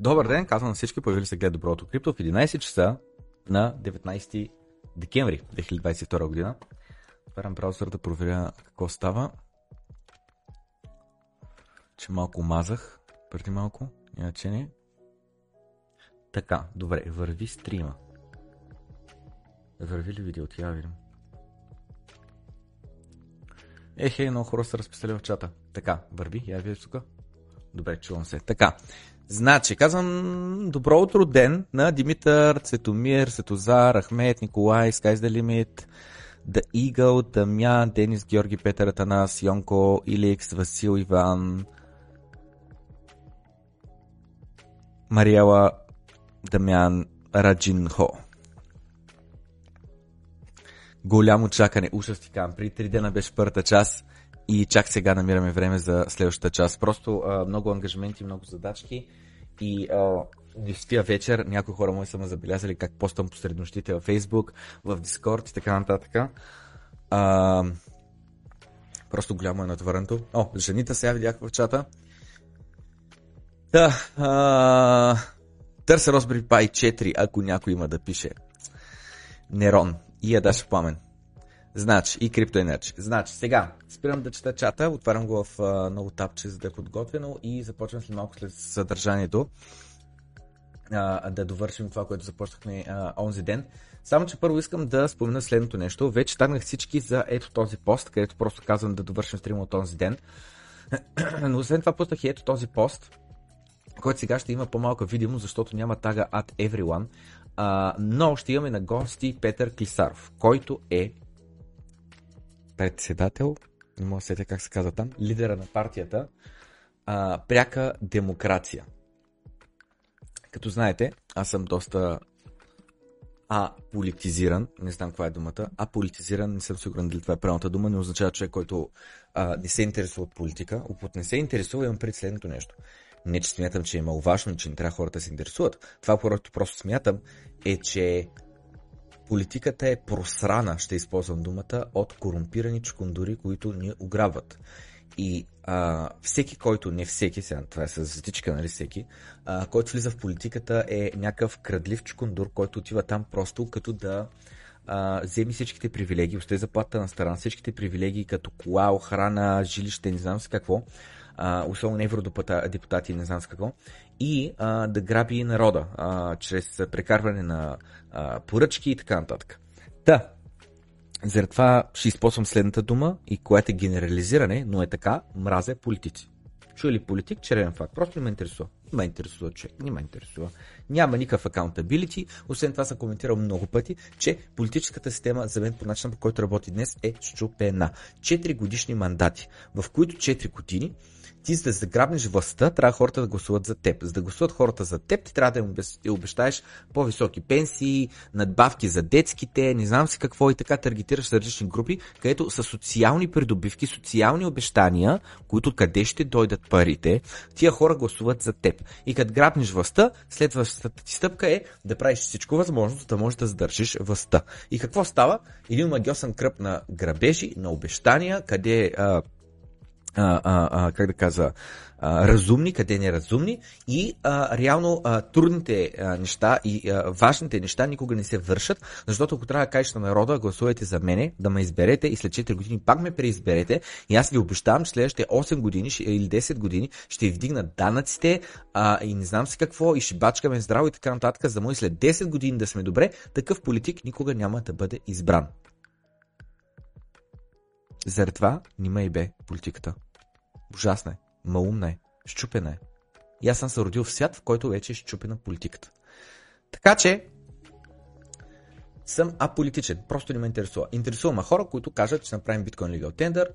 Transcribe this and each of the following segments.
Добър ден, казвам на всички, появили се гледа Доброто крипто в 11 часа на 19 декември 2022 година. Отварям браузър да проверя какво става. Че малко мазах преди малко, иначе не. Така, добре, върви стрима. Върви ли видеото? Я видим. Ехе, много хора са разписали в чата. Така, върви, я видя тук. Добре, чувам се. Така, значи, казвам добро утро ден на Димитър, Цветомир, Светозар, Ахмет, Николай, Sky's the Limit, The Eagle, Дамян, Денис, Георги, Петър, Атанас, Йонко, Иликс, Васил, Иван, Мариела, Дамян, Раджин Хо. Голямо чакане, ужас ти кам. При три дена беше първата част и чак сега намираме време за следващата част. Просто а, много ангажименти, много задачки и а, десетия вечер някои хора мои са ме забелязали как постам посред нощите във Facebook, в Discord и така нататък. А, просто голямо е натвърнато. О, жените сега видях в чата. Да, а, търся Raspberry Pi 4, ако някой има да пише. Нерон и Ядаш Пламен. Значи, и CryptoEnergy. Значи, сега, спирам да чета чата, отварям го в а, ново тапче, за да е подготвено и започвам след малко след съдържанието а, да довършим това, което започнахме а, онзи ден. Само, че първо искам да спомена следното нещо. Вече тагнах всички за ето този пост, където просто казвам да довършим стрима от този ден. Но освен това пуснах и ето този пост, който сега ще има по-малка видимост, защото няма тага at everyone. А, но ще имаме на гости Петър Клисаров, който е председател, не мога да сетя как се казва там, лидера на партията а, Пряка демокрация. Като знаете, аз съм доста аполитизиран, не знам каква е думата, аполитизиран, не съм сигурен дали това е правилната дума, не означава човек, който а, не се интересува от политика. От не се интересува, имам пред следното нещо. Не, че смятам, че е маловажно, че не трябва хората да се интересуват. Това, което просто смятам, е, че политиката е просрана, ще използвам думата, от корумпирани чкундури, които ни ограбват. И а, всеки, който, не всеки, сега това е с затичка, нали всеки, а, който влиза в политиката е някакъв крадлив чкундур, който отива там просто като да а, вземи всичките привилегии, остави заплата на страна, всичките привилегии като кола, охрана, жилище, не знам с какво, а, особено евродепутати, не знам с какво, и а, да граби народа а, чрез прекарване на а, поръчки и така нататък. Да, заради това ще използвам следната дума, и която е генерализиране, но е така, мразя политици. Чуя ли политик, червен факт. Просто не ме интересува. Не ме интересува човек, не ме интересува. Няма никакъв accountability. Освен това съм коментирал много пъти, че политическата система за мен по начина по който работи днес е щупена. 4 годишни мандати, в които 4 години ти за да заграбнеш властта, трябва хората да гласуват за теб. За да гласуват хората за теб, ти трябва да им обещаеш по-високи пенсии, надбавки за детските, не знам си какво и така таргетираш различни групи, където са социални придобивки, социални обещания, които къде ще дойдат парите, тия хора гласуват за теб. И като грабнеш властта, следващата ти стъпка е да правиш всичко възможно, да можеш да задържиш властта. И какво става? Един магиосен кръп на грабежи, на обещания, къде а, а, а, как да кажа, а, разумни, къде не разумни и а, реално а, трудните а, неща и а, важните неща никога не се вършат, защото ако трябва да кажеш на народа, гласувайте за мене, да ме изберете и след 4 години пак ме преизберете и аз ви обещавам, че следващите 8 години или 10 години ще ви вдигнат данъците а, и не знам си какво и ще бачкаме здраво и така нататък, за да след 10 години да сме добре, такъв политик никога няма да бъде избран. Заради това нима и бе политиката. Ужасна е, малумна е, щупена е. И аз съм се родил в свят, в който вече е щупена политиката. Така че, съм аполитичен. Просто не ме интересува. Интересува ме хора, които кажат, че направим биткоин legal tender,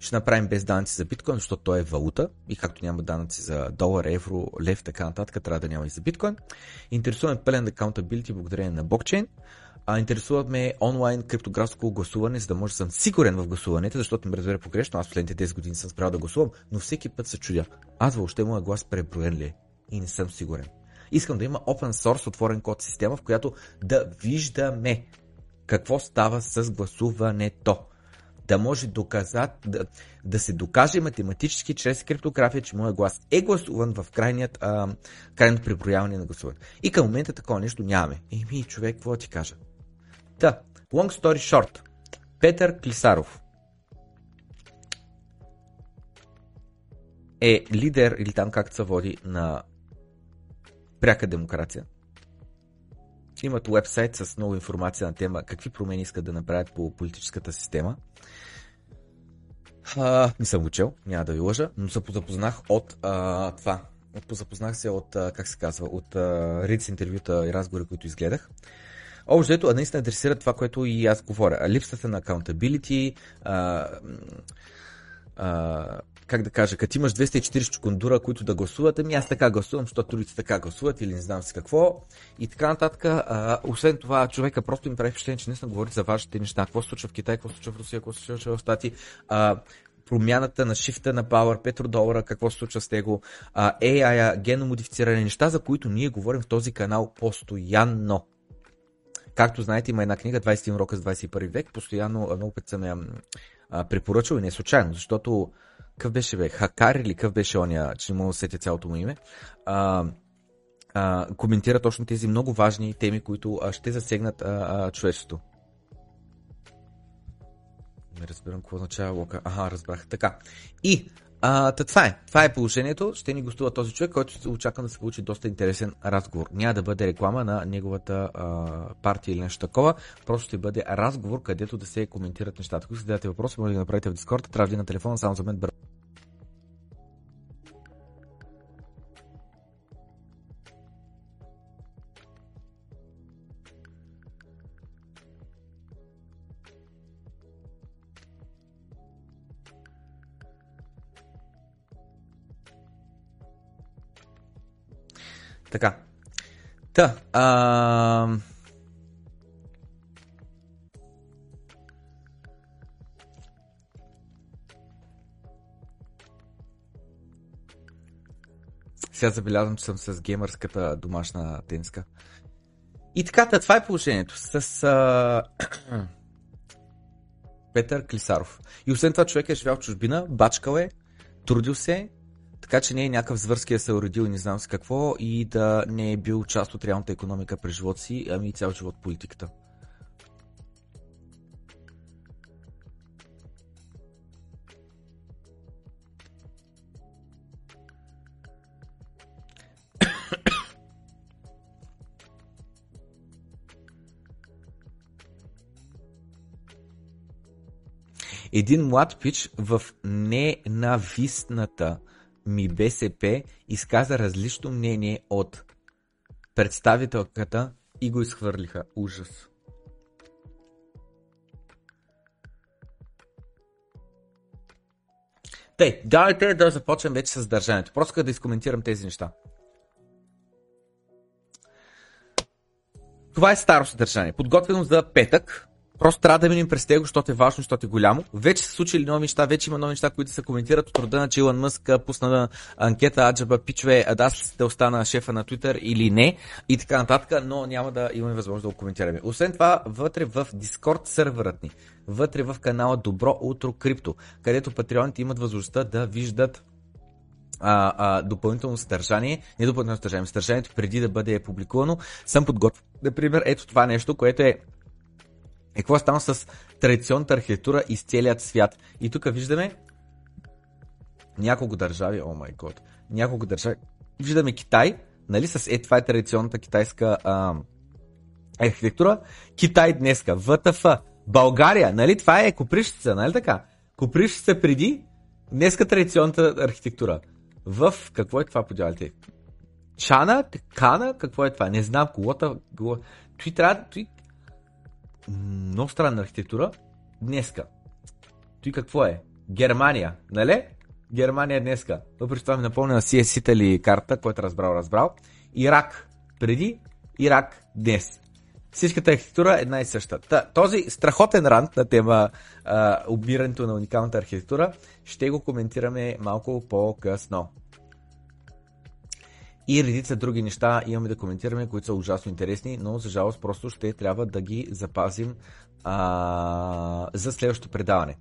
ще направим без данъци за биткоин, защото той е валута и както няма данъци за долар, евро, лев, така нататък, трябва да няма и за биткоин. Интересува пълен accountability благодарение на блокчейн а, интересуват ме онлайн криптографско гласуване, за да може да съм сигурен в гласуването, защото ме разбере погрешно. Аз последните 10 години съм спрял да гласувам, но всеки път се чудя. Аз въобще моя глас преброен ли е? И не съм сигурен. Искам да има open source, отворен код система, в която да виждаме какво става с гласуването. да може доказат, да, да се докаже математически чрез криптография, че моят глас е гласуван в крайният, а, крайното преброяване на гласуване. И към момента такова нещо нямаме. Еми, човек, какво ти кажа? Та, long story short. Петър Клисаров е лидер, или там както се води, на пряка демокрация. Имат вебсайт с много информация на тема какви промени искат да направят по политическата система. А, не съм учил, няма да ви лъжа, но се запознах от а, това. Позапознах се от, а, как се казва, от риц интервюта и разговори, които изгледах. Общо ето, наистина адресира това, което и аз говоря. Липсата на accountability, а, а, как да кажа, като имаш 240 чукундура, които да гласуват, ами аз така гласувам, защото другите така гласуват или не знам си какво. И така нататък. А, освен това, човека просто им прави впечатление, че не съм говори за важните неща. Какво се случва в Китай, какво се случва в Русия, какво се случва в Стати. А, промяната на шифта на Power, петродолара, какво се случва с него, AI, геномодифициране, неща, за които ние говорим в този канал постоянно. Както знаете, има една книга 21 урока с 21 век, постоянно много път съм я препоръчал и не случайно, защото какъв беше бе, Хакар или какъв беше оня, че не мога да сетя цялото му име, а, а, коментира точно тези много важни теми, които а, ще засегнат а, а, човечеството. Не разбирам какво означава лока. Ага, разбрах. Така. И а, та това е. Това е положението. Ще ни гостува този човек, който очаквам да се получи доста интересен разговор. Няма да бъде реклама на неговата а, партия или нещо такова. Просто ще бъде разговор, където да се коментират нещата. Ако си дадете въпроси, може да ги направите в Дискорд. Трябва да на телефона само за мен. Така. Та. А... Сега забелязвам, че съм с геймърската домашна тениска. И така, това е положението с а... Петър Клисаров. И освен това човек е живял в чужбина, бачкал е, трудил се, така че не е някакъв звърски да се е уредил и не знам с какво и да не е бил част от реалната економика през живота си, ами цял живот политиката. Един млад пич в ненавистната ми БСП изказа различно мнение от представителката и го изхвърлиха. Ужас. Тъй, давайте да започнем вече с държането. Просто да изкоментирам тези неща. Това е старо съдържание. Подготвено за петък, Просто трябва да минем през него, защото е важно, защото е голямо. Вече са случили нови неща, вече има нови неща, които се коментират от рода на че Илон Мъск пусна на анкета Аджаба Пичове, а да да остана шефа на Twitter или не и така нататък, но няма да имаме възможност да го коментираме. Освен това, вътре в Discord серверът ни, вътре в канала Добро Утро Крипто, където патреоните имат възможността да виждат а, а, допълнително съдържание, не допълнително съдържание, съдържанието преди да бъде публикувано, съм подготвил. Например, ето това нещо, което е е какво става с традиционната архитектура из целият свят. И тук виждаме няколко държави, о май год, няколко държави. Виждаме Китай, нали, с е, това е традиционната китайска а, архитектура. Китай днеска, ВТФ, България, нали, това е Коприщица, нали така? Коприщица преди, днеска традиционната архитектура. В, какво е това, подявалите? Чана, Кана, какво е това? Не знам, колота, той трябва, той много странна архитектура. Днеска. Той какво е? Германия, нали? Германия днеска. Въпреки това ми напомня на CS Italy карта, който разбрал, разбрал. Ирак. Преди Ирак днес. Всичката архитектура е една и съща. Та, този страхотен рант на тема а, обмирането на уникалната архитектура ще го коментираме малко по-късно и редица други неща имаме да коментираме, които са ужасно интересни, но за жалост просто ще трябва да ги запазим а, за следващото предаване.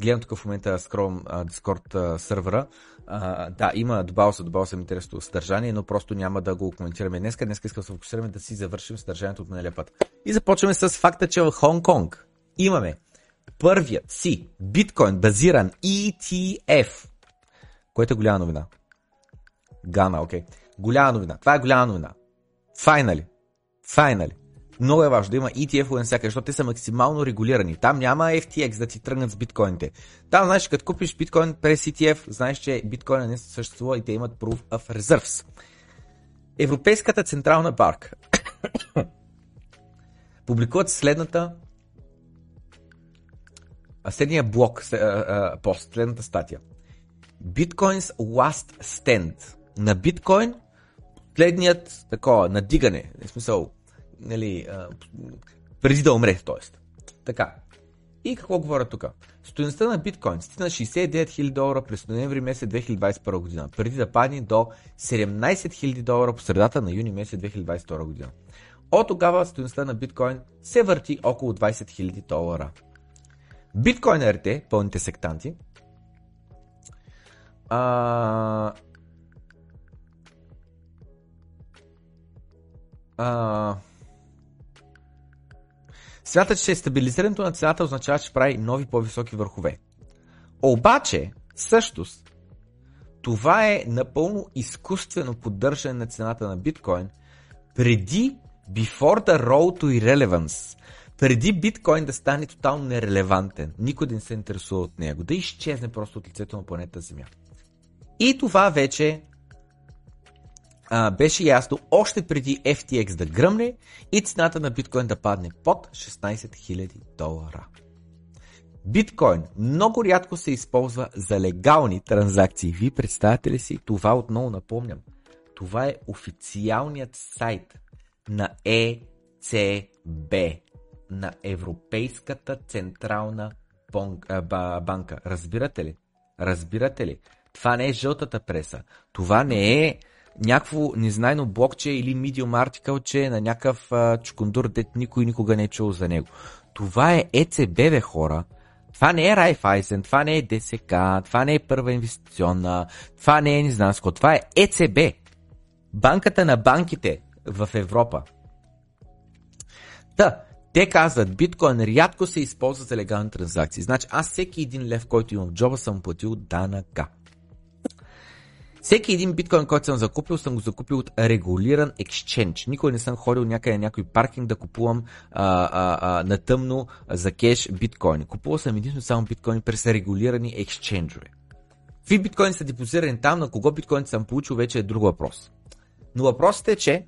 гледам тук в момента Scrum Discord сервера, а, да, има, добавил се, добавил съм интересно съдържание, но просто няма да го коментираме днес. Днес искам да се фокусираме да си завършим съдържанието от миналия път. И започваме с факта, че в Хонг Конг имаме първият си биткоин базиран ETF, което е голяма новина. Гана, окей. Okay. Голяма новина. Това е голяма новина. Файнали. Файнали. Много е важно да има ETF на всяка, защото те са максимално регулирани. Там няма FTX да ти тръгнат с биткоините. Там, знаеш, като купиш биткоин през ETF, знаеш, че биткоина не съществува и те имат Proof of Reserves. Европейската централна банка публикуват следната следния блок, пост, следната статия. Bitcoin's last stand. На биткоин следният такова надигане, в смисъл нали, а, преди да умре, т.е. Така. И какво говоря тук? Стоеността на биткоин стигна 69 000 долара през ноември месец 2021 година, преди да падне до 17 000 долара по средата на юни месец 2022 година. От тогава стоеността на биткоин се върти около 20 000 долара. Биткоинерите, пълните сектанти, а, а, Смята, че стабилизирането на цената означава, че прави нови по-високи върхове. Обаче, всъщност, това е напълно изкуствено поддържане на цената на биткоин преди before the road to irrelevance, преди биткоин да стане тотално нерелевантен, никой да не се интересува от него, да изчезне просто от лицето на планета Земя. И това вече а, беше ясно още преди FTX да гръмне и цената на биткоин да падне под 16 000 долара. Биткоин много рядко се използва за легални транзакции. Вие представяте ли си? Това отново напомням. Това е официалният сайт на ЕЦБ, на Европейската централна банка. Разбирате ли? Разбирате ли? Това не е жълтата преса. Това не е някакво незнайно блокче или medium article, че е на някакъв а, чукундур, дет никой никога не е чул за него. Това е ЕЦБ, бе хора. Това не е Райфайзен, това не е ДСК, това не е първа инвестиционна, това не е не това е ЕЦБ. Банката на банките в Европа. Та, те казват, биткоин рядко се използва за легални транзакции. Значи аз всеки един лев, който имам в джоба, съм платил данъка. Всеки един биткоин, който съм закупил, съм го закупил от регулиран екшенч. Никой не съм ходил някъде някой паркинг да купувам а, а, а, на тъмно за кеш биткоини. Купувал съм единствено само биткоини през регулирани екшенджове. Какви биткоини са депозирани там, на кого биткоин съм получил, вече е друг въпрос. Но въпросът е, че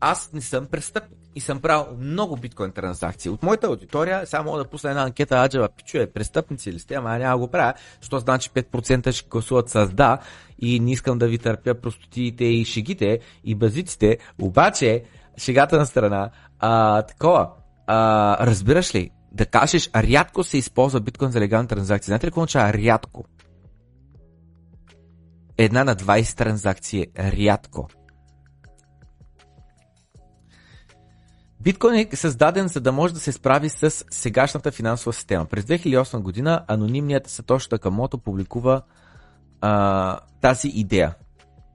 аз не съм престъпник и съм правил много биткоин транзакции. От моята аудитория само мога да пусна една анкета, аджава, пичуе, престъпници ли сте, ама няма го правя, защото значи 5% ще гласуват с да и не искам да ви търпя простотиите и шегите и базиците, обаче шегата на страна, а, такова, а, разбираш ли, да кажеш, рядко се използва биткоин за легални транзакции. Знаете ли какво означава рядко? Една на 20 транзакции е рядко. Биткоин е създаден за да може да се справи с сегашната финансова система. През 2008 година анонимният Сатоши Такамото публикува а, тази идея.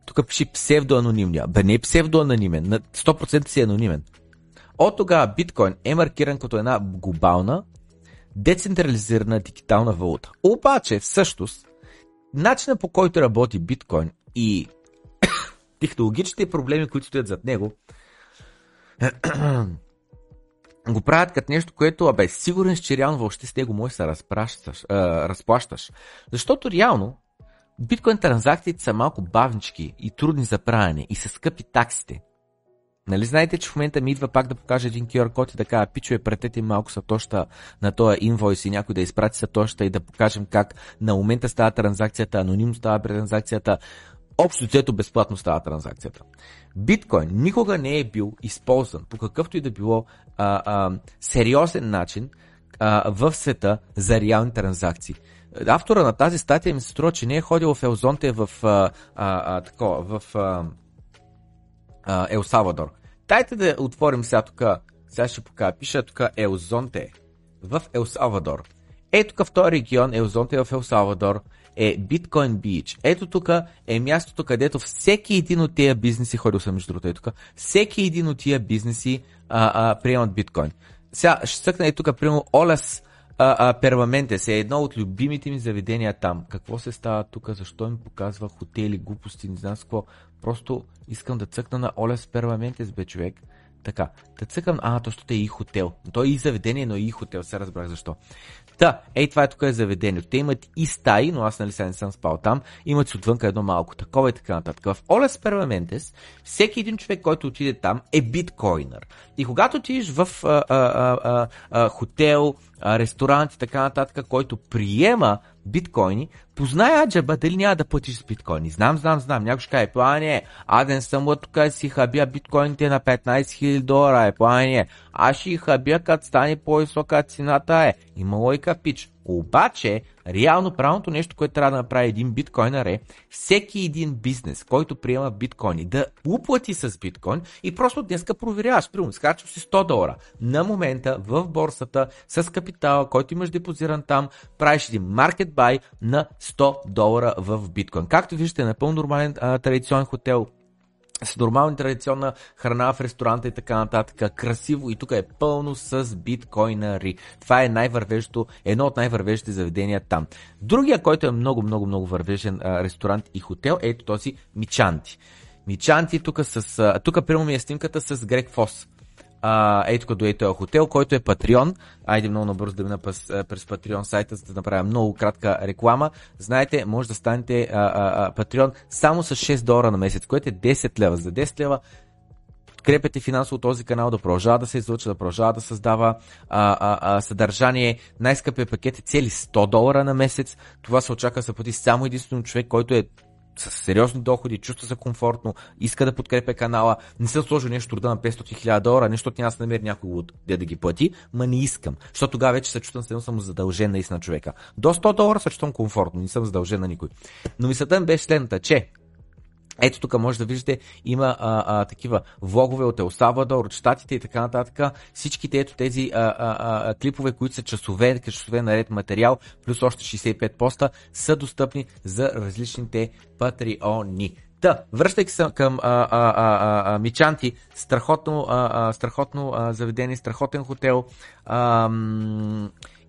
Тук пише псевдоанонимния. Бе не е псевдоанонимен, на 100% си е анонимен. От тогава биткоин е маркиран като една глобална, децентрализирана дигитална валута. Обаче, всъщност, начинът по който работи биткоин и технологичните проблеми, които стоят зад него, го правят като нещо, което, абе, сигурен че реално въобще с него можеш да се разплащаш. Защото реално, биткоин транзакциите са малко бавнички и трудни за правене и са скъпи таксите. Нали знаете, че в момента ми идва пак да покаже един QR код и да кажа, пичове, пратете малко сатоща на този инвойс и някой да изпрати сатоща и да покажем как на момента става транзакцията, анонимно става транзакцията, общо взето безплатно става транзакцията. Биткоин никога не е бил използван по какъвто и да било а, а, сериозен начин а, в света за реални транзакции. Автора на тази статия ми се струва, че не е ходил в Елзонте в, а, а, а, тако, в а, а, Ел Савадор. Дайте да отворим сега тук, сега ще покажа, пиша тук Елзонте в Ел Салвадор. Ето тук в този регион, Елзонте в Ел Салвадор, е Bitcoin Beach. Ето тук е мястото, където всеки един от тези бизнеси, ходил съм между другото, е тук, всеки един от тия бизнеси а, а, приемат биткоин. Сега ще цъкна и тук, примерно, Олес а, Перваментес е едно от любимите ми заведения там. Какво се става тук? Защо им показва хотели, глупости, не знам с какво. Просто искам да цъкна на Олес Перваментес, бе човек. Така, да цъкам, а, то е и хотел. Той е и заведение, но и хотел, се разбрах защо. Та, ей, това е тук е заведението. Те имат и стаи, но аз нали сега не съм спал там. Имат си отвънка едно малко такова и така нататък. В Олес Перваментес, всеки един човек, който отиде там, е биткоинър. И когато отидеш в а, а, а, а, хотел, ресторант и така нататък, който приема биткоини, познай аджаба дали няма да платиш с биткоини. Знам, знам, знам. Някой ще каже, плане, аден съм от тук си хабия биткоините на 15 000 долара, е плане. Аз ще хабия, като стане по-висока цената е. Има лойка пич. Обаче, реално правилното нещо, което трябва да направи един биткоинър е всеки един бизнес, който приема биткоини, да уплати с биткоин и просто днеска проверяваш. Примерно, скачал си 100 долара. На момента в борсата с капитала, който имаш депозиран там, правиш един market buy на 100 долара в биткоин. Както виждате, напълно нормален а, традиционен хотел с нормална традиционна храна в ресторанта и така нататък. Красиво и тук е пълно с биткоинари. Това е най-вървещо, едно от най-вървещите заведения там. Другия, който е много, много, много вървежен ресторант и хотел, ето този Мичанти. Мичанти тук с... Тук, примерно ми е снимката с Грег Фос а, ей тук до ей хотел, който е Patreon. Айде много набързо да мина през, през Patreon сайта, за да направя много кратка реклама. Знаете, може да станете Patreon само с 6 долара на месец, което е 10 лева. За 10 лева подкрепяте финансово този канал да продължава да се излуча, да продължава да създава а, а, а, съдържание. Най-скъпия пакет е цели 100 долара на месец. Това се очаква да се плати само единствено човек, който е с сериозни доходи, чувства се комфортно, иска да подкрепя канала, не съм сложил нещо труда на 500 000 долара, нещо да се намери някой от де да ги плати, ма не искам. Защото тогава вече се чувствам, съм задължен наистина човека. До 100 долара се чувствам комфортно, не съм задължен на никой. Но мисълта ми беше следната, че ето тук може да виждате, има а, а, такива влогове от Ел Салвадор, от Штатите и така нататък. Всичките ето тези а, а, а, клипове, които са часове, часове наред материал, плюс още 65 поста, са достъпни за различните патреони. Та, връщайки се към а, а, а, а, Мичанти, страхотно, а, а, страхотно а, заведение, страхотен хотел. А,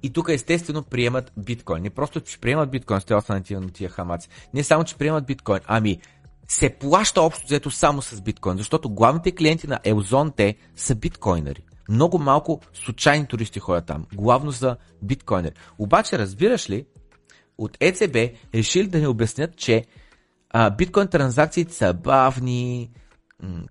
и тук естествено приемат биткоин. Не просто, че приемат биткоин, сте останати на тия хамаци. Не само, че приемат биткоин, ами се плаща общо взето само с биткоин, защото главните клиенти на Елзонте са биткоинери. Много малко случайни туристи ходят там, главно за биткоинери. Обаче, разбираш ли, от ЕЦБ решили да ни обяснят, че а, биткоин транзакциите са бавни,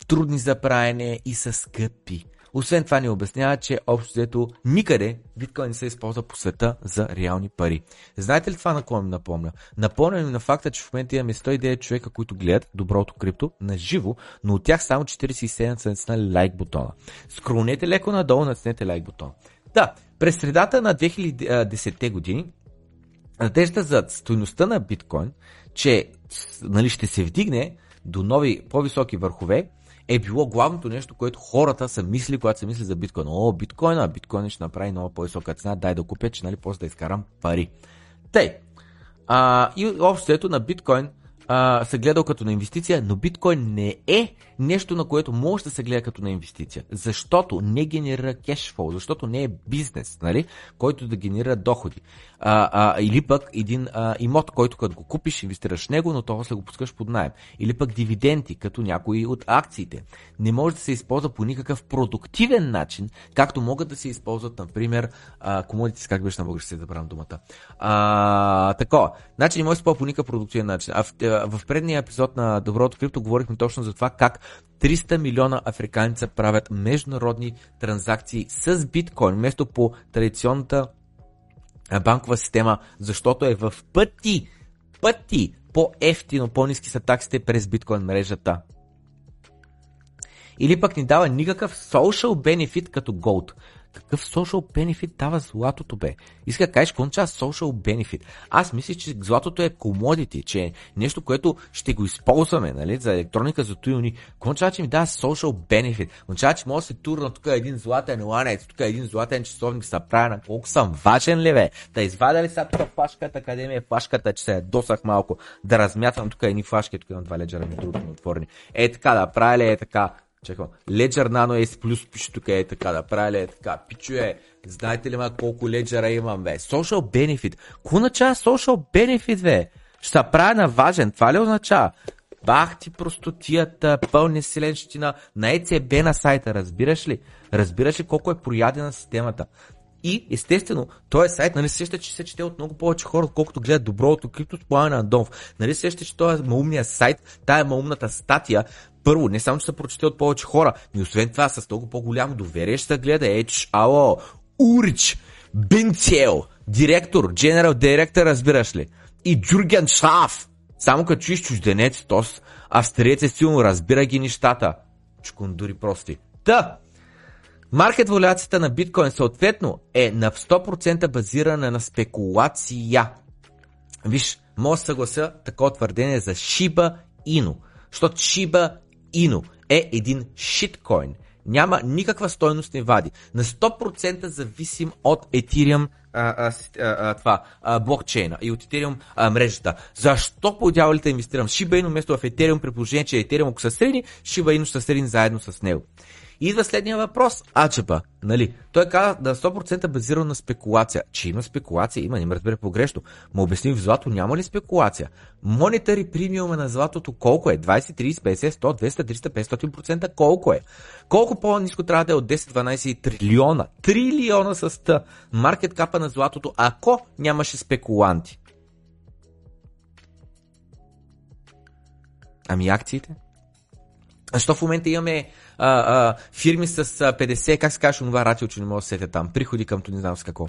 трудни за правене и са скъпи. Освен това ни обяснява, че общо взето никъде биткоин не се използва по света за реални пари. Знаете ли това на кого ми напомня? Напомня ми на факта, че в момента имаме 109 човека, които гледат доброто крипто на живо, но от тях само 47 са натиснали лайк бутона. Скролнете леко надолу, натиснете лайк бутона. Да, през средата на 2010 години надежда за стоеността на биткоин, че нали, ще се вдигне до нови, по-високи върхове, е било главното нещо, което хората са мисли, когато са мисли за биткоин. О, биткоина, биткоин ще направи много по-висока цена, дай да купя, че нали, после да изкарам пари. Тъй, а, и общото на биткоин а, се гледал като на инвестиция, но биткоин не е нещо, на което може да се гледа като на инвестиция, защото не генерира кешфол, защото не е бизнес, нали, който да генерира доходи. А, а, или пък един а, имот, който като го купиш, инвестираш в него, но то след го пускаш под найем. Или пък дивиденти, като някои от акциите. Не може да се използва по никакъв продуктивен начин, както могат да се използват, например, комодите, как беше на български, да правим думата. А, такова. Значи не може да се използва по никакъв продуктивен начин. А в, в предния епизод на Доброто крипто говорихме точно за това как 300 милиона африканца правят международни транзакции с биткоин, вместо по традиционната банкова система, защото е в пъти, пъти по-ефтино, по-низки са таксите през биткоин мрежата. Или пък ни дава никакъв social benefit като Gold. Какъв social benefit дава златото, бе? Иска кажеш, какво social benefit? Аз мисля, че златото е commodity, че е нещо, което ще го използваме, нали, за електроника, за туилни. Какво че ми дава social benefit? Означава, че може да се турна тук един златен ланец, тук един златен часовник, са правя на колко съм важен ли, бе? Да извадя ли сега тук флашката, къде ми е флашката, че се е досах малко, да размятам тук едни флашки, тук имам два леджера, ми другото отворени. Е така, да правя ли е така? Чакай, Ledger Nano S Plus пише тук е така, да правя ли е така, пичуе, знаете ли ма колко леджера имам, бе? Social benefit. Какво означава social benefit, бе? Ще се правя на важен, това ли означава? Бах ти простотията, пълни селенщина на ECB е на сайта, разбираш ли? Разбираш ли колко е проядена системата? И естествено, този сайт, нали сеща, че се чете от много повече хора, отколкото гледат доброто крипто с на Андонов. Нали сеща, че този маумният сайт, тая маумната статия, първо, не само, че се прочете от повече хора, но освен това с много по-голямо доверие ще гледа. Еч, ало, Урич, Бинцел, директор, генерал директор, разбираш ли? И Джурген Шаф. Само като чуеш чужденец, тос, австриец е силно, разбира ги нещата. Чкундури прости. Та, Маркет валяцията на биткоин съответно е на 100% базирана на спекулация. Виж, мога да съглася такова твърдение за Shiba Inu. Защото Shiba Inu е един шиткоин. Няма никаква стойност не вади. На 100% зависим от Ethereum а, а, а, това, а, блокчейна и от Ethereum а, мрежата. Защо по дяволите инвестирам в Shiba Inu вместо в Ethereum при положение, че Ethereum ако са средни, Shiba Inu са средни заедно с него. Идва следния въпрос. Ачепа, нали? Той каза да 100% базиран на спекулация. Че има спекулация, има, не ме разбере погрешно. Му обясним в злато няма ли спекулация? Монетари премиума на златото колко е? 20, 30, 50, 100, 200, 300, 500% колко е? Колко по-низко трябва да е от 10, 12 трилиона? Трилиона с т. Маркет капа на златото, ако нямаше спекуланти. Ами акциите? Защо в момента имаме а, фирми с 50, как се казва това ратио, че не мога да сетя там, приходи към не знам с какво.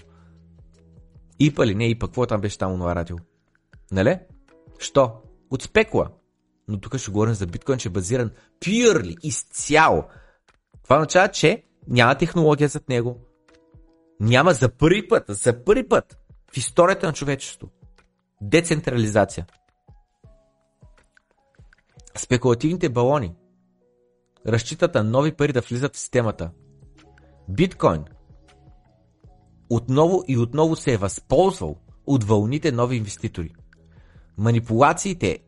ИПА ли? Не ИПА, какво там беше там това ратио? Нали? Що? От спекула. Но тук ще говорим за биткоин, че е базиран purely, изцяло. Това означава, че няма технология зад него. Няма за първи път, за първи път в историята на човечеството. Децентрализация. Спекулативните балони разчитат на нови пари да влизат в системата. Биткоин отново и отново се е възползвал от вълните нови инвеститори. Манипулациите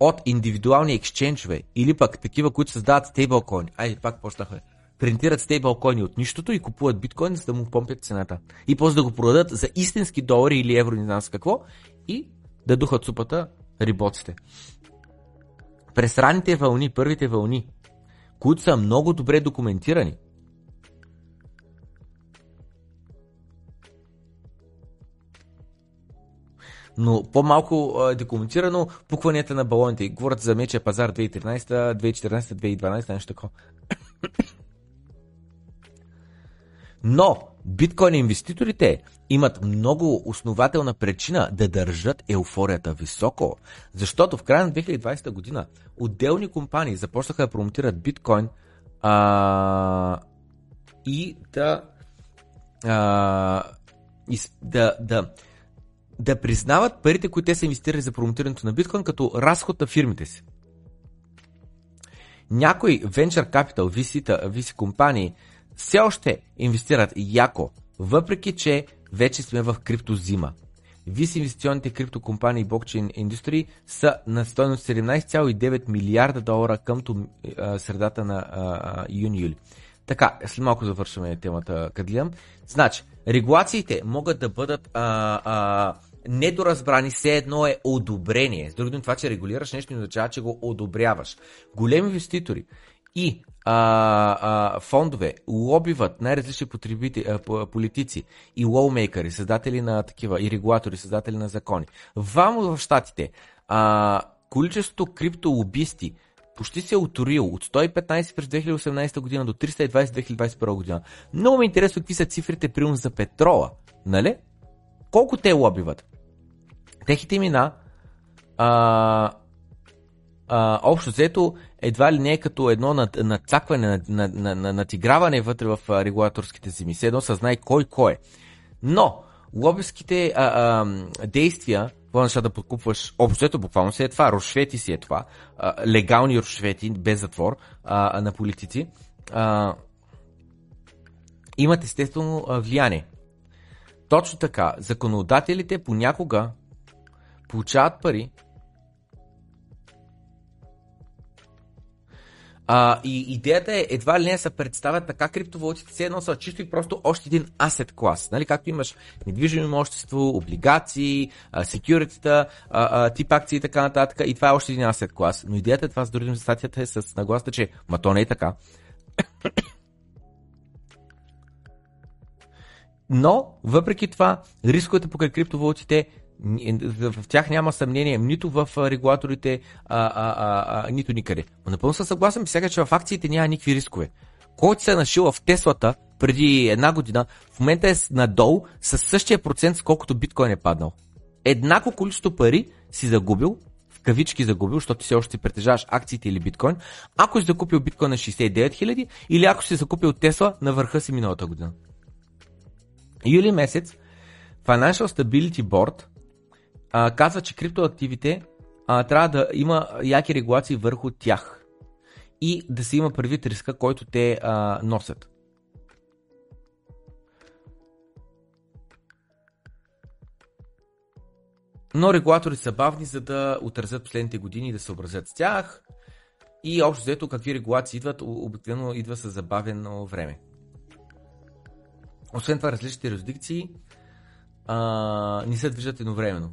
от индивидуални екшенджове или пък такива, които създават стейблкоини. Айде, пак почнахме. Принтират стейблкоини от нищото и купуват биткоин, за да му помпят цената. И после да го продадат за истински долари или евро, не знам с какво, и да духат супата рибоците. През ранните вълни, първите вълни които са много добре документирани. но по-малко е документирано пукванията на балоните. Говорят за меча пазар 2013, 2014, 2012, нещо такова. Но биткоин инвеститорите имат много основателна причина да държат еуфорията високо, защото в края на 2020 година отделни компании започнаха да промотират биткоин а, и да, а, и, да, да, да признават парите, които те са инвестирали за промотирането на биткоин като разход на фирмите си. Някои venture capital, VC, VC компании все още инвестират яко, въпреки че вече сме в криптозима. ВИС инвестиционните криптокомпании блокчейн индустрии са на стоеност 17,9 милиарда долара към средата на юни-юли. Така, след малко завършваме темата, Кадлиям. Значи, регулациите могат да бъдат а, а, недоразбрани, все едно е одобрение. С други това, че регулираш нещо, не означава, че го одобряваш. Големи инвеститори и а, а, фондове лобиват най-различни потребители, а, политици и лоумейкъри, създатели на такива и регулатори, създатели на закони. Вам в щатите а, количеството криптолобисти почти се е оторил от 115 през 2018 година до 320 2021 година. Много ме интересува какви са цифрите примерно за петрола. Нали? Колко те лобиват? Техните имена а, а, общо взето едва ли не е като едно нацакване, на, на, на, натиграване вътре в а, регулаторските земи. Все едно съзнай кой кой е. Но лобиските а, а, действия, по да подкупваш, общо буквално си е това, рушвети си е това, а, легални рушвети, без затвор а, на политици, а, имат естествено влияние. Точно така, законодателите понякога получават пари А, и идеята е едва ли не се представят така криптовалутите, все едно са чисто и просто още един асет клас. Нали? Както имаш недвижимо имущество, облигации, секюритита, тип акции и така нататък. И това е още един асет клас. Но идеята е това с другим статията е с нагласта, че ма то не е така. Но, въпреки това, рисковете покрай криптовалутите в тях няма съмнение нито в регулаторите, а, а, а, а, нито никъде. Но напълно съм съгласен сега, че в акциите няма никакви рискове. Който се е нашил в Теслата преди една година, в момента е надолу с същия процент, с колкото биткоин е паднал. Еднакво количество пари си загубил, в кавички загубил, защото все още си притежаваш акциите или биткоин, ако си закупил биткоин на 69 000 или ако си закупил Тесла на върха си миналата година. Юли месец Financial Stability Board а, казва, че криптоактивите а, трябва да има яки регулации върху тях и да се има предвид риска, който те а, носят. Но регулаторите са бавни, за да отразят последните години и да се образят с тях. И общо взето какви регулации идват, обикновено идва с забавено време. Освен това, различните юрисдикции а, не се движат едновременно.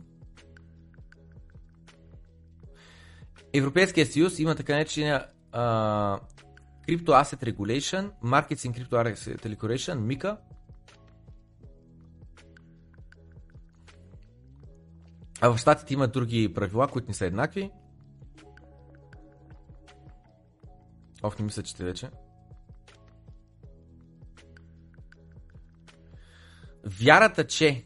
Европейския съюз има така наречения Crypto Asset Regulation, Markets in Crypto Asset Regulation, MICA. А в щатите има други правила, които не са еднакви. Ох, не мисля, че вече. Вярата, че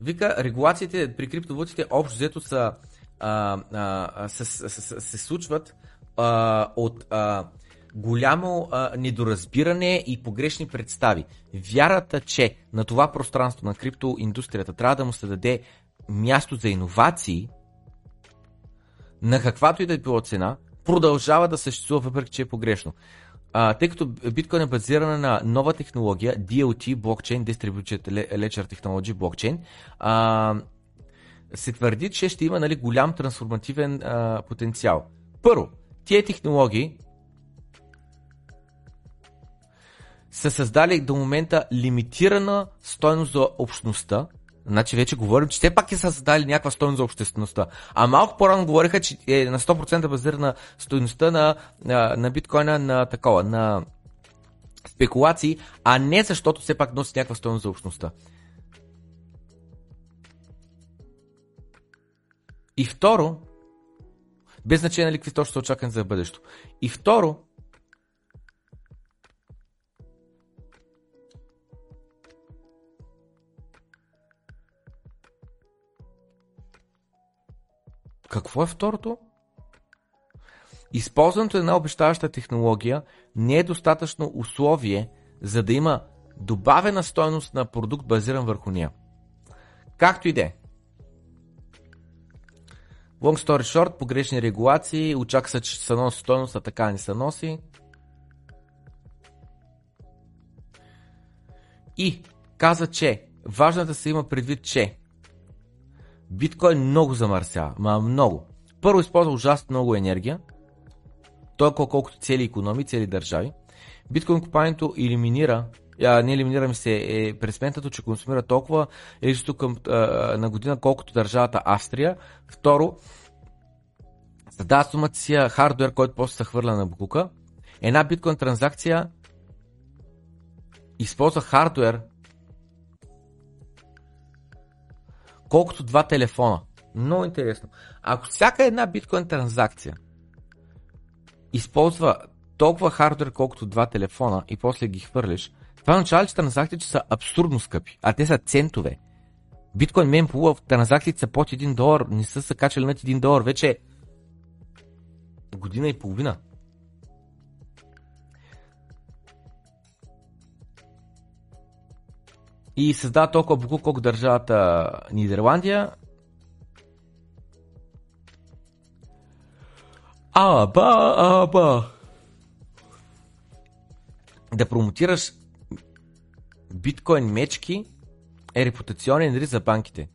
вика, регулациите при криптовалутите общо взето са а, а, се, се, се, се случват а, от а, голямо а, недоразбиране и погрешни представи. Вярата, че на това пространство на криптоиндустрията трябва да му се даде място за иновации, на каквато и да е било цена, продължава да съществува, въпреки че е погрешно. А, тъй като биткоин е базирана на нова технология, DLT, блокчейн, Distributed Ledger Technology, блокчейн, а, се твърди, че ще има нали, голям трансформативен а, потенциал. Първо, тия технологии са създали до момента лимитирана стойност за общността. Значи вече говорим, че все пак е създали някаква стойност за обществеността. А малко по-рано говориха, че е на 100% базирана стойността на, на, на биткоина на такова, на спекулации, а не защото все пак носи някаква стойност за общността. И второ, без значение нали какви точно са очаквани за бъдещето. И второ, Какво е второто? Използването на една обещаваща технология не е достатъчно условие, за да има добавена стойност на продукт базиран върху нея. Както и да е. Long story short, погрешни регулации, очаква се, че се носи стойност, а така не се носи. И каза, че важно е да се има предвид, че биткоин много замърсява, ма много. Първо използва ужасно много енергия, толкова колкото цели економи, цели държави. Биткоин компанието елиминира а, не елиминираме се, е през сметнато, че консумира толкова електричество към, а, на година, колкото държавата Австрия. Второ, създава сумата си хардвер, който после се хвърля на буклука. Една биткоин транзакция използва хардвер колкото два телефона. Много интересно. Ако всяка една биткоин транзакция използва толкова хардвер, колкото два телефона и после ги хвърлиш, това означава, че транзакциите са абсурдно скъпи, а те са центове. Биткоин мен в транзакциите са под 1 долар, не са се качали над 1 долар, вече Година и половина. И създава толкова буклук, колко държавата Нидерландия. Аба, аба. Да промотираш биткоин мечки е репутационен риск за банките.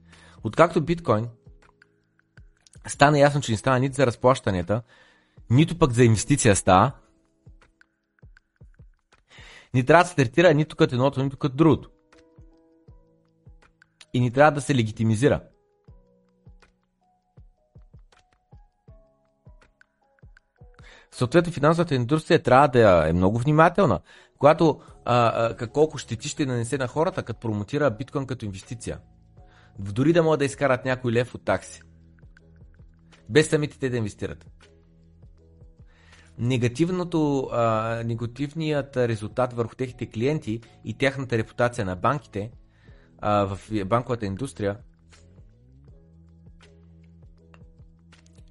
Откакто биткоин стана ясно, че не става нито за разплащанията, нито пък за инвестиция става, ни трябва да се третира нито като едното, нито като другото. И ни трябва да се легитимизира. Съответно, финансовата индустрия трябва да е много внимателна, когато а, колко щети ще нанесе на хората, като промотира биткоин като инвестиция. Дори да могат да изкарат някой лев от такси. Без самите те да инвестират. Негативното, а, негативният резултат върху техните клиенти и тяхната репутация на банките а, в банковата индустрия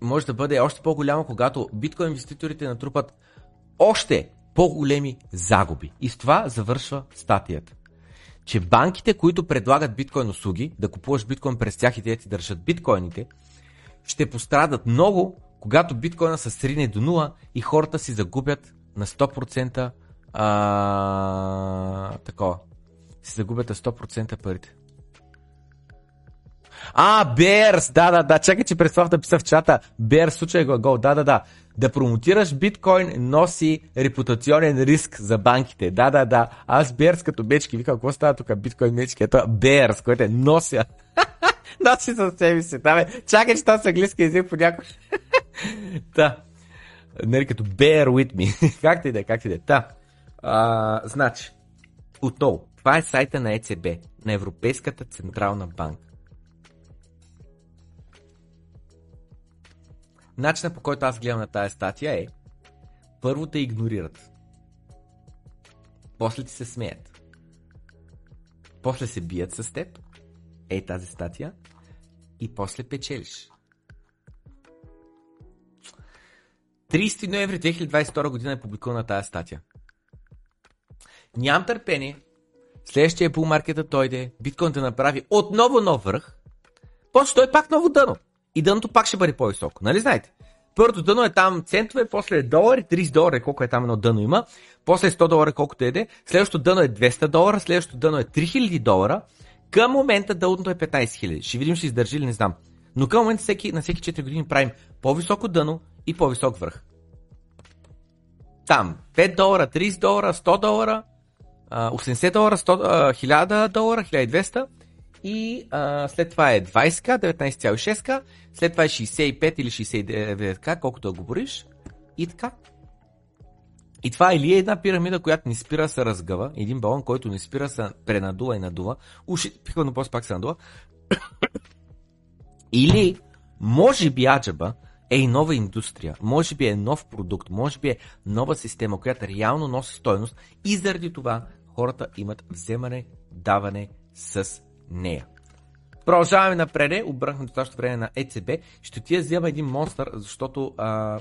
може да бъде още по-голямо, когато биткоин инвеститорите натрупат още по-големи загуби. И с това завършва статията. Че банките, които предлагат биткоин услуги, да купуваш биткоин през тях и те ти държат биткоините, ще пострадат много, когато биткоина се срине до 0 и хората си загубят на 100% а, такова. Си загубят на 100% парите. А, Берс, да, да, да, чакай, че Преслав да писа в чата. Берс, случай глагол, да, да, да. Да промотираш биткоин носи репутационен риск за банките. Да, да, да. Аз Берс като бечки, викам, какво става тук биткоин мечки? Ето Берс, който е нося. носи със себе си. Да, бе. Чакай, че това с английски език понякога. да. Нали като bear with me. как ти да, как ти да. Та. А, значи, отново, това е сайта на ЕЦБ, на Европейската Централна банка. Начинът по който аз гледам на тази статия е първо те игнорират. После ти се смеят. После се бият с теб. Ей тази статия. И после печелиш. 30 ноември 2022 година е публикувана тази статия. Нямам търпение. Следващия булмаркета дойде, биткоин да направи отново нов връх, после той пак ново дъно и дъното пак ще бъде по-високо. Нали знаете? Първото дъно е там центове, после е долари, 30 долара, колко е там едно дъно има, после е 100 долара, колкото еде, следващото дъно е 200 долара, следващото дъно е 3000 долара, към момента дълното е 15 000. Ще видим, ще издържи или не знам. Но към момента всеки, на всеки 4 години правим по-високо дъно и по-висок връх. Там 5 долара, 30 долара, 100 долара, 80 долара, 100, 1000 долара, 1200 и а, след това е 20к, 19,6к, след това е 65 или 69к, колкото да го бориш и така. И това е или е една пирамида, която не спира се разгъва, един балон, който не спира се пренадува и надува, уши, пиквано после пак се надува, или може би аджаба е и нова индустрия, може би е нов продукт, може би е нова система, която реално носи стойност. И заради това хората имат вземане, даване с нея. Продължаваме напред, обръхме достатъчно време на ЕЦБ. Ще ти взема един монстър, защото а,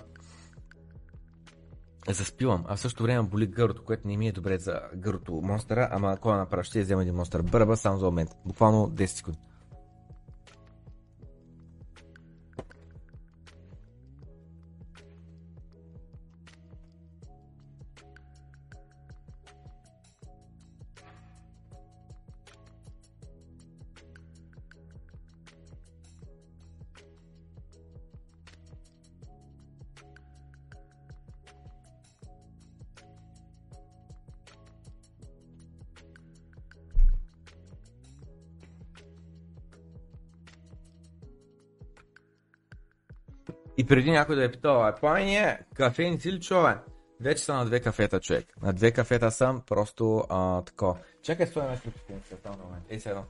заспивам, а в същото време боли гърлото, което не ми е добре за гърлото монстъра, ама ако направя, ще взема един монстър. Бърба само за момент. Буквално 10 секунди. И преди някой да е питал, а плане, кафе не си ли човек? Вече съм на две кафета, човек. На две кафета съм, просто а, тако. Чакай, стоя ме след момент. Ей, седно.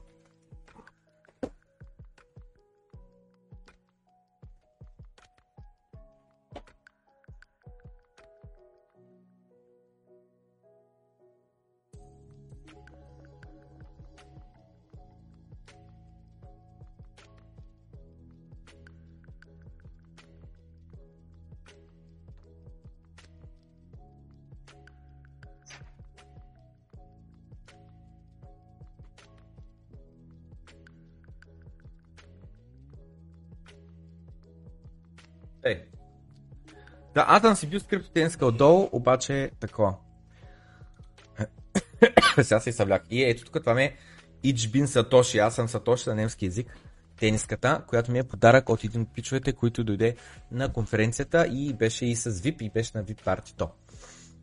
Да, аз съм си бил с криптотенска отдолу, обаче такова. Сега се съвляк. И ето тук това ми е Ичбин Сатоши. Аз съм Сатоши на немски язик. Тениската, която ми е подарък от един от пичовете, който дойде на конференцията и беше и с VIP и беше на VIP партито.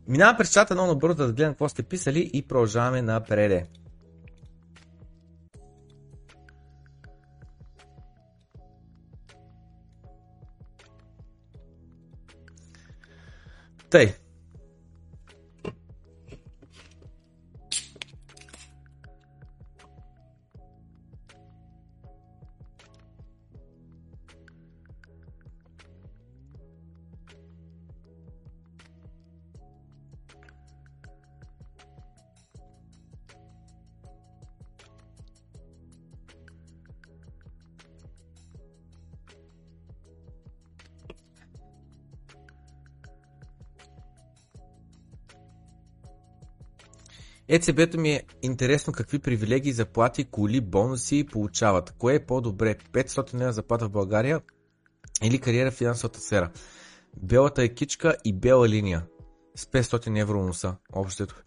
Минавам през чата много набързо да гледам какво сте писали и продължаваме напред. 对 ЕЦБ-то ми е интересно какви привилегии, заплати, коли, бонуси получават. Кое е по-добре? 500 лева заплата в България или кариера в финансовата сфера? Белата е кичка и бела линия с 500 евро носа. Общото.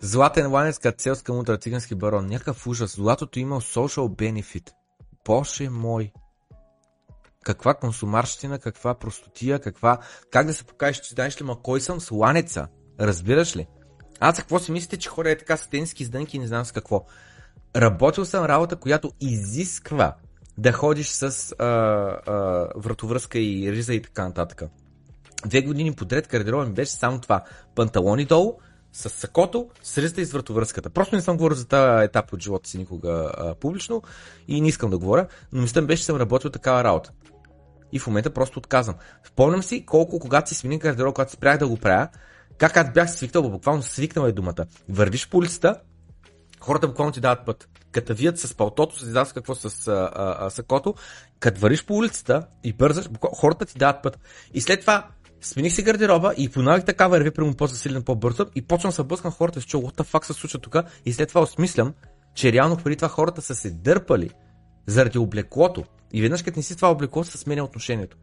Златен ланец като селска мудра цигански барон. Някакъв ужас. Златото има social benefit. Боже мой каква консумарщина, каква простотия, каква... Как да се покажеш, че знаеш ли, ма кой съм сланеца? Разбираш ли? Аз какво си мислите, че хора е така с тенски издънки и не знам с какво. Работил съм работа, която изисква да ходиш с а, а, вратовръзка и риза и така нататък. Две години подред гардероба ми беше само това. Панталони долу, с сакото, с ризата и с вратовръзката. Просто не съм говорил за тази етап от живота си никога а, публично и не искам да говоря, но мисля беше, че съм работил такава работа и в момента просто отказвам. Спомням си колко, когато си смени гардероб, когато спрях да го правя, как аз бях свикнал, буквално свикнал е думата. Вървиш по улицата, хората буквално ти дават път. Като вият с палтото, с изляза какво с а, а, сакото, като вървиш по улицата и бързаш, хората ти дават път. И след това смених си гардероба и понавих така върви прямо по-засилен, по-бързо и почвам да се блъскам хората чул, what the fuck се случва тук и след това осмислям, че реално преди това хората са се дърпали заради облеклото, и веднъж като не си това облекло, се сменя отношението.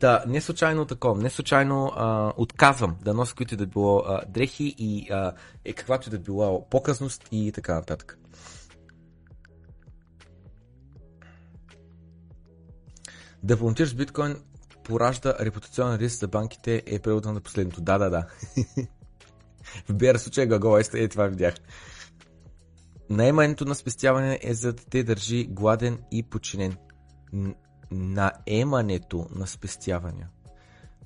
Да, не случайно такова, не случайно а, отказвам да нося които да било а, дрехи и а, е, каквато и да било показност и така нататък. Да волонтираш биткоин поражда репутационен риск за банките е преводно на последното. Да, да, да. В BR случай Гагова е това видях. Наемането на спестяване е за да те държи гладен и подчинен. Наемането на спестявания.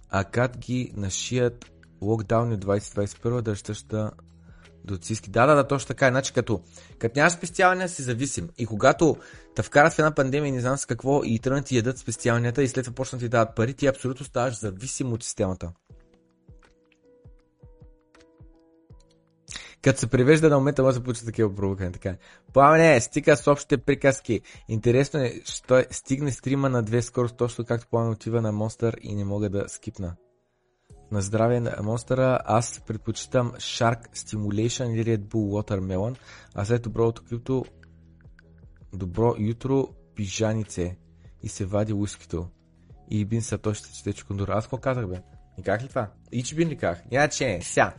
А как ги нашият локдауни 2021 да щъща до циски. Да, да, да, точно така. Значи като, като нямаш спестявания, си зависим. И когато те вкарат в една пандемия не знам с какво и тръгнат и ядат спестяванията и след това почнат ти дават пари, ти абсолютно ставаш зависим от системата. Като се превежда на момента, може да получи такива провокани. Така. Пламене, стига с общите приказки. Интересно е, що е, стигне стрима на две скорост, точно както Пламен отива на Монстър и не мога да скипна. На здраве на Монстъра, аз предпочитам Shark Stimulation или Red Bull Watermelon, а след доброто крипто добро jutro пижанице и се вади ускито. И бин са точно чете чекундура. Аз какво казах бе? И как ли това? Ич бин ли казах? Я че, ся.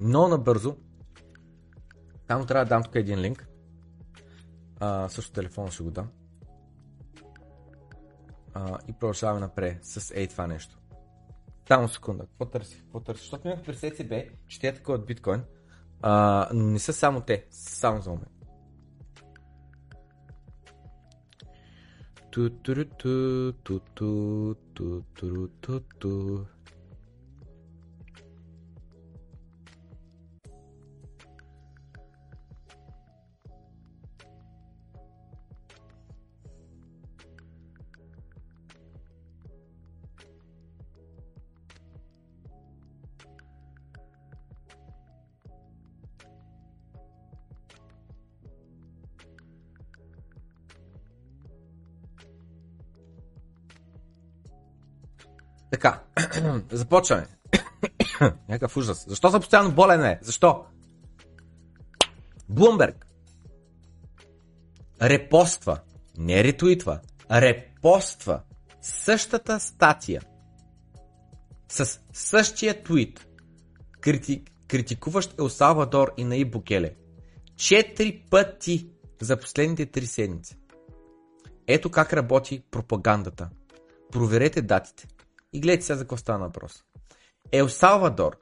Но набързо, там трябва да дам тук един линк. А, също телефона ще го дам. А, и продължаваме напред с ей това нещо. Само секунда. Какво търси? Какво търси? Защото имах през ECB, че те от биткоин. А, но не са само те. Само за момент. ту започваме. Някакъв ужас. Защо съм постоянно болен, е? Защо? Блумберг репоства, не ретуитва, репоства същата статия с същия твит, критик, критикуващ Ел Салвадор и Наиб Букеле. Четири пъти за последните три седмици. Ето как работи пропагандата. Проверете датите. И гледайте сега за какво става въпрос. Ел Салвадор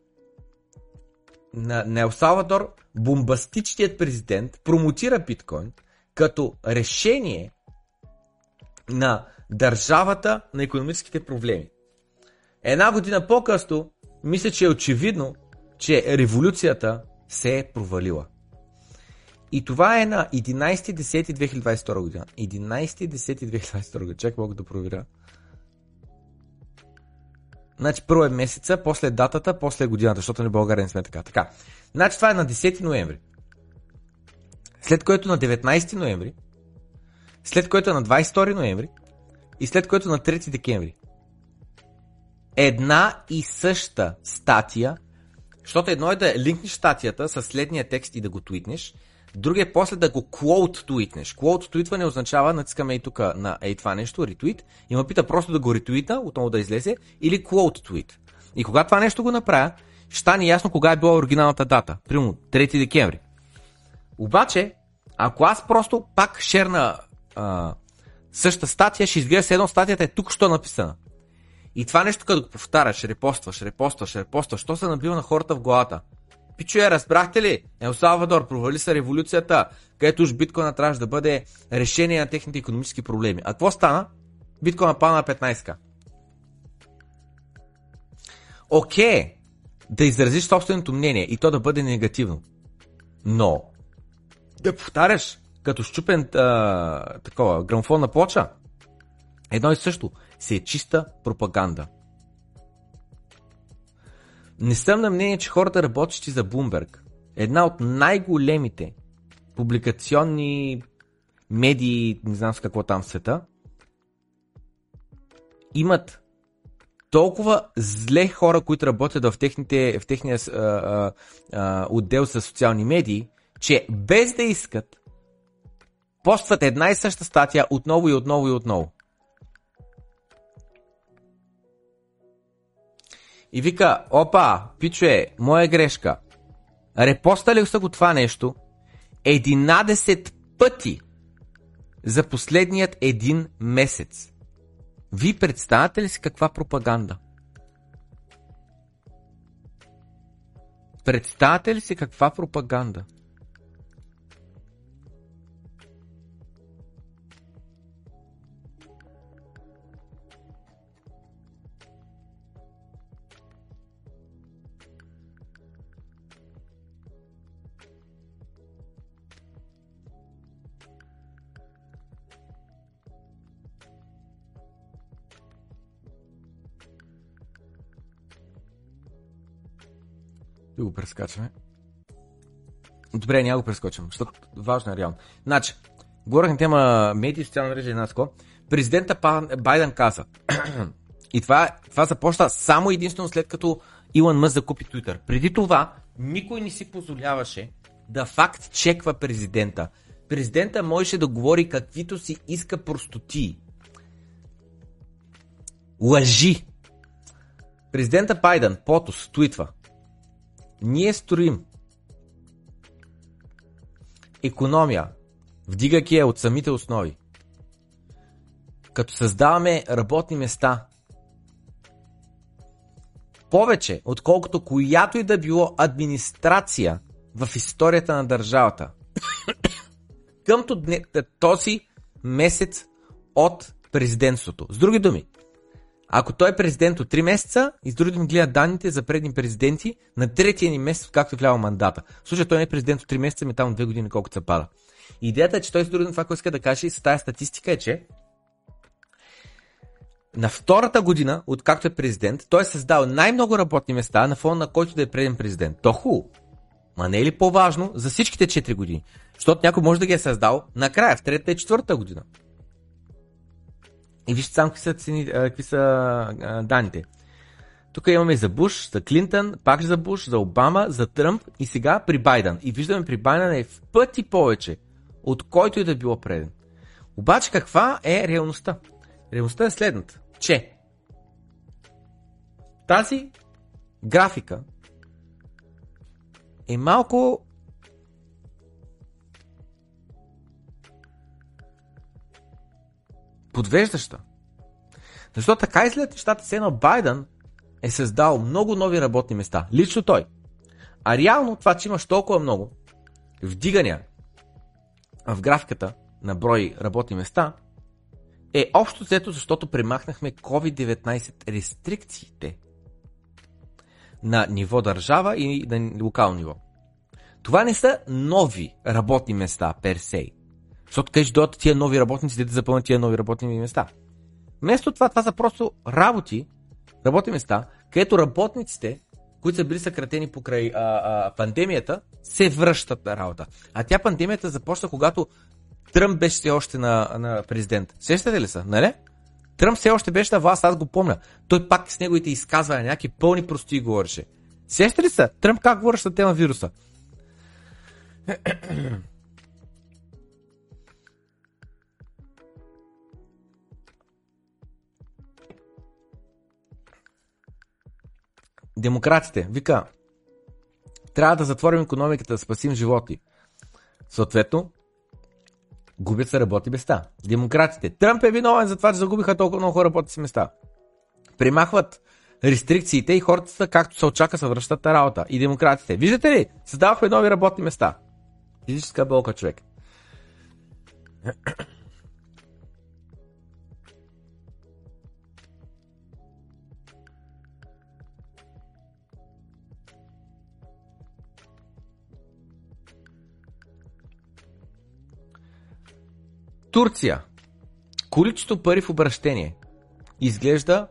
на, на Ел Салвадор бомбастичният президент промотира биткоин като решение на държавата на економическите проблеми. Една година по-късно, мисля, че е очевидно, че революцията се е провалила. И това е на 11.10.2022 година. 11.10.2022 година. Чакай мога да проверя. Значи първо е месеца, после датата, после годината, защото на България не сме така. Така. Значи това е на 10 ноември. След което на 19 ноември, след което е на 22 ноември и след което на 3 декември. Една и съща статия, защото едно е да линкнеш статията с следния текст и да го твитнеш, Другия е после да го quote твитнеш. Quote твитване означава, натискаме и тук на ей това нещо, ретвит, и ме пита просто да го ретвита, отново да излезе, или quote твит. И когато това нещо го направя, ще стане ясно кога е била оригиналната дата. Примерно 3 декември. Обаче, ако аз просто пак шерна а, същата статия, ще изгледа се едно статията е тук, що е написана. И това нещо, като го повтаряш, репостваш, репостваш, репостваш, що се набива на хората в главата? Пичуе, разбрахте ли? Ел Салвадор провали се революцията, където уж биткоина трябваше да бъде решение на техните економически проблеми. А какво стана? Биткоина пана на 15к. Окей, да изразиш собственото мнение и то да бъде негативно. Но да повтаряш като щупен а, такова грамофонна плоча, едно и също, си е чиста пропаганда. Не съм на мнение, че хората работещи за Bloomberg, една от най-големите публикационни медии, не знам с какво там в света, имат толкова зле хора, които работят в, техните, в техния а, а, а, отдел за социални медии, че без да искат, постват една и съща статия отново и отново и отново. И вика, опа, пичуе, моя грешка. Репостали са го това нещо 11 пъти за последният един месец. Ви представяте ли си каква пропаганда? Представяте ли си каква пропаганда? И го прескачаме. Добре, няма го прескочим, защото важно е реално. Значи, говорих на тема медии, социална мрежа и наско. Президента Байден каза, и това, това започна само единствено след като Илон Мъс закупи Twitter. Преди това, никой не си позволяваше да факт чеква президента. Президента можеше да говори каквито си иска простоти. Лъжи. Президента Байден, Потос, твитва. Ние строим економия, вдигайки я от самите основи. Като създаваме работни места, повече, отколкото която и да било администрация в историята на държавата. Къмто този месец от президентството. С други думи, ако той е президент от 3 месеца, и с други ми гледат данните за предни президенти на третия ни месец, както е влява мандата. В случай той не е президент от 3 месеца, ми там 2 години колкото се пада. Идеята е, че той с други това, което иска да каже и с тази статистика е, че на втората година, откакто е президент, той е създал най-много работни места на фона на който да е преден президент. То хубаво. Ма не е ли по-важно за всичките 4 години? Защото някой може да ги е създал накрая, в третата и четвърта година. И вижте само какви са, цени, какви са данните. Тук имаме за Буш, за Клинтън, пак за Буш, за Обама, за Тръмп и сега при Байден. И виждаме при Байден е в пъти повече от който и да било преден. Обаче каква е реалността? Реалността е следната, че тази графика е малко подвеждаща. Защото така изгледат нещата, се едно Байден е създал много нови работни места. Лично той. А реално това, че имаш толкова много вдигания в графиката на брой работни места, е общо взето, защото премахнахме COVID-19 рестрикциите на ниво държава и на локално ниво. Това не са нови работни места пер Защото кажеш, дойдат тия нови работници, да запълнят тия нови работни места. Вместо това, това са просто работи, работни места, където работниците, които са били съкратени покрай а, а, пандемията, се връщат на работа. А тя пандемията започна, когато Тръмп беше все още на, на президент. Сещате ли са, нали? Тръмп все още беше на власт, аз го помня. Той пак с неговите изказвания, някакви пълни прости говореше. Сещате ли са? Тръмп как говореше на тема вируса? Демократите, вика, трябва да затворим економиката, да спасим животи. Съответно, губят се работни места. Демократите. Тръмп е виновен за това, че загубиха толкова много работни места. Примахват рестрикциите и хората, както се очака, се връщат на работа. И демократите. Виждате ли? Създавахме нови работни места. Физическа болка, човек. Турция. Количество пари в обращение. Изглежда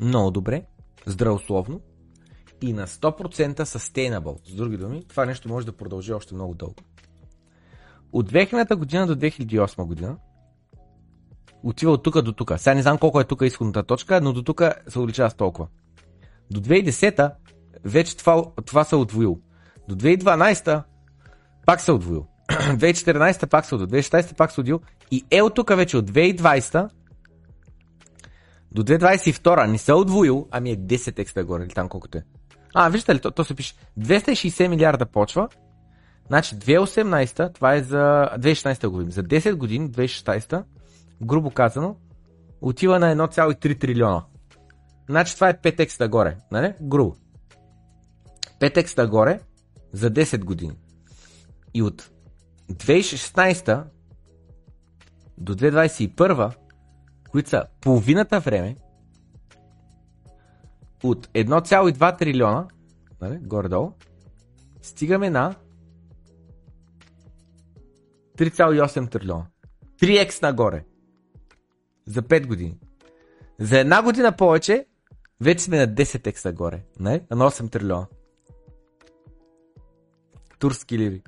много добре, здравословно и на 100% sustainable. С други думи, това нещо може да продължи още много дълго. От 2000 година до 2008 година отива от тук до тук. Сега не знам колко е тук изходната точка, но до тук се увеличава с толкова. До 2010 вече това, това се е отвоил. До 2012 пак се е отвоил. 2014 пак се удил, 2016 пак се удил и е от тук вече от 2020 до 2022 не се е отвоил, ами е 10 експа горе, или там колкото е. А, виждате ли, то, то се пише 260 милиарда почва, значи 2018, това е за 2016 говорим, за 10 години, 2016, грубо казано, отива на 1,3 трилиона. Значи това е 5 екста горе, нали? Грубо. 5 екста горе за 10 години. И от 2016 до 2021, които са половината време, от 1,2 трилиона, нали, горе-долу, стигаме на 3,8 трилиона. 3x нагоре. За 5 години. За една година повече, вече сме на 10x нагоре. Не? На 8 трилиона. Турски ливи.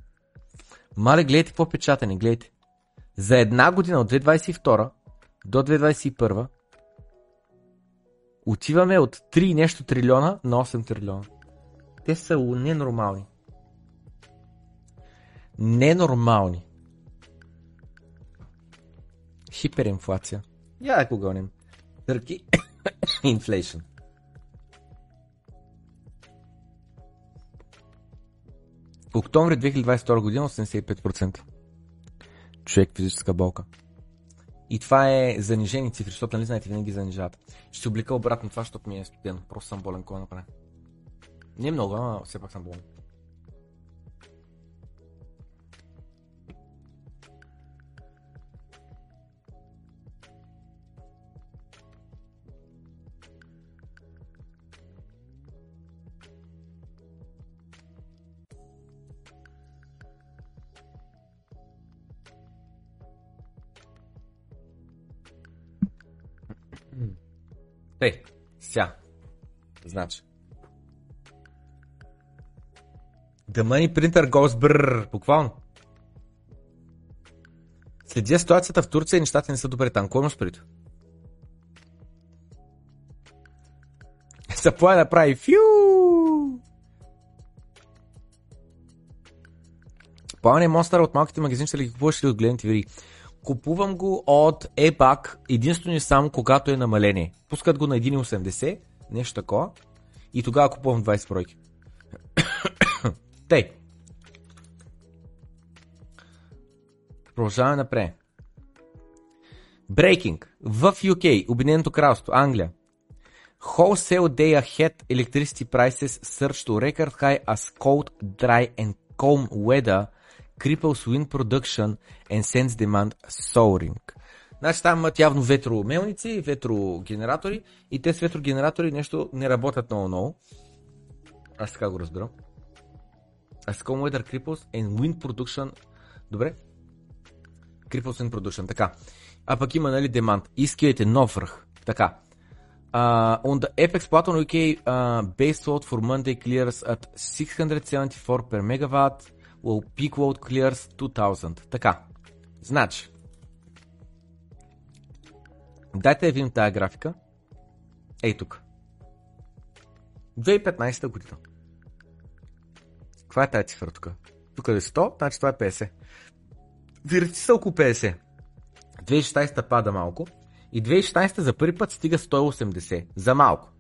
Мале, гледайте какво печатане, гледайте. За една година от 2022 до 2021 отиваме от 3 нещо трилиона на 8 трилиона. Те са ненормални. Ненормални. Хиперинфлация. Я да го гоним. Търки. Inflation. Октомври 2022 година 85%. Човек физическа болка. И това е занижени цифри, защото нали знаете, винаги занижават. Ще се облика обратно това, защото ми е студено. Просто съм болен, кой направи. Не е много, ама все пак съм болен. Е, ся. Значи. The money printer goes brrr, буквално. Следя ситуацията в Турция и нещата не са добре там. Кой имаш прито? Supply направи фю! Плаване монстър от малките магазини ще ли ги купуваш от големите вири? Купувам го от EBAC единствено и само когато е намаление. Пускат го на 1,80, нещо такова. И тогава купувам 20 бройки. Тей. Продължаваме напред. Breaking. В UK, Обединеното кралство, Англия. Wholesale day ahead electricity prices surge to record high as cold, dry and calm weather cripples wind production and sends demand soaring. Значи там имат явно ветромелници, ветрогенератори и те с ветрогенератори нещо не работят много-много. Аз така го разбирам. As calm weather cripples and wind production. Добре? Cripples wind production. Така. А пък има, нали, демант. Искайте нов връх. Така. Uh, on the Apex platform, UK uh, base load for Monday clears at 674 per megawatt, while peak load clears 2000. Така, значи, дайте да видим тази графика. Ей тук. 2015 година. Каква е тази цифра тук? Тук е 100, значи това е 50. Вирти са около 50. 2016 пада малко. И 2016 за първи път стига 180. За малко.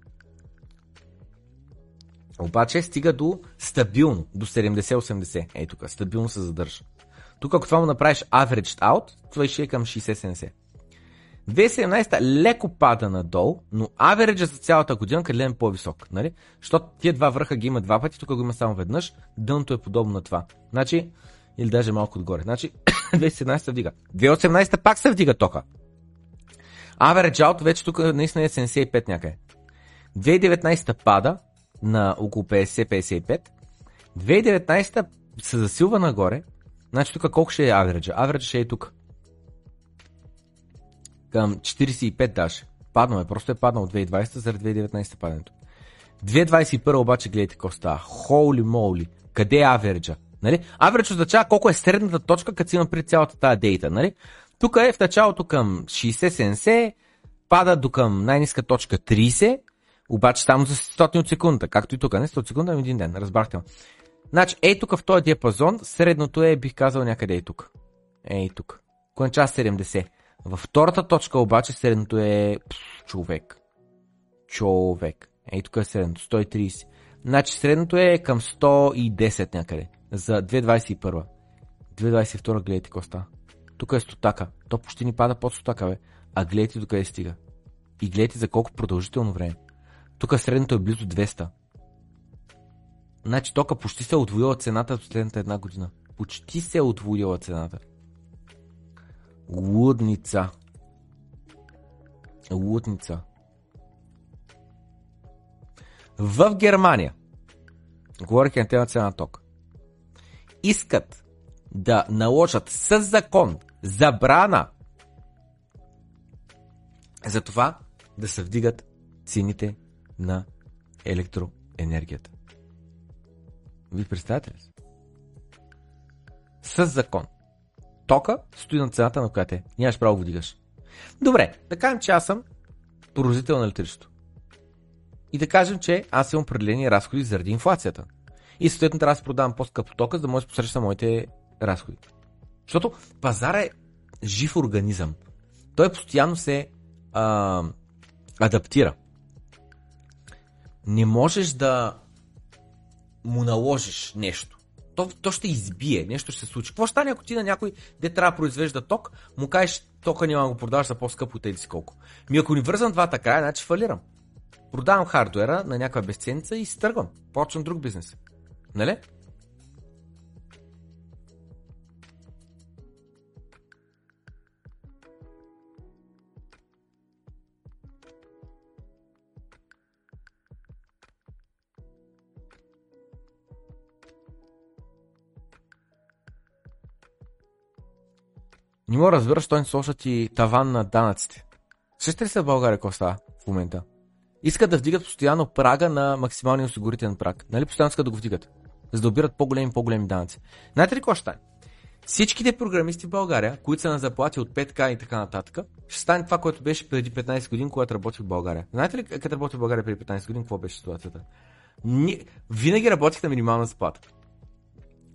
Обаче стига до стабилно, до 70-80. Ей тук, стабилно се задържа. Тук ако това му направиш averaged out, това ще е към 60-70. 2017 леко пада надолу, но авереджа за цялата година къде е по-висок. Нали? Защото тия два върха ги има два пъти, тук го има само веднъж, дъното е подобно на това. Значи, или даже малко отгоре. Значи, 2017 вдига. 2018 пак се вдига тока. Average out вече тук наистина е 75 някъде. 2019 пада на около 50-55. 2019 се засилва нагоре. Значи тук колко ще е average? Average ще е тук. Към 45 даже. Паднал е, просто е паднал от 2020 заради 2019 падането. 2021 обаче гледайте какво става. Holy moly. Къде е average? Нали? Average означава колко е средната точка, като си има при цялата тази дейта. Нали? Тук е в началото към 60-70, пада до към най-ниска точка 30, обаче само за 100 от секунда, както и тук, не 100 секунда, ами един ден, разбрахте. Значи, ей тук в този диапазон, средното е, бих казал, някъде и тук. Ей тук. Конча 70. Във втората точка обаче средното е пф, човек. Човек. Ей тук е средното, 130. Значи средното е към 110 някъде. За 2021. 2022 гледайте какво става. Тук е стотака. То почти ни пада под стотака, бе. А гледайте до къде стига. И гледайте за колко продължително време. Тук средното е близо 200. Значи тока почти се е отвоила цената в последната една година. Почти се е отвоила цената. Лудница. Лудница. В Германия, говорих на тема цена на ток, искат да наложат с закон забрана за това да се вдигат цените на електроенергията. Ви представяте ли? С закон. Тока стои на цената, на която е. Нямаш право да вдигаш. Добре, да кажем, че аз съм производител на електричество. И да кажем, че аз имам определени разходи заради инфлацията. И съответно трябва да продавам по-скъпо тока, за да може да посреща моите разходи. Защото пазара е жив организъм. Той постоянно се а, адаптира. Не можеш да му наложиш нещо. То, то ще избие, нещо ще се случи. Какво ще стане, ако ти на някой, де трябва да произвежда ток, му кажеш, тока няма го продаваш за по-скъпо от си колко. Ми ако ни вързам два така, значи фалирам. Продавам хардуера на някаква безценица и стъргвам. Почвам друг бизнес. Нали? Не мога да разбера, що не сложат и таван на данъците. Същите ли са в България какво става в момента? Искат да вдигат постоянно прага на максималния осигурителен праг. Нали постоянно искат да го вдигат? За да обират по-големи и по-големи данъци. Знаете ли какво ще стане? Всичките програмисти в България, които са на заплати от 5К и така нататък, ще стане това, което беше преди 15 години, когато работих в България. Знаете ли, къде работих в България преди 15 години, какво беше ситуацията? Ни... Винаги работих на минимална заплата.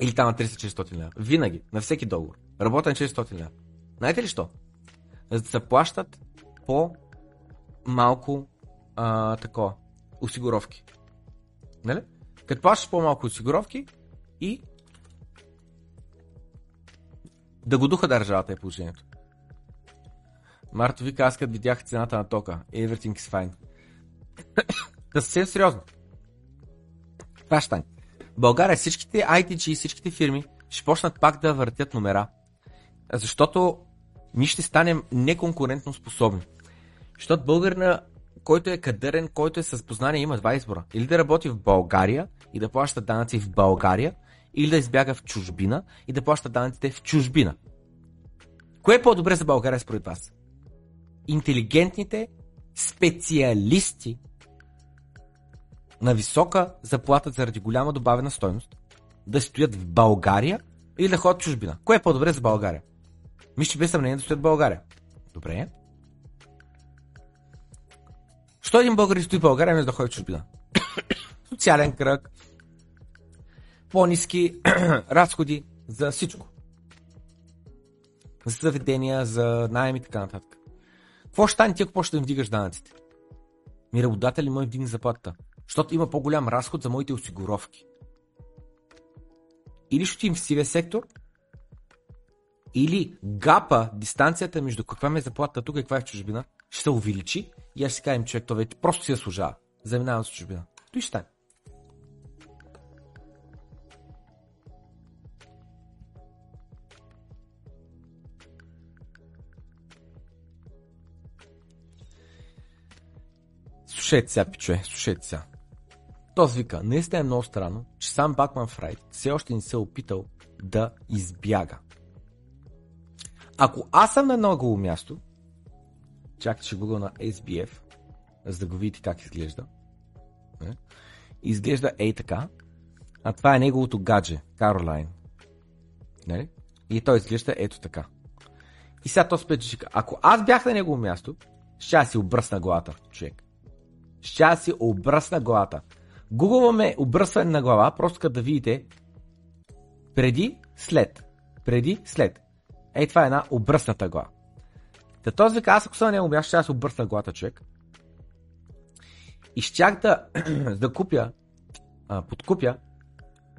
Или там на 300-400 лева. Винаги. На всеки договор. Работя на 400 лева. Знаете ли що? За да се плащат по малко а, тако, осигуровки. Нали? Като плащаш по-малко осигуровки и да го духа държавата е положението. Марто вика, аз като видях цената на тока. Everything is fine. да съвсем сериозно. Това ще. България всичките ITG всичките фирми ще почнат пак да въртят номера. Защото ние ще станем неконкурентно способни. Защото българина, който е кадърен, който е с познание, има два избора. Или да работи в България и да плаща данъци в България, или да избяга в чужбина и да плаща данъците в чужбина. Кое е по-добре за България според вас? Интелигентните специалисти на висока заплата заради голяма добавена стойност да стоят в България или да ходят в чужбина. Кое е по-добре за България? Мисля, без съмнение да стоят в България. Добре. Що един българин стои в България, не да ходи в чужбина? Социален кръг, по-низки разходи за всичко. За заведения, за найем и така нататък. Какво ще стане ти, ако почне да им вдигаш данъците? Ми работодател ли му вдигне заплатата? Защото има по-голям разход за моите осигуровки. Или ще им в сивия сектор, или гапа, дистанцията между каква ми е заплата тук и каква е в чужбина, ще се увеличи и аз ще кажем, човек, това вече просто си я служава. Заминавам с чужбина. Той ще стане. Слушайте сега, пичове, слушайте сега. Този вика, наистина е много странно, че сам Бакман Фрайт все още не се е опитал да избяга. Ако аз съм на негово място, чакайте ще Google на SBF, за да го видите как изглежда. Не? Изглежда ей така, а това е неговото гадже, Каролайн. Не? И той изглежда ето така. И сега то спече, ако аз бях на негово място, ще си обръсна главата, човек. Ще си обръсна главата. Гугълваме обръсване на глава, просто като да видите преди, след. Преди, след. Ей, това е една обръсната глава. Та този вика, аз ако съм него място, ще аз обръсна главата човек. И щях да, да купя, а, подкупя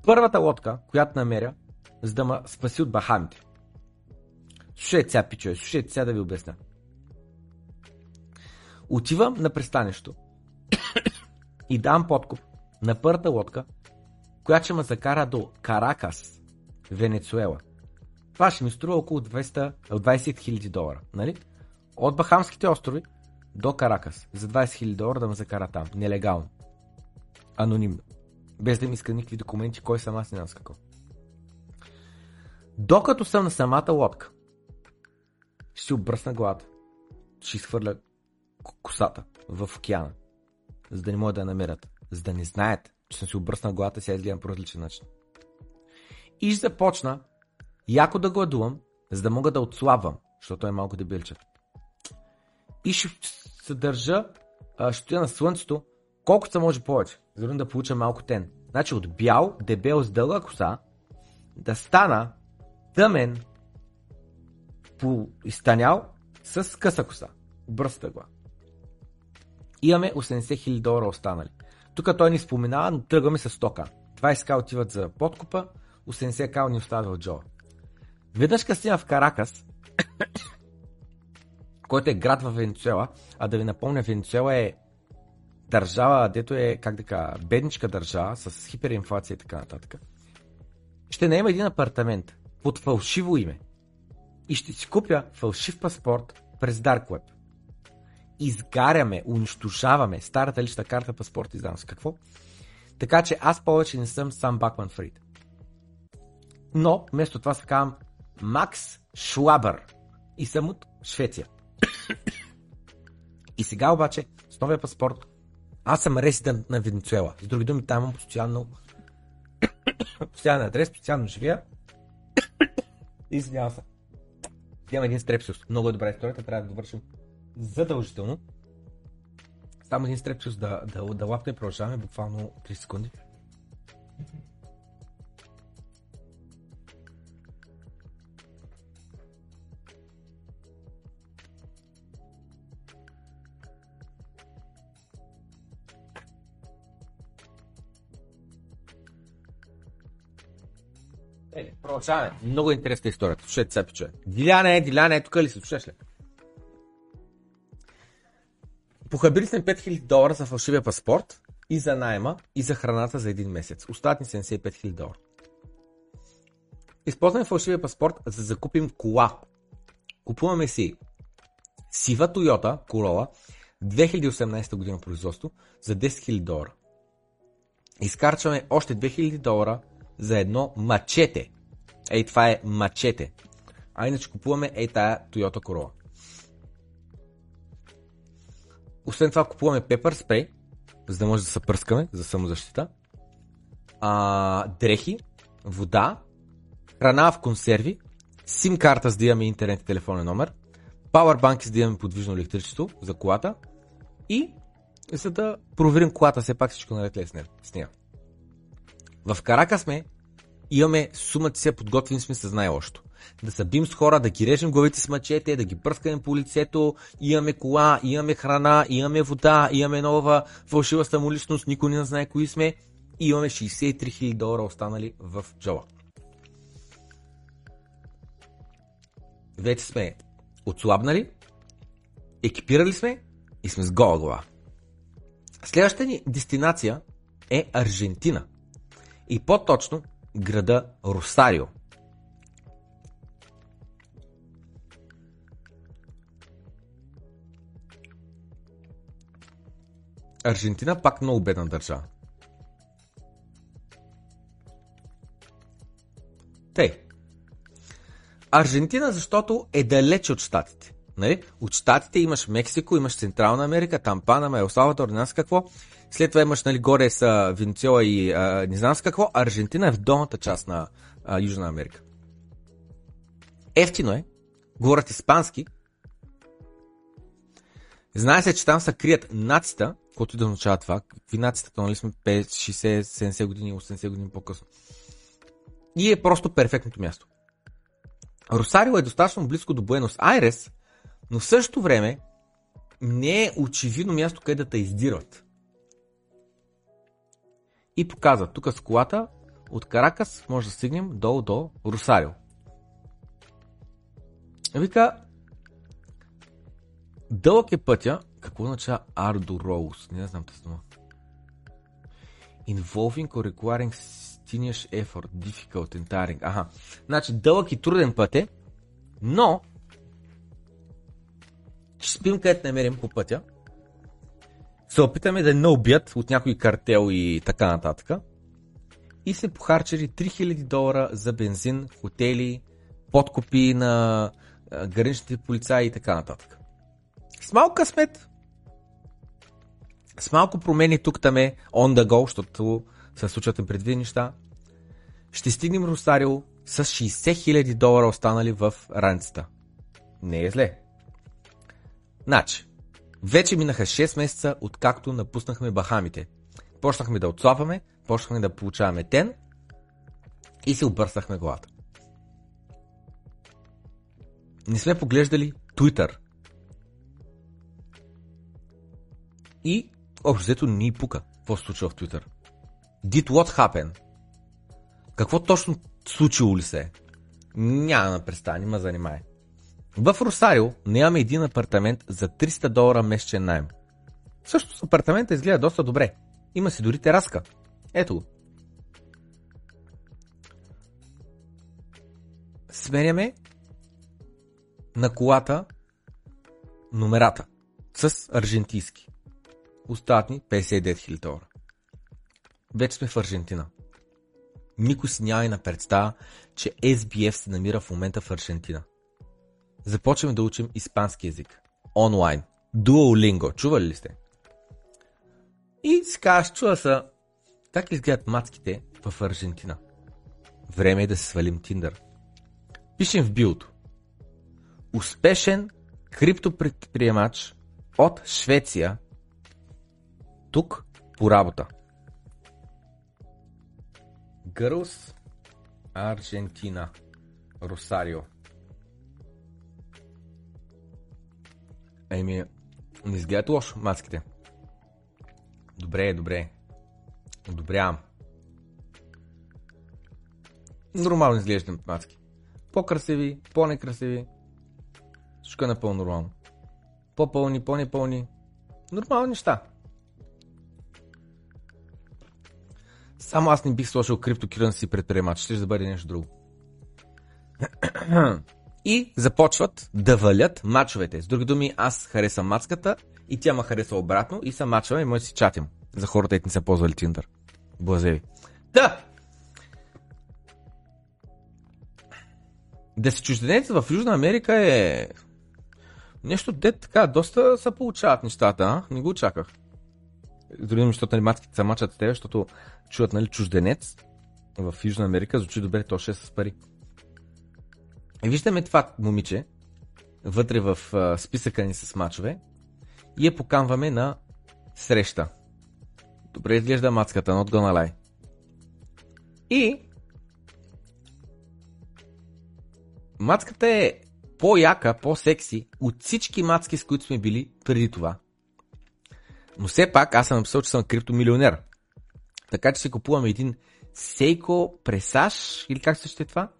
първата лодка, която намеря, за да ме спаси от бахамите. Слушайте сега, пичове, слушайте сега да ви обясня. Отивам на пристанището и дам подкуп на първата лодка, която ще ме закара до Каракас, Венецуела. Това ще ми струва около 200, 20 000 долара. Нали? От Бахамските острови до Каракас за 20 000 долара да ме закара там. Нелегално. Анонимно. Без да ми иска никакви документи, кой съм аз не знам с какво. Докато съм на самата лодка, ще си обръсна главата. Ще изхвърля косата в океана, за да не могат да я намерят. За да не знаят, че съм си обръснал главата, сега изгледам по различен начин. И ще започна яко да гладувам, за да мога да отслабвам, защото е малко дебилче. И ще се държа, ще стоя на слънцето, колкото се може повече, за да получа малко тен. Значи от бял, дебел с дълга коса, да стана тъмен, изтанял с къса коса. Бръста глава. Имаме 80 000 долара останали. Тук той ни споменава, но тръгваме с 100к. 20к отиват за подкупа, 80к ни оставя от Джо. Веднъж като в Каракас, който е град в Венецуела, а да ви напомня, Венецуела е държава, дето е, как да кажа, бедничка държава, с хиперинфлация и така нататък, ще наема един апартамент под фалшиво име и ще си купя фалшив паспорт през Dark Web. Изгаряме, унищожаваме старата лична карта, паспорт и знам с какво. Така че аз повече не съм сам Бакман Фрид. Но, вместо това се казвам Макс Шлабър и съм от Швеция. и сега обаче, с новия паспорт, аз съм резидент на Венецуела. С други думи, там имам постоянно постоянен адрес, постоянно живея. Извинявам се. Имам един стрепсиус. Много е добра историята, трябва да довършим задължително. Само един стрепчус да, да, да лапне, продължаваме буквално 3 секунди. Е, продължаваме. Много интересна история, Слушайте сега, пиче. Диляне, Диляне, тук ли си? Слушаш ли? Похабили сме 5000 долара за фалшивия паспорт и за найма и за храната за един месец. Остават ни 75 000 долара. Използваме фалшивия паспорт за да закупим кола. Купуваме си сива Toyota Corolla 2018 година производство за 10 000 долара. Изкарчваме още 2000 долара за едно мачете. Ей, това е мачете. А иначе купуваме ей тая Toyota Corolla. Освен това купуваме пепър спрей, за да може да се пръскаме за самозащита. А, дрехи, вода, храна в консерви, сим карта за да имаме интернет и телефонен номер, пауърбанки за да имаме подвижно електричество за колата и за да проверим колата, все пак всичко наред ли е с нея. В Карака сме, имаме сумата си, подготвени сме с най-лошото. Да събим с хора, да ги режем главите с мъчете, да ги пръскаме по лицето, имаме кола, имаме храна, имаме вода, имаме нова фалшива самоличност, никой не знае кои сме и имаме 63 000 долара останали в джоба. Вече сме отслабнали, екипирали сме и сме с гола глава. Следващата ни дестинация е Аржентина. И по-точно града Росарио. Аржентина пак много бедна държава. Тей. Аржентина, защото е далече от щатите. Нали? От щатите имаш Мексико, имаш Централна Америка, там Панама, Ел не знам какво. След това имаш нали, горе с Венецуела и а, не знам с какво. Аржентина е в долната част на а, Южна Америка. Ефтино е. Говорят испански. Знае се, че там се крият нацията, което да означава това. Какви нацията, нали сме 50, 60, 70 години, 80 години по-късно. И е просто перфектното място. Росарио е достатъчно близко до Буенос Айрес, но в същото време не е очевидно място, къде да те издирват. И показва, тук с колата от Каракас може да стигнем долу до Росарио. Вика, дълъг е пътя, какво означава Ardor Rose? Не знам тази дума. Involving or requiring continuous effort, difficult and tiring. Аха. Значи дълъг и труден път е, но ще спим където намерим по пътя. Се опитаме да не убият от някой картел и така нататък. И се похарчили 3000 долара за бензин, хотели, подкупи на граничните полицаи и така нататък. С малко късмет, с малко промени тук там е on the go, защото се случват предвидени неща, ще стигнем Росарио с 60 000 долара останали в ранцата. Не е зле. Значи, вече минаха 6 месеца, откакто напуснахме Бахамите. Почнахме да отслабваме, почнахме да получаваме тен и се обърсахме главата. Не сме поглеждали Twitter. И общо взето ни пука. Какво се случва в Twitter? Did what happen? Какво точно случило ли се? Няма да представя, не ме занимай. В Росарио нямаме един апартамент за 300 долара месечен найем. Също с апартамента изгледа доста добре. Има си дори тераска. Ето го. Сменяме на колата номерата с аржентийски. Остават ни 59 000 долара. Вече сме в Аржентина. Никой си няма и на представа, че SBF се намира в момента в Аржентина. Започваме да учим испански язик. Онлайн. Duolingo. Чували ли сте? И си казваш, чува са, как изгледат мацките в Аржентина. Време е да се свалим Тиндър. Пишем в биото. Успешен криптопредприемач от Швеция тук по работа. Girls Аржентина. Росарио. Еми, не изгледат лошо маските. Добре, добре. Одобрявам. Нормално изглеждат мацки. По-красиви, по-некрасиви. Всичко е напълно нормално. По-пълни, по-непълни. Нормални неща. Само аз не бих сложил криптокюренси предприемач. Ще да бъде нещо друго. И започват да валят мачовете. С други думи, аз харесвам мацката и тя ме харесва обратно и са мачваме и може да си чатим. За хората, които не са ползвали Tinder. Блазеви. Да! Да си чужденец в Южна Америка е нещо, де така, доста се получават нещата, а? Не го очаках. Дори защото нали, матките са мачат с теб, защото чуват нали, чужденец в Южна Америка, звучи добре, то ще е с пари. И виждаме това момиче, вътре в а, списъка ни с мачове и я поканваме на среща. Добре изглежда мацката, not gonna lie. И мацката е по-яка, по-секси от всички мацки, с които сме били преди това. Но все пак аз съм написал, че съм криптомилионер. Така че си купуваме един Seiko Presage, или как се ще това?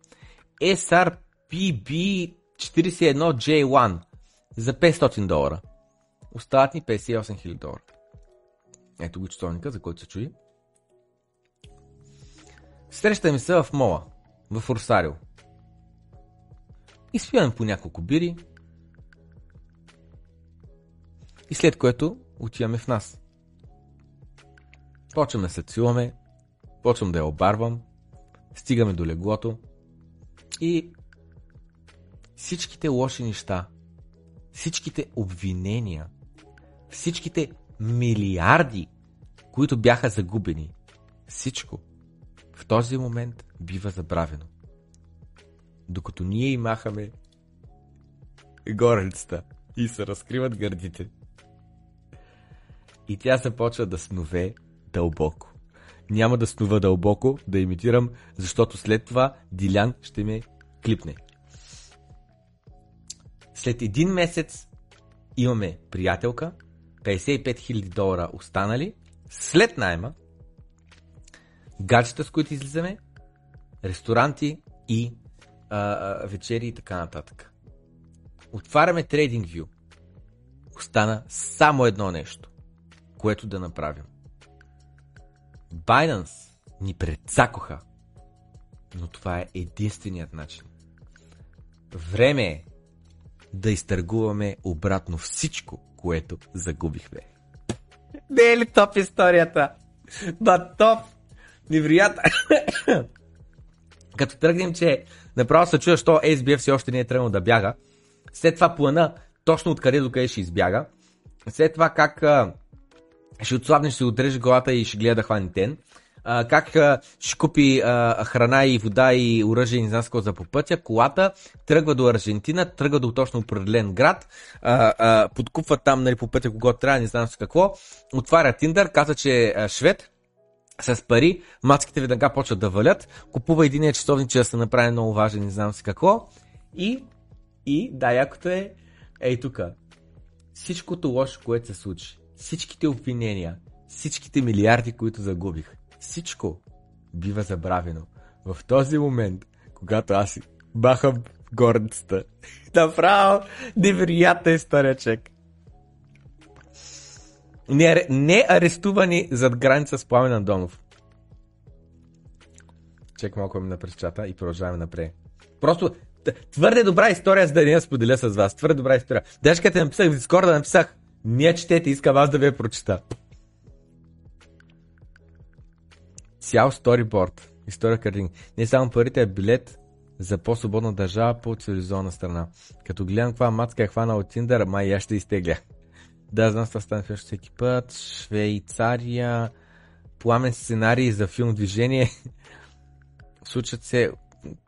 SRPB41J1 за 500 долара. Остават ни 58 000 долара. Ето го часовника, за който се чуи. Срещаме се в мола, в Русарио. Изпиваме по няколко бири. И след което отиваме в нас. Почваме да се целуваме, почвам да я обарвам, стигаме до леглото и всичките лоши неща, всичките обвинения, всичките милиарди, които бяха загубени, всичко в този момент бива забравено. Докато ние и махаме горелицата и се разкриват гърдите. И тя започва да снове дълбоко. Няма да снува дълбоко, да имитирам, защото след това Дилян ще ме клипне. След един месец имаме приятелка, 55 000 долара останали, след найма, гаджета, с които излизаме, ресторанти и а, а, вечери и така нататък. Отваряме TradingView. Остана само едно нещо, което да направим. Binance ни предсакоха, но това е единственият начин. Време е да изтъргуваме обратно всичко, което загубихме. Не е ли топ историята? Ба топ! Невероятно! Като тръгнем, че направо се чуя, що SBF все още не е тръгнал да бяга. След това плана, точно откъде до къде ще избяга. След това как ще отслабне, ще отреже главата и ще гледа да хване тен. А, как а, ще купи а, храна и вода и оръжие и не знам за по пътя. Колата тръгва до Аржентина, тръгва до точно определен град, а, а, подкупва там нали, по пътя кого трябва, не знам с какво. Отваря Тиндър, каза, че е швед, с пари, мацките веднага почват да валят, купува един часовник, че да се направи много важен, не знам си какво. И, и да, якото е, ей тук, всичкото лошо, което се случи, всичките обвинения, всичките милиарди, които загубих, всичко бива забравено. В този момент, когато аз бахам горницата, направо невероятна история, човек. Не, не арестувани зад граница с Пламен Андонов. Чек малко ми напрез чата и продължаваме напред. Просто твърде добра история, за да не я споделя с вас. Твърде добра история. Даже като написах в Дискорда, написах не четете, искам аз да ви я прочита. Цял сториборд. История картинг. Не само парите, а билет за по-свободна държава по цивилизована страна. Като гледам каква мацка е хвана от Тиндър, май я ще изтегля. Да, знам, това стане всеки път. Швейцария. Пламен сценарий за филм Движение. Случат се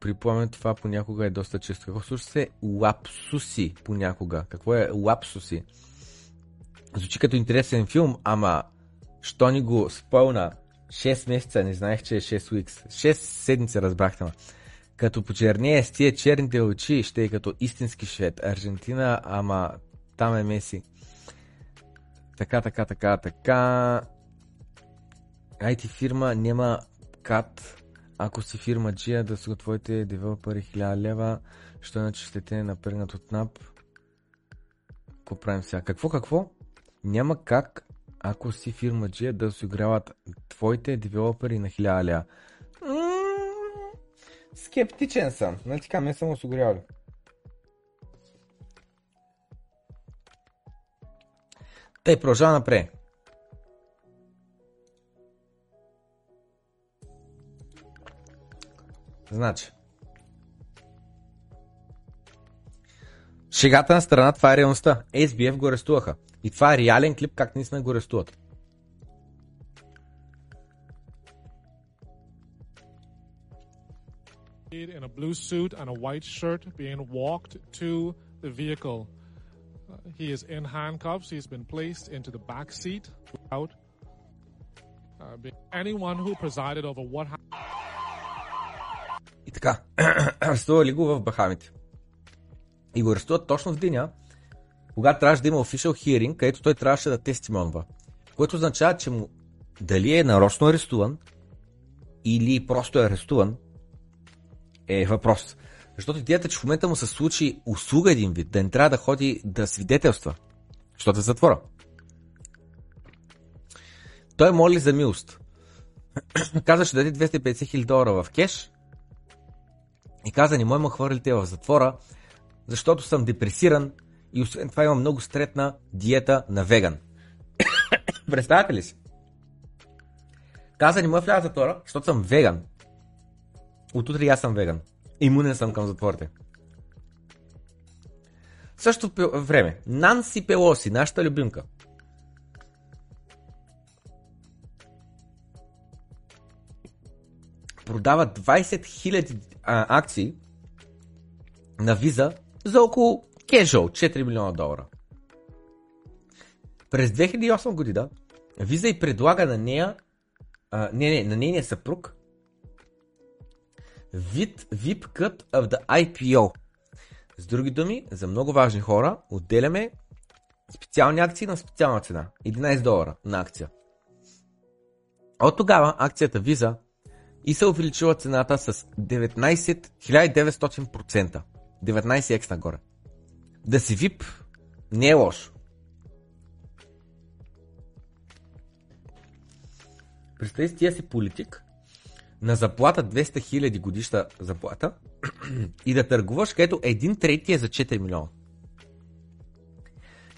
при пламен това понякога е доста често. Какво случва се? Лапсуси понякога. Какво е лапсуси? Звучи като интересен филм, ама що ни го спълна 6 месеца, не знаех, че е 6 weeks. 6 седмици разбрахте ма. Като почернее с тия черните очи, ще е като истински швед. Аржентина, ама там е Меси. Така, така, така, така. IT фирма няма кат ако си фирма Джия, да са твоите девелопери 1000 лева, що иначе ще те напрегнат от НАП. Какво правим сега? Какво, какво? Няма как, ако си фирма Джия, да осигуряват твоите девелопери на 1000 лева. Скептичен съм. Не така, ме съм осигурявали. Тъй, продължава напред. Значи. Шегата на страна, това е реалността. SBF го арестуваха. И това е реален клип, как наистина го арестуват. in a blue suit and a white shirt being walked to the vehicle. Uh, he is in handcuffs. He's been placed into the back seat without uh, being anyone who presided over what happened. И така, арестували го в Бахамите. И го арестуват точно в деня, когато трябваше да има official hearing, където той трябваше да тестимонва. Което означава, че му дали е нарочно арестуван или просто е арестуван, е въпрос. Защото идеята, че в момента му се случи услуга един вид, да не трябва да ходи да свидетелства, защото е затвора. Той моли за милост. Каза, ще даде 250 хиляди долара в кеш и каза, не му хвърлите в затвора, защото съм депресиран и освен това имам много стретна диета на веган. Представяте ли си? Каза, не му вляза в затвора, защото съм веган. От утре аз съм веган. Имунен съм към затворите. Също време, Нанси Пелоси, нашата любимка, продава 20 000 а, акции на виза за около casual 4 милиона долара. През 2008 година виза и предлага на нея, а, не, не, на нейния съпруг вид VIP Cut of the IPO. С други думи, за много важни хора отделяме специални акции на специална цена. 11 долара на акция. От тогава акцията Visa и се увеличила цената с 19 1900%. 19x нагоре. Да си VIP не е лошо. Представи си, тия си политик на заплата 200 000 годишна заплата и да търгуваш, където един трети е за 4 милиона.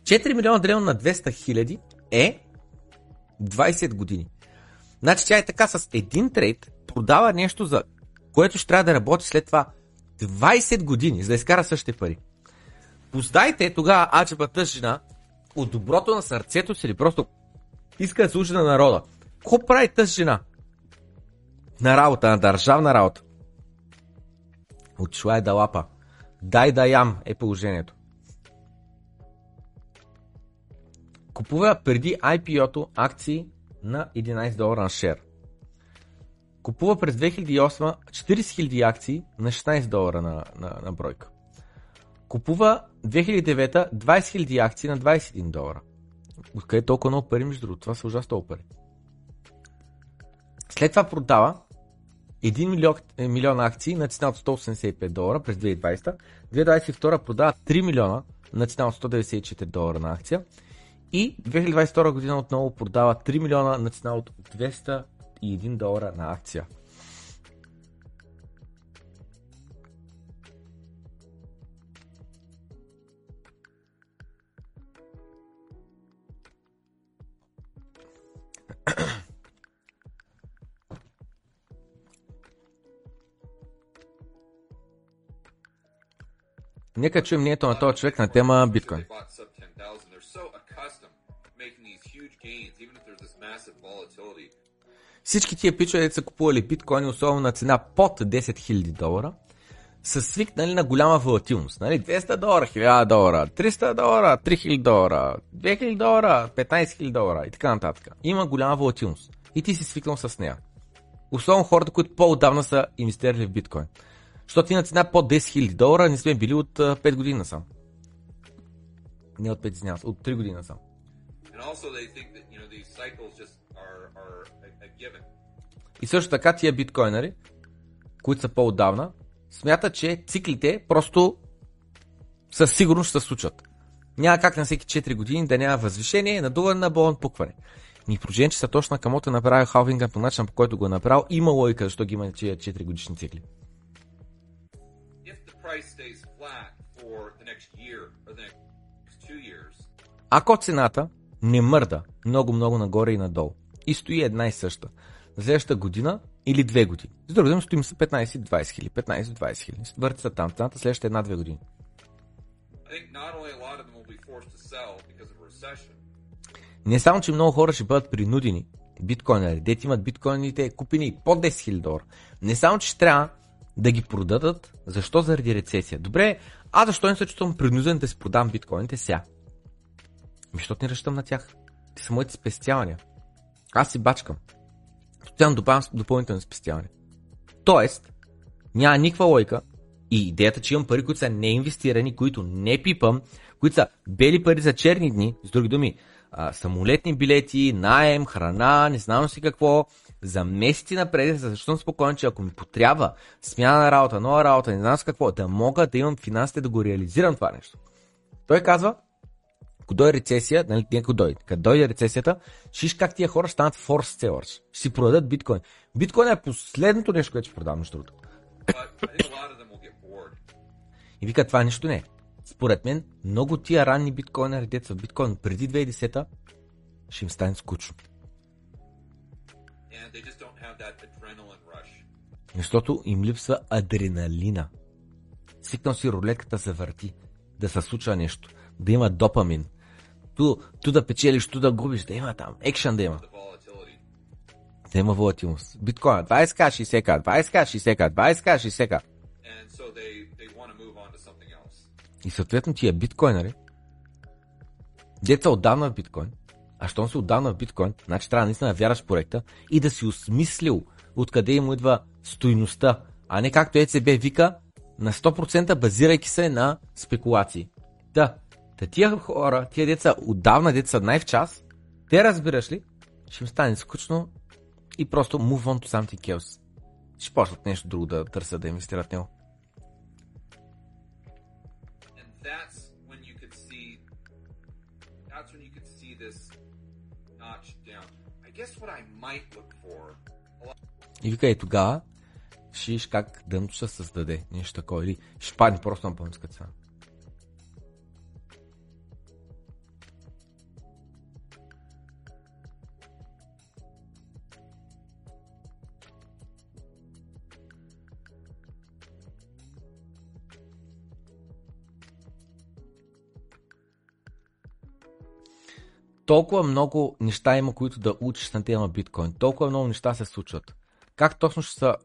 4 милиона делено на 200 хиляди е 20 години. Значи тя е така с един трейд, продава нещо, за което ще трябва да работи след това 20 години, за да изкара същите пари. Поздайте тогава аджабата жена от доброто на сърцето си или просто иска да служи на народа. Какво прави тази жена? На работа, на държавна работа. Отишла е да лапа. Дай да ям е положението. Купува преди IPO-то акции на 11 долара на шер. Купува през 2008 40 000 акции на 16 долара на, на, на бройка. Купува 2009 20 000 акции на 21 долара. Откъде толкова много пари, между другото? Това са ужасно пари. След това продава 1 милион, е, милион акции на цена от 185 долара през 2020. 2022 продава 3 милиона на цена от 194 долара на акция. И 2022 година отново продава 3 милиона на цена от 201 долара на акция. Нека чуем мнението на този човек на тема биткоин. Всички тия пичове, са купували биткоини, особено на цена под 10 000 долара, са свикнали на голяма волатилност. Нали? 200 долара, 1000 долара, 300 долара, 3000 долара, 2000 долара, 15 000 долара и така нататък. Има голяма волатилност. И ти си свикнал с нея. Особено хората, които по-отдавна са инвестирали в биткоин. Защото ти на цена под 10 000 долара не сме били от 5 години насам. Не от 5, извинявам от 3 години насам. И също така тия биткоинери които са по-отдавна, смятат, че циклите просто със сигурност ще се случат. Няма как на всеки 4 години да няма възвишение, надуване на болен пукване. Ми положение, че точно Камото е направил халвинга по начин, по който го е направил, има логика, защо ги има тия 4 годишни цикли. Ако цената не мърда много-много нагоре и надолу и стои една и съща, следващата година или две години. С друго стоим с 15-20 хиляди, 15-20 хиляди. Върти се там, цената следващата една-две години. Не само, че много хора ще бъдат принудени биткоинери, дете имат биткоините купени под 10 000 долара. Не само, че ще трябва да ги продадат, защо заради рецесия? Добре, а защо не се чувствам принуден да си продам биткоините сега? Ми, защото не разчитам на тях. Те са моите спестявания. Аз си бачкам. Тотално добавям допълнително спестяване. Тоест, няма никаква лойка и идеята, че имам пари, които са неинвестирани, които не пипам, които са бели пари за черни дни, с други думи, а, самолетни билети, найем, храна, не знам си какво, за месеци напред, защото съм спокоен, че ако ми потрябва смяна на работа, нова работа, не знам с какво, да мога да имам финансите да го реализирам това нещо. Той казва, ако дойде рецесия, нали, не ако дойде, като дойде рецесията, шиш как тия хора станат force sellers. Ще си продадат биткоин. Биткоин е последното нещо, което ще продам, между другото. И вика, това нищо не е. Според мен, много тия ранни биткоинери, деца в биткоин преди 2010 ще им стане скучно. Защото им липсва адреналина. Свикнал си рулетката се върти, да се случва нещо, да има допамин, ту, ту да печелиш, ту да губиш, да има там, екшен да има. Да има волатилност. Биткоин, 20к, 60к, 20к, 60к, 20к, 60к. И съответно тия биткоинери, деца отдавна в биткоин, а щом си отдавна в биткоин, значи трябва наистина да вярваш в проекта и да си осмислил откъде им идва стойността, а не както ЕЦБ вика, на 100% базирайки се на спекулации. Да, Та тия хора, тия деца, отдавна деца най-в час, те разбираш ли, ще им стане скучно и просто move on to something else. Ще почнат нещо друго да търсят да инвестират в него. И вика и тогава, ще виж как дъното ще създаде нещо такова или ще падне просто на пълнска цена. Толкова много неща има, които да учиш на тема биткоин. Толкова много неща се случват. Как точно ще са...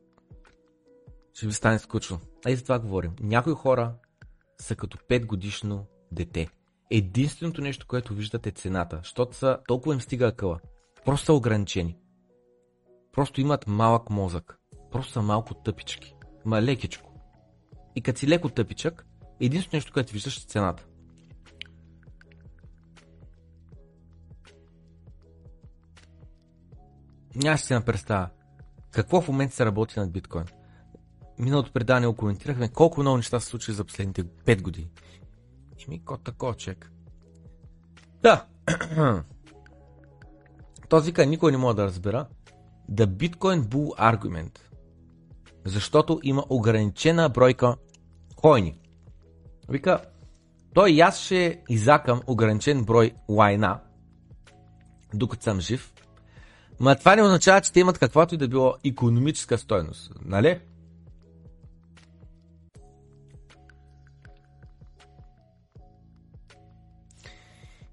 Ще ви стане скучно. А за това говорим. Някои хора са като 5 годишно дете. Единственото нещо, което виждате е цената, защото са толкова им стига акъла. Просто са ограничени. Просто имат малък мозък. Просто са малко тъпички. Ма лекичко. И като си леко тъпичък, единственото нещо, което виждаш е цената. Няма си на представа. Какво в момента се работи над биткоин? Миналото предание го коментирахме колко много неща се случили за последните 5 години. И ми кот такова чек. Да. Този вика никой не може да разбера. The Bitcoin Bull Argument. Защото има ограничена бройка койни. Вика, той и аз ще изакам ограничен брой лайна, докато съм жив, Ма това не означава, че те имат каквато и да било економическа стойност, нали?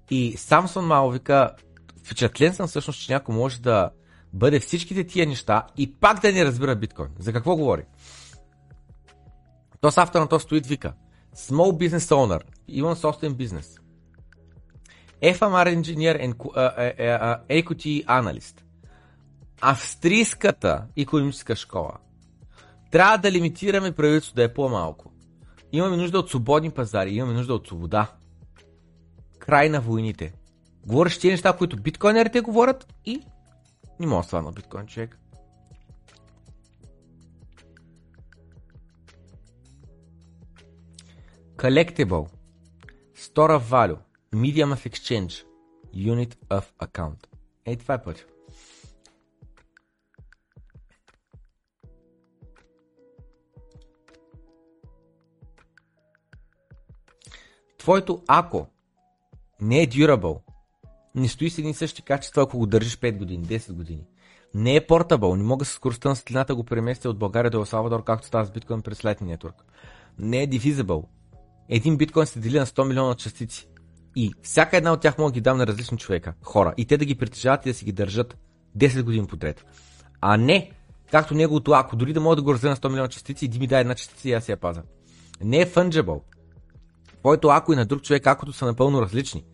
И Самсон Мао вика, впечатлен съм всъщност, че някой може да бъде всичките тия неща и пак да не разбира биткоин. За какво говори? То с автор на този стоит вика Small Business Owner, имам собствен бизнес. FMR Engineer and uh, uh, uh, Equity Analyst австрийската економическа школа. Трябва да лимитираме правителството да е по-малко. Имаме нужда от свободни пазари, имаме нужда от свобода. Край на войните. Говориш тези неща, които биткоинерите говорят и не мога да свана биткоин човек. Collectible, Store of Value, Medium of Exchange, Unit of Account. Ей, това е път. Твоето ако не е durable, не стои с едни същи качества, ако го държиш 5 години, 10 години. Не е портабъл, не мога с скоростта на светлината го преместя от България до Салвадор, както става с биткоин през Lightning Network. Не е divisible. Един биткоин се дели на 100 милиона частици. И всяка една от тях мога да ги дам на различни човека, хора. И те да ги притежават и да си ги държат 10 години подред. А не, както неговото ако, дори да мога да го разделя на 100 милиона частици и ми дай една частица и аз я паза. Не е fungible. Твоето ако и на друг човек акото са напълно различни.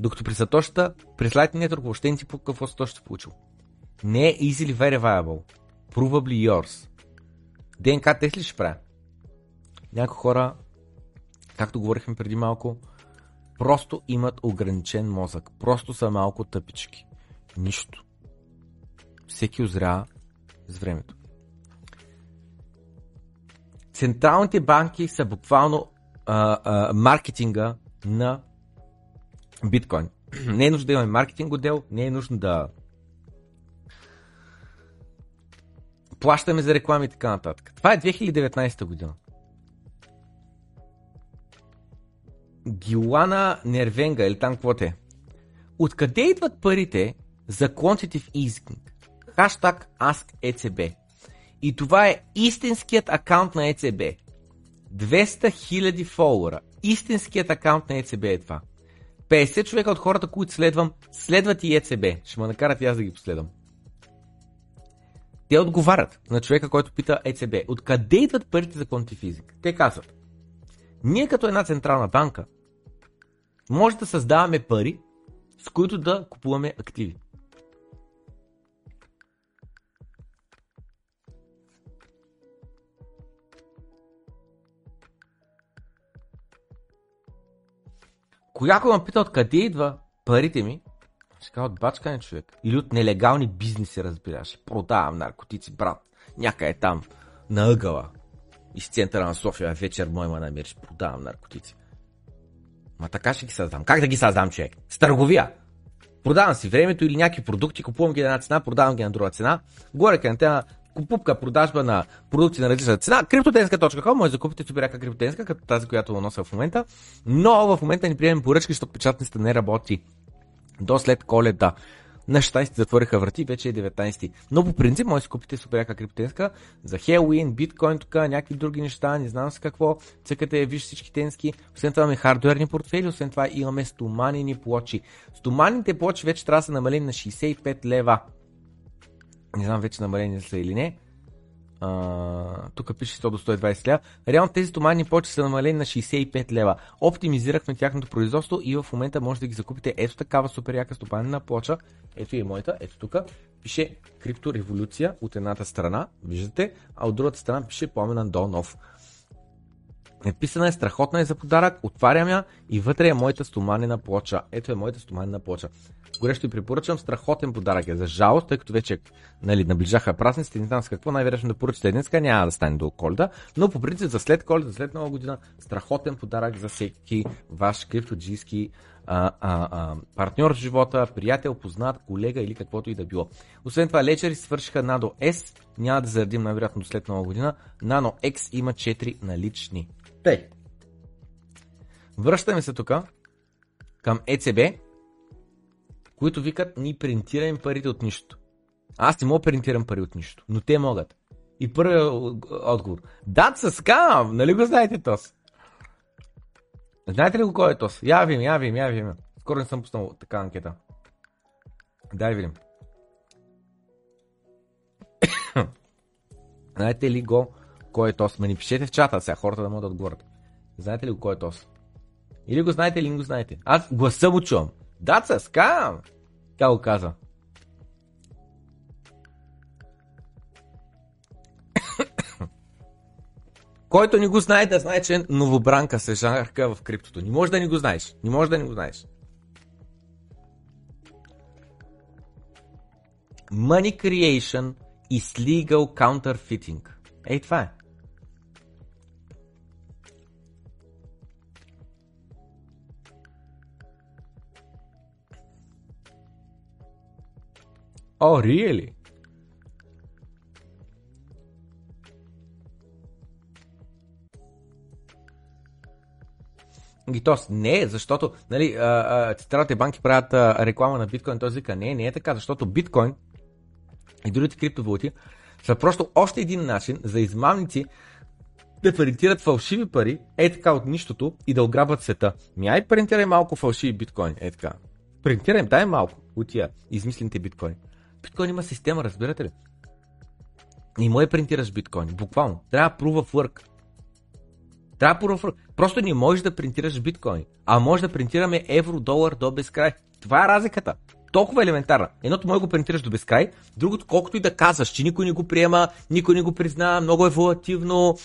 Докато при Сатошата, при Lightning Network въобще не ти по какво Сатош ще получил. Не е easily verifiable. Provably yours. ДНК тест ли ще правя? Някои хора, както говорихме преди малко, просто имат ограничен мозък. Просто са малко тъпички. Нищо. Всеки озря с времето. Централните банки са буквално а, маркетинга на биткоин. не е нужно да имаме маркетинг отдел, не е нужно да плащаме за реклами и така нататък. Това е 2019 година. Гилана Нервенга или там какво те. Откъде идват парите за Quantitative Easing? Хаштаг AskECB. И това е истинският акаунт на ЕЦБ. 200 000 фолуара. Истинският акаунт на ЕЦБ е това. 50 човека от хората, които следвам, следват и ЕЦБ. Ще ме накарат и аз да ги последвам. Те отговарят на човека, който пита ЕЦБ. Откъде идват парите за квантифизик? Те казват. Ние като една централна банка може да създаваме пари, с които да купуваме активи. Кояко ме пита откъде идва парите ми, ще кажа от бачкане човек. Или от нелегални бизнеси, разбираш. Продавам наркотици, брат. Някъде там, на ъгъла. Из центъра на София вечер мой ма намериш. Продавам наркотици. Ма така ще ги създам. Как да ги създам, човек? С търговия. Продавам си времето или някакви продукти, купувам ги на една цена, продавам ги на друга цена. Горе към тема покупка, продажба на продукти на различна цена. Криптотенска.com може да купите супер криптотенска, като тази, която нося в момента. Но в момента ни приемем поръчки, защото печатницата не работи до след коледа. На 16 затвориха врати, вече е 19. Но по принцип може да купите супер яка криптенска за Хелуин, биткоин, тук, някакви други неща, не знам с какво. Цъкате, виж всички тенски. Освен това имаме хардуерни портфели, освен това имаме стоманени плочи. Стоманите плочи вече трябва да са намалени на 65 лева. Не знам вече намалени са или не. Uh, тук пише 100 до 120 лева. Реално тези стомани почти са намалени на 65 лева. Оптимизирахме тяхното производство и в момента може да ги закупите ето такава супер яка стопанена плоча. Ето и моята, ето тук. Пише криптореволюция от едната страна, виждате, а от другата страна пише Пламен Андонов. Написана е страхотна е за подарък, отварям я и вътре е моята стоманена плоча. Ето е моята стоманена плоча. Горещо ви препоръчвам, страхотен подарък е. За жалост, тъй като вече нали, наближаха празниците, не знам с какво най-вероятно да поръчате днес, няма да стане до коледа, но по принцип за след коледа, след нова година, страхотен подарък за всеки ваш криптоджийски а, а, а, партньор в живота, приятел, познат, колега или каквото и да било. Освен това, лечери свършиха Nano S, няма да заредим най-вероятно след нова година. Nano X има 4 налични. Тъй. Връщаме се тук към ECB, които викат ни принтираме парите от нищо. Аз не мога принтирам пари от нищо, но те могат. И първият отговор. Дат с скам, нали го знаете тос? Знаете ли го кой е тос? Я видим, я видим, я видим. Скоро не съм пуснал така анкета. Дай видим. Знаете ли го кой е тос? Ма ни пишете в чата сега, хората да могат да отговорят. Знаете ли го кой е тос? Или го знаете, или не го знаете. Аз гласа му чувам. A scam! Тя го каза. Който не го знае, да знае, че новобранка се жарка в криптото. Не може да не го знаеш. Не може да не го знаеш. Money creation is legal counterfeiting. Ей, това е. Oh, really? И то не, защото нали, централните банки правят а, реклама на биткоин, той вика не, не е така, защото биткоин и другите криптовалути са просто още един начин за измамници да принтират фалшиви пари, е така от нищото и да ограбват света. Ми ай принтирай малко фалшиви биткоини, е така. Принтирай, дай малко от тия измислените биткоини. Биткоин има система, разбирате ли? Не може да принтираш биткоини, буквално. Трябва proof of work. Трябва proof of work. Просто не можеш да принтираш биткоини, а може да принтираме евро, долар до безкрай. Това е разликата. Толкова елементарна. Едното може го принтираш до безкрай, другото колкото и да казваш, че никой не го приема, никой не го признава, много е волативно,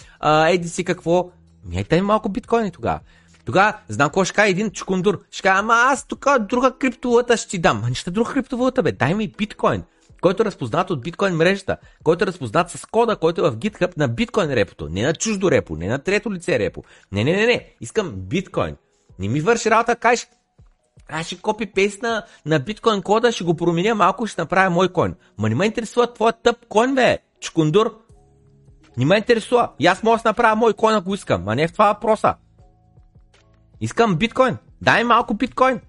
еди си какво. Ми дай малко биткоини тогава. Тогава, знам какво ще каже един чукундур. Ще каже, ама аз тук друга криптовалута ще ти дам. Ма нищо друга криптовалута, бе. Дай ми биткоин който е разпознат от биткоин мрежата, който е разпознат с кода, който е в GitHub на биткоин репото, не на чуждо репо, не на трето лице репо. Не, не, не, не, искам биткоин. Не ми върши работа, кажеш, аз ще копи пейст на, биткоин кода, ще го променя малко, ще направя мой коин. Ма не ме интересува твоя тъп коин, бе, чкундур. Не ме интересува. И аз мога да направя мой коин, ако искам, а не в това въпроса. Искам биткоин. Дай малко биткоин.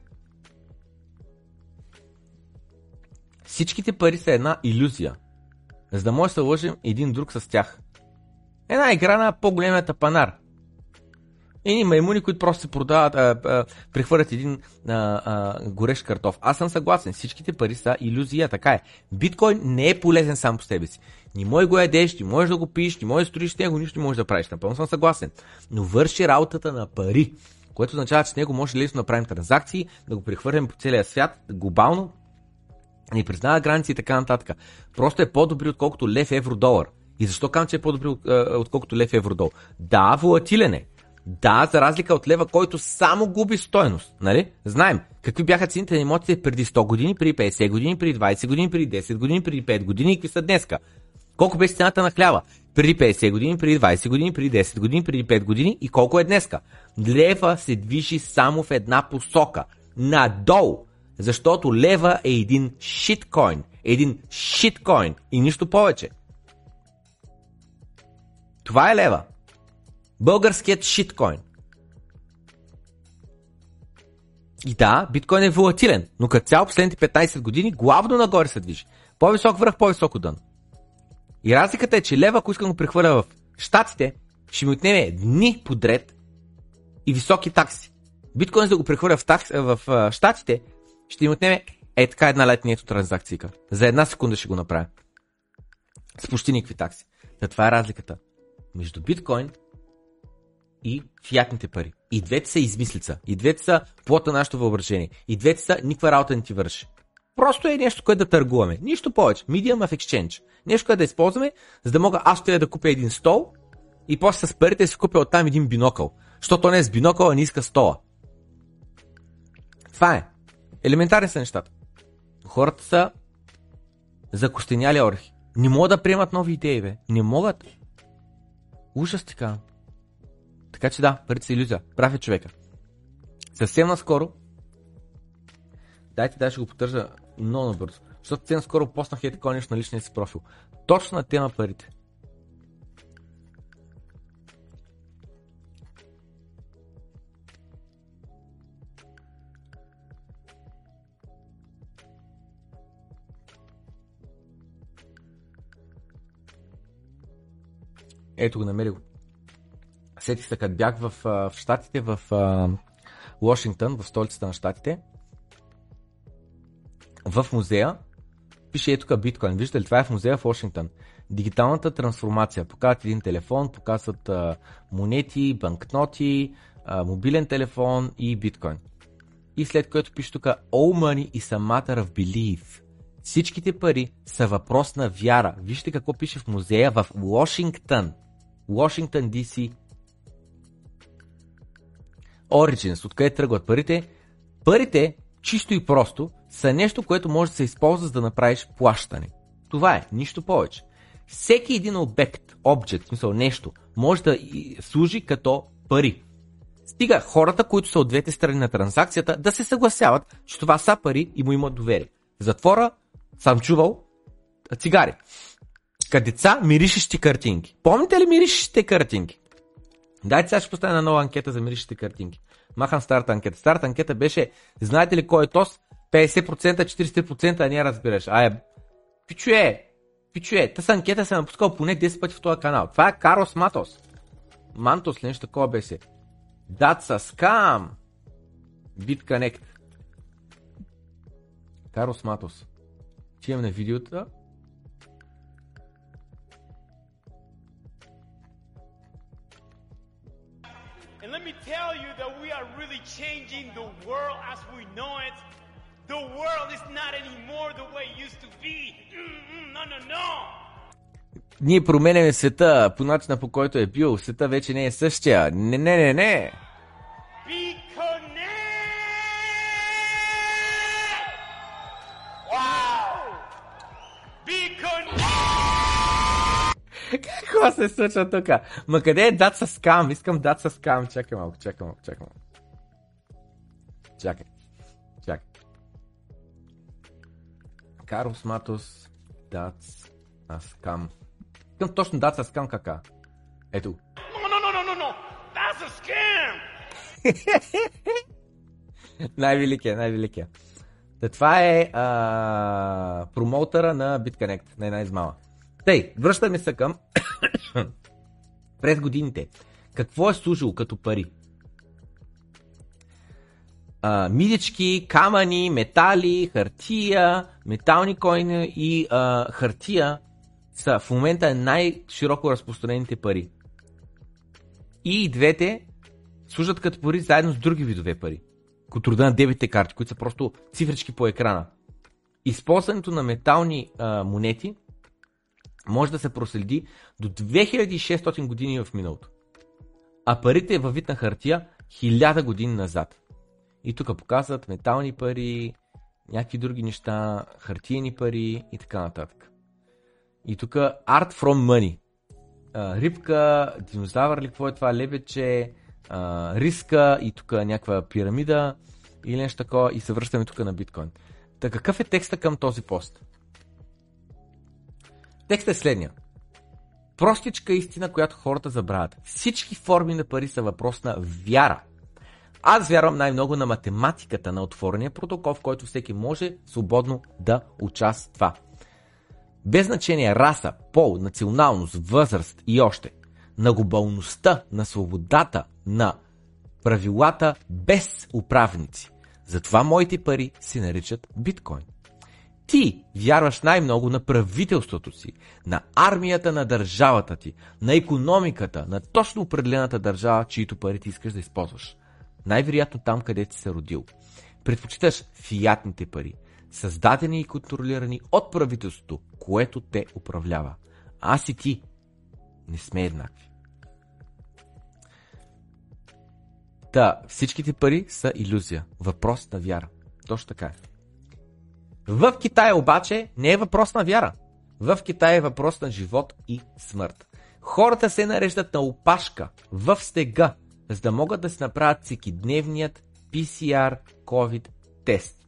Всичките пари са една иллюзия, за да може да се лъжим един друг с тях. Една игра на по-големия тапанар. Едни маймуни, които просто се продават, а, а, прехвърлят един а, а, горещ картоф. Аз съм съгласен, всичките пари са иллюзия, така е. Биткоин не е полезен сам по себе си. Ни може го ядеш, ни можеш да го пиеш, ни можеш да строиш него, нищо не можеш да правиш. Напълно съм съгласен. Но върши работата на пари, което означава, че с него може лесно да направим транзакции, да го прехвърлим по целия свят, глобално, не признава граници и така нататък. Просто е по-добри отколкото лев евро долар. И защо казвам, че е по-добри отколкото лев евро долар? Да, волатилен е. Да, за разлика от лева, който само губи стойност. Нали? Знаем какви бяха цените на имотите преди 100 години, преди 50 години, преди 20 години, преди 10 години, преди 5 години и какви са днеска. Колко беше цената на хляба? Преди 50 години, преди 20 години, преди 10 години, преди 5 години и колко е днеска? Лева се движи само в една посока. Надолу. Защото лева е един шиткоин. Един шиткоин и нищо повече. Това е лева. Българският шиткоин. И да, биткоин е волатилен, но като цяло последните 15 години главно нагоре се движи. По-висок връх, по-високо дън. И разликата е, че лева, ако искам го прехвърля в Штатите, ще ми отнеме дни подред и високи такси. Биткоин за да го прехвърля в, такс, в, Штатите, ще им отнеме е така една летнието транзакцийка. За една секунда ще го направя. С почти никакви такси. Та това е разликата между биткоин и фиатните пари. И двете са измислица. И двете са плота на нашето въображение. И двете са никаква работа не ти върши. Просто е нещо, което да търгуваме. Нищо повече. Medium of exchange. Нещо, което да използваме, за да мога аз трябва да купя един стол и после с парите си купя оттам един бинокъл. Защото не е с бинокъл, а не иска стола. Това е. Елементарни са нещата. Хората са закостеняли орхи. Не могат да приемат нови идеи, бе. Не могат. Ужас така. Така че да, парите са иллюзия. Прав е човека. Съвсем наскоро, дайте да ще го поддържа много набързо, защото съвсем скоро поснах е такова нещо на личния си профил. Точно на тема парите. Ето го, намери го. Сетих се, като бях в, в Штатите, в Вашингтон, в столицата на Штатите, в музея, пише ето тук биткоин. Виждате ли, това е в музея в Вашингтон. Дигиталната трансформация. Показват един телефон, показват а, монети, банкноти, а, мобилен телефон и биткоин. И след което пише тук All money is a matter of belief. Всичките пари са въпрос на вяра. Вижте какво пише в музея в Вашингтон. Washington DC. Origins, откъде тръгват парите? Парите, чисто и просто, са нещо, което може да се използва за да направиш плащане. Това е, нищо повече. Всеки един обект, обект, смисъл нещо, може да служи като пари. Стига хората, които са от двете страни на транзакцията, да се съгласяват, че това са пари и му имат доверие. В затвора съм чувал цигари. Кадеца миришещи картинки. Помните ли миришещите картинки? Дайте сега ще поставя на нова анкета за миришещите картинки. Махам старата анкета. Старата анкета беше, знаете ли кой е ТОС? 50%, 40%, а не разбираш. Ай, пичуе, пичуе, тази анкета се напускал поне 10 пъти в този канал. Това е Карлос Матос. Мантос ли нещо такова беше? That's a scam. BitConnect. Карлос Матос. Ти на видеота. And let me tell you that we are really changing the world as we know it. The world is not anymore the way it used to be. Mm-mm, no, no, no. Ние променяме света по начина по който е бил. Света вече не е същия. Не, не, не, не. Be. Какво се случва тук? Ма къде е дат с скам? Искам дат с скам. Чакай малко, чакай малко, чакай малко. Чакай. Карлос Матос, дат с скам. Искам точно дат с скам кака. Ето. No, no, no, no, no. That's a scam. най-великия, най-великия. Та това е а, промоутъра на BitConnect, на една измама. Тъй, връщаме се към през годините. Какво е служило като пари? А, мидички, камъни, метали, хартия, метални койни и а, хартия са в момента най-широко разпространените пари. И двете служат като пари заедно с други видове пари. Като рода на дебитите карти, които са просто цифрички по екрана. Използването на метални а, монети може да се проследи до 2600 години в миналото. А парите във вид на хартия 1000 години назад. И тук показват метални пари, някакви други неща, хартиени пари и така нататък. И тук Art from Money. А, рибка, динозавър ли, какво е това, лебече, а, риска и тук някаква пирамида или нещо такова и се връщаме тук на биткоин. Та какъв е текста към този пост? Текстът е следния. Простичка истина, която хората забравят. Всички форми на пари са въпрос на вяра. Аз вярвам най-много на математиката на отворения протокол, в който всеки може свободно да участва. Без значение раса, пол, националност, възраст и още. На глобалността, на свободата, на правилата без управници. Затова моите пари се наричат биткоин. Ти вярваш най-много на правителството си, на армията на държавата ти, на економиката, на точно определената държава, чието пари ти искаш да използваш. Най-вероятно там, където се родил. Предпочиташ фиатните пари, създадени и контролирани от правителството, което те управлява. Аз и ти не сме еднакви. Та, всичките пари са иллюзия. Въпрос на вяра. Точно така е. В Китай обаче не е въпрос на вяра. В Китай е въпрос на живот и смърт. Хората се нареждат на опашка в стега, за да могат да си направят всекидневният PCR COVID тест.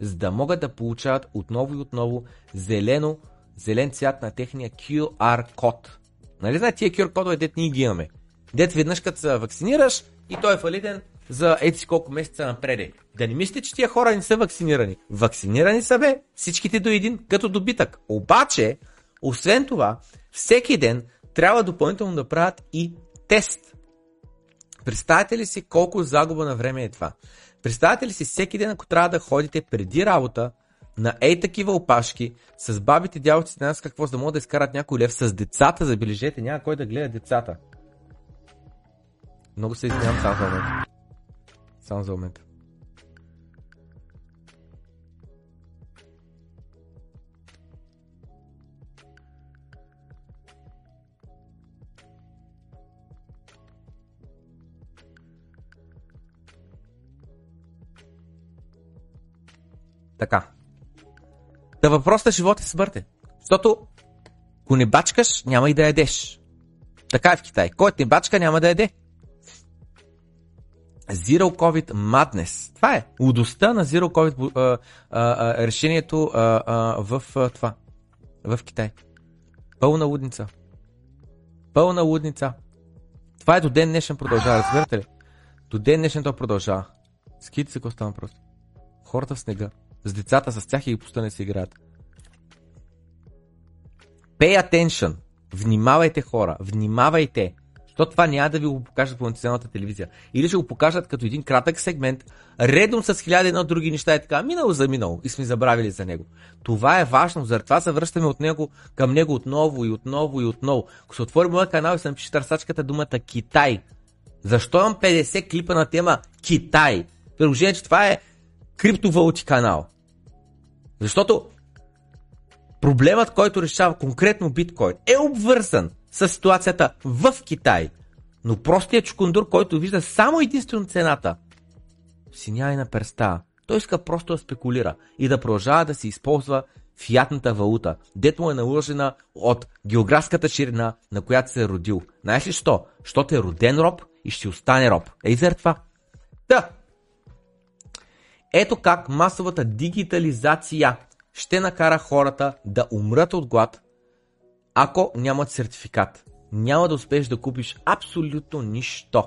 За да могат да получават отново и отново зелено, зелен цвят на техния QR код. Нали знаете тия QR кодове, дет ние ги имаме? Дет веднъж като се вакцинираш и той е валиден за ети колко месеца напреде. Да не мислите, че тия хора не са вакцинирани. Вакцинирани са бе, всичките до един, като добитък. Обаче, освен това, всеки ден трябва допълнително да правят и тест. Представете ли си колко загуба на време е това? Представете ли си всеки ден, ако трябва да ходите преди работа на ей такива опашки, с бабите, дядовците, нас какво, за да могат да изкарат някой лев с децата, забележете, няма кой да гледа децата. Много се извинявам само за момент. Само за момент. Така. Да въпросът е живот и смърт е. Защото ако не бачкаш, няма и да ядеш. Така е в Китай. Който не бачка, няма да яде. Zero COVID Madness. Това е лудостта на Zero COVID решението в това. В Китай. Пълна лудница. Пълна лудница. Това е до ден днешен продължава, разбирате ли? До ден днешен то продължава. Ските се, какво става просто. Хората в снега. С децата, с тях и ги пуста не си играят. Pay attention. Внимавайте хора. Внимавайте. Защото това няма да ви го покажат по националната телевизия. Или ще го покажат като един кратък сегмент, редом с хиляда едно други неща и така, минало за минало и сме забравили за него. Това е важно, заради това се връщаме от него към него отново и отново и отново. Ако се отвори моя канал и се напише търсачката думата Китай, защо имам 50 клипа на тема Китай? Приложение, че това е криптовалути канал. Защото проблемът, който решава конкретно биткоин е обвързан с ситуацията в Китай. Но простият чукундур, който вижда само единствено цената, си няма и на перста. Той иска просто да спекулира и да продължава да се използва фиатната валута, дето му е наложена от географската ширина, на която се е родил. Знаеш ли що? Защото е роден роб и ще остане роб. Ей заради това. Та! Ето как масовата дигитализация ще накара хората да умрат от глад, ако нямат сертификат. Няма да успееш да купиш абсолютно нищо.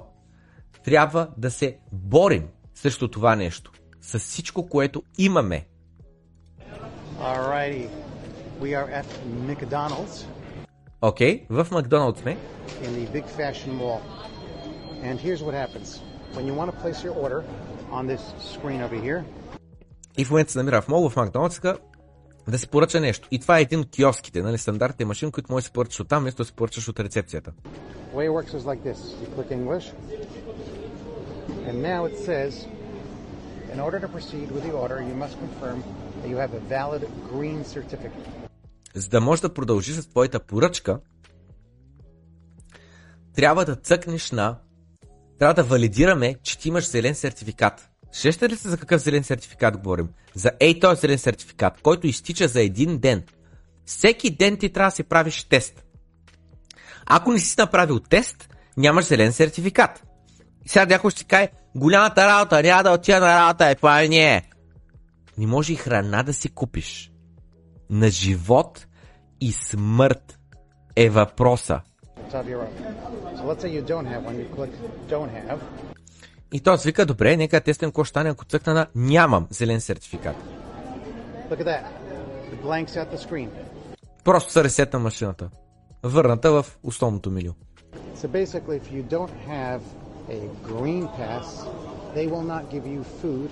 Трябва да се борим срещу това нещо. С всичко, което имаме. Alrighty. We are at McDonald's Окей, okay? в Макдоналдс сме. in the big fashion mall. And here's what happens. When you want to place your order on this screen over here, И в момента се намира в мол в Макдоналдс иска да се поръча нещо. И това е един от киоските, нали, стандартните машини, които можеш да се поръчаш от там, вместо да се поръчаш от рецепцията. way it works is like this. You click English. And now it says, in order to proceed with the order, you must confirm that you have a valid green certificate. За да можеш да продължиш с твоята поръчка, трябва да цъкнеш на... Трябва да валидираме, че ти имаш зелен сертификат. Сещате ли се за какъв зелен сертификат говорим? За ей този зелен сертификат, който изтича за един ден. Всеки ден ти трябва да си правиш тест. Ако не си направил тест, нямаш зелен сертификат. И сега някой ще каже, голямата работа, няма да отида на работа, е това е не. Не може и храна да си купиш. На живот и смърт е въпроса. Your own. So let's say you don't have one. You click don't have. И той свика, добре, нека тестим какво стане, ако цъкна на нямам зелен сертификат. Look at that. It blanks out the screen. Просто се ресетна машината. Върната в основното меню. So basically, if you don't have a green pass, they will not give you food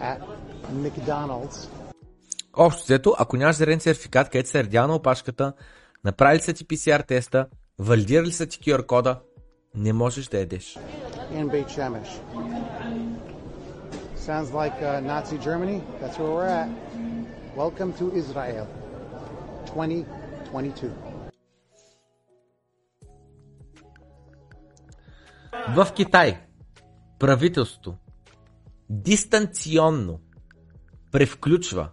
at McDonald's. Общо взето, ако нямаш зелен сертификат, където се редял на опашката, направили са ти PCR теста, валидирали са ти QR кода, не можеш да ядеш. in Beit Shemesh. Sounds like uh, Nazi Germany. That's where we're at. Welcome to Israel, 2022. В Китай правителството дистанционно превключва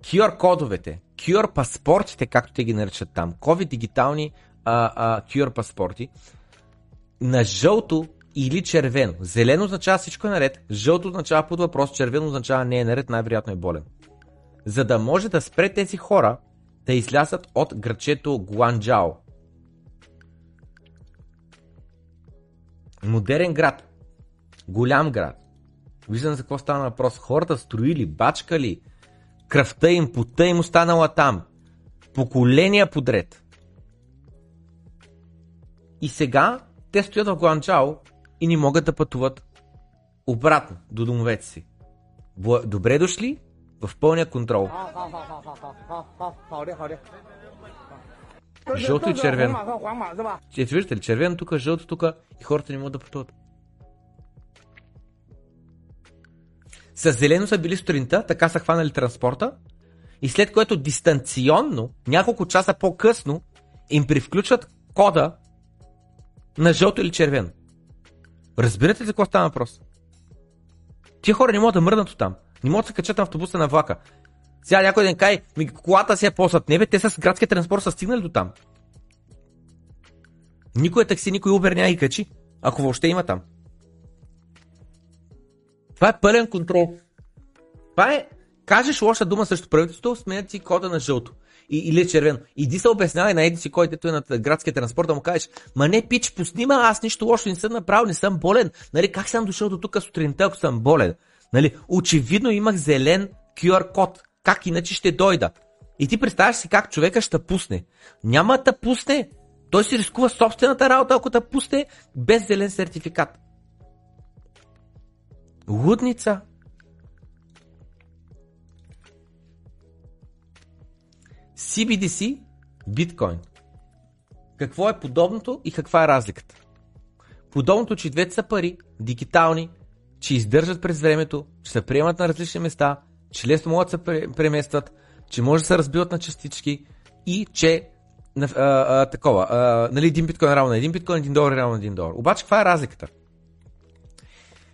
QR кодовете, QR паспортите, както те ги наричат там, COVID дигитални а, а, QR паспорти, на жълто или червено. Зелено означава всичко е наред, жълто означава под въпрос, червено означава не е наред, най-вероятно е болен. За да може да спре тези хора да излязат от грачето Гуанджао. Модерен град. Голям град. Виждам за какво стана въпрос. Хората строили, бачкали, кръвта им, пота им останала там. Поколения подред. И сега те стоят в Гуанчао и не могат да пътуват обратно до домовете си. Добре дошли в пълния контрол. Жълто и червено. Ето виждате ли, червено тук, жълто тук и хората не могат да пътуват. С зелено са били сутринта, така са хванали транспорта и след което дистанционно, няколко часа по-късно, им привключват кода на жълто или червено. Разбирате ли какво става въпрос? Тия хора не могат да мръднат от там. Не могат да се качат на автобуса на влака. Сега някой ден кай, ми колата си е по-зад небе, те с градския транспорт са стигнали до там. Никой такси, никой Uber няма ги качи, ако въобще има там. Това е пълен контрол. Това е, кажеш лоша дума срещу правителството, сменят си кода на жълто. И, или червено. Иди се обяснявай на един си, който е на градския транспорт, да му кажеш, ма не, пич, пусни ма, аз нищо лошо не съм направил, не съм болен. Нали, как съм дошъл до тук сутринта, ако съм болен? Нали, очевидно имах зелен QR код. Как иначе ще дойда? И ти представяш си как човека ще пусне. Няма да пусне. Той си рискува собствената работа, ако да пусне без зелен сертификат. Лудница. CBDC, биткоин. Какво е подобното и каква е разликата? Подобното, че двете са пари, дигитални, че издържат през времето, че се приемат на различни места, че лесно могат да се преместват, че може да се разбиват на частички и че а, а, такова, а, нали, един биткоин равно на един биткоин, един долар равно на един долар. Обаче каква е разликата?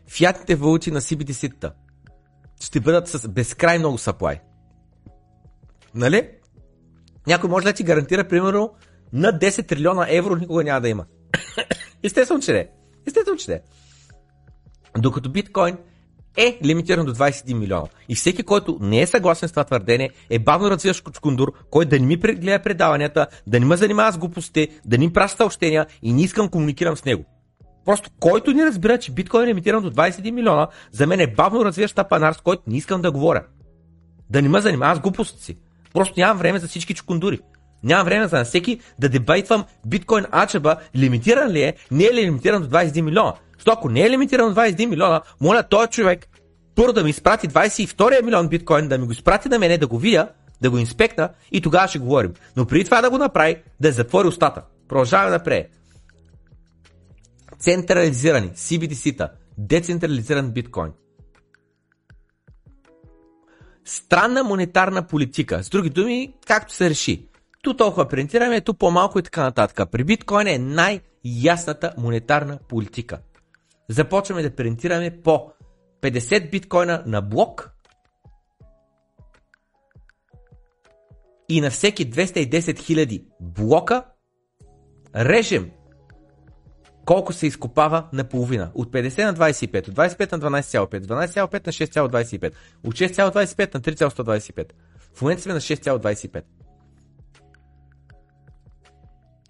Фиатните валути на CBDC-та ще бъдат с безкрай много supply. Нали? Някой може да ти гарантира, примерно, на 10 трилиона евро никога няма да има. Естествено, че не. Естествено, че не. Докато биткоин е лимитиран до 21 милиона. И всеки, който не е съгласен с това твърдение, е бавно развиващ кучкундур, който да не ми гледа предаванията, да не ме занимава с глупостите, да не ми праща съобщения и не искам комуникирам с него. Просто който не разбира, че биткоин е лимитиран до 21 милиона, за мен е бавно развиващ тапанар, с който не искам да говоря. Да не ме занимава с глупостите. Просто нямам време за всички чукундури. Нямам време за всеки да дебайтвам биткоин ачаба, лимитиран ли е, не е ли лимитиран до 21 милиона. Защото ако не е лимитиран до 21 милиона, моля този човек първо да ми изпрати 22 милион биткоин, да ми го изпрати на мене, да го видя, да го инспекта и тогава ще говорим. Но преди това да го направи, да затвори устата. Продължаваме напред. Централизирани, CBDC-та, децентрализиран биткоин. Странна монетарна политика. С други думи, както се реши. Ту толкова принтираме, ту по-малко и така нататък. При биткоин е най-ясната монетарна политика. Започваме да принтираме по 50 биткоина на блок и на всеки 210 000 блока режем колко се изкопава на половина. От 50 на 25, от 25 на 12,5, 12,5 на 6,25, от 6,25 на 3,125. В момента сме на 6,25.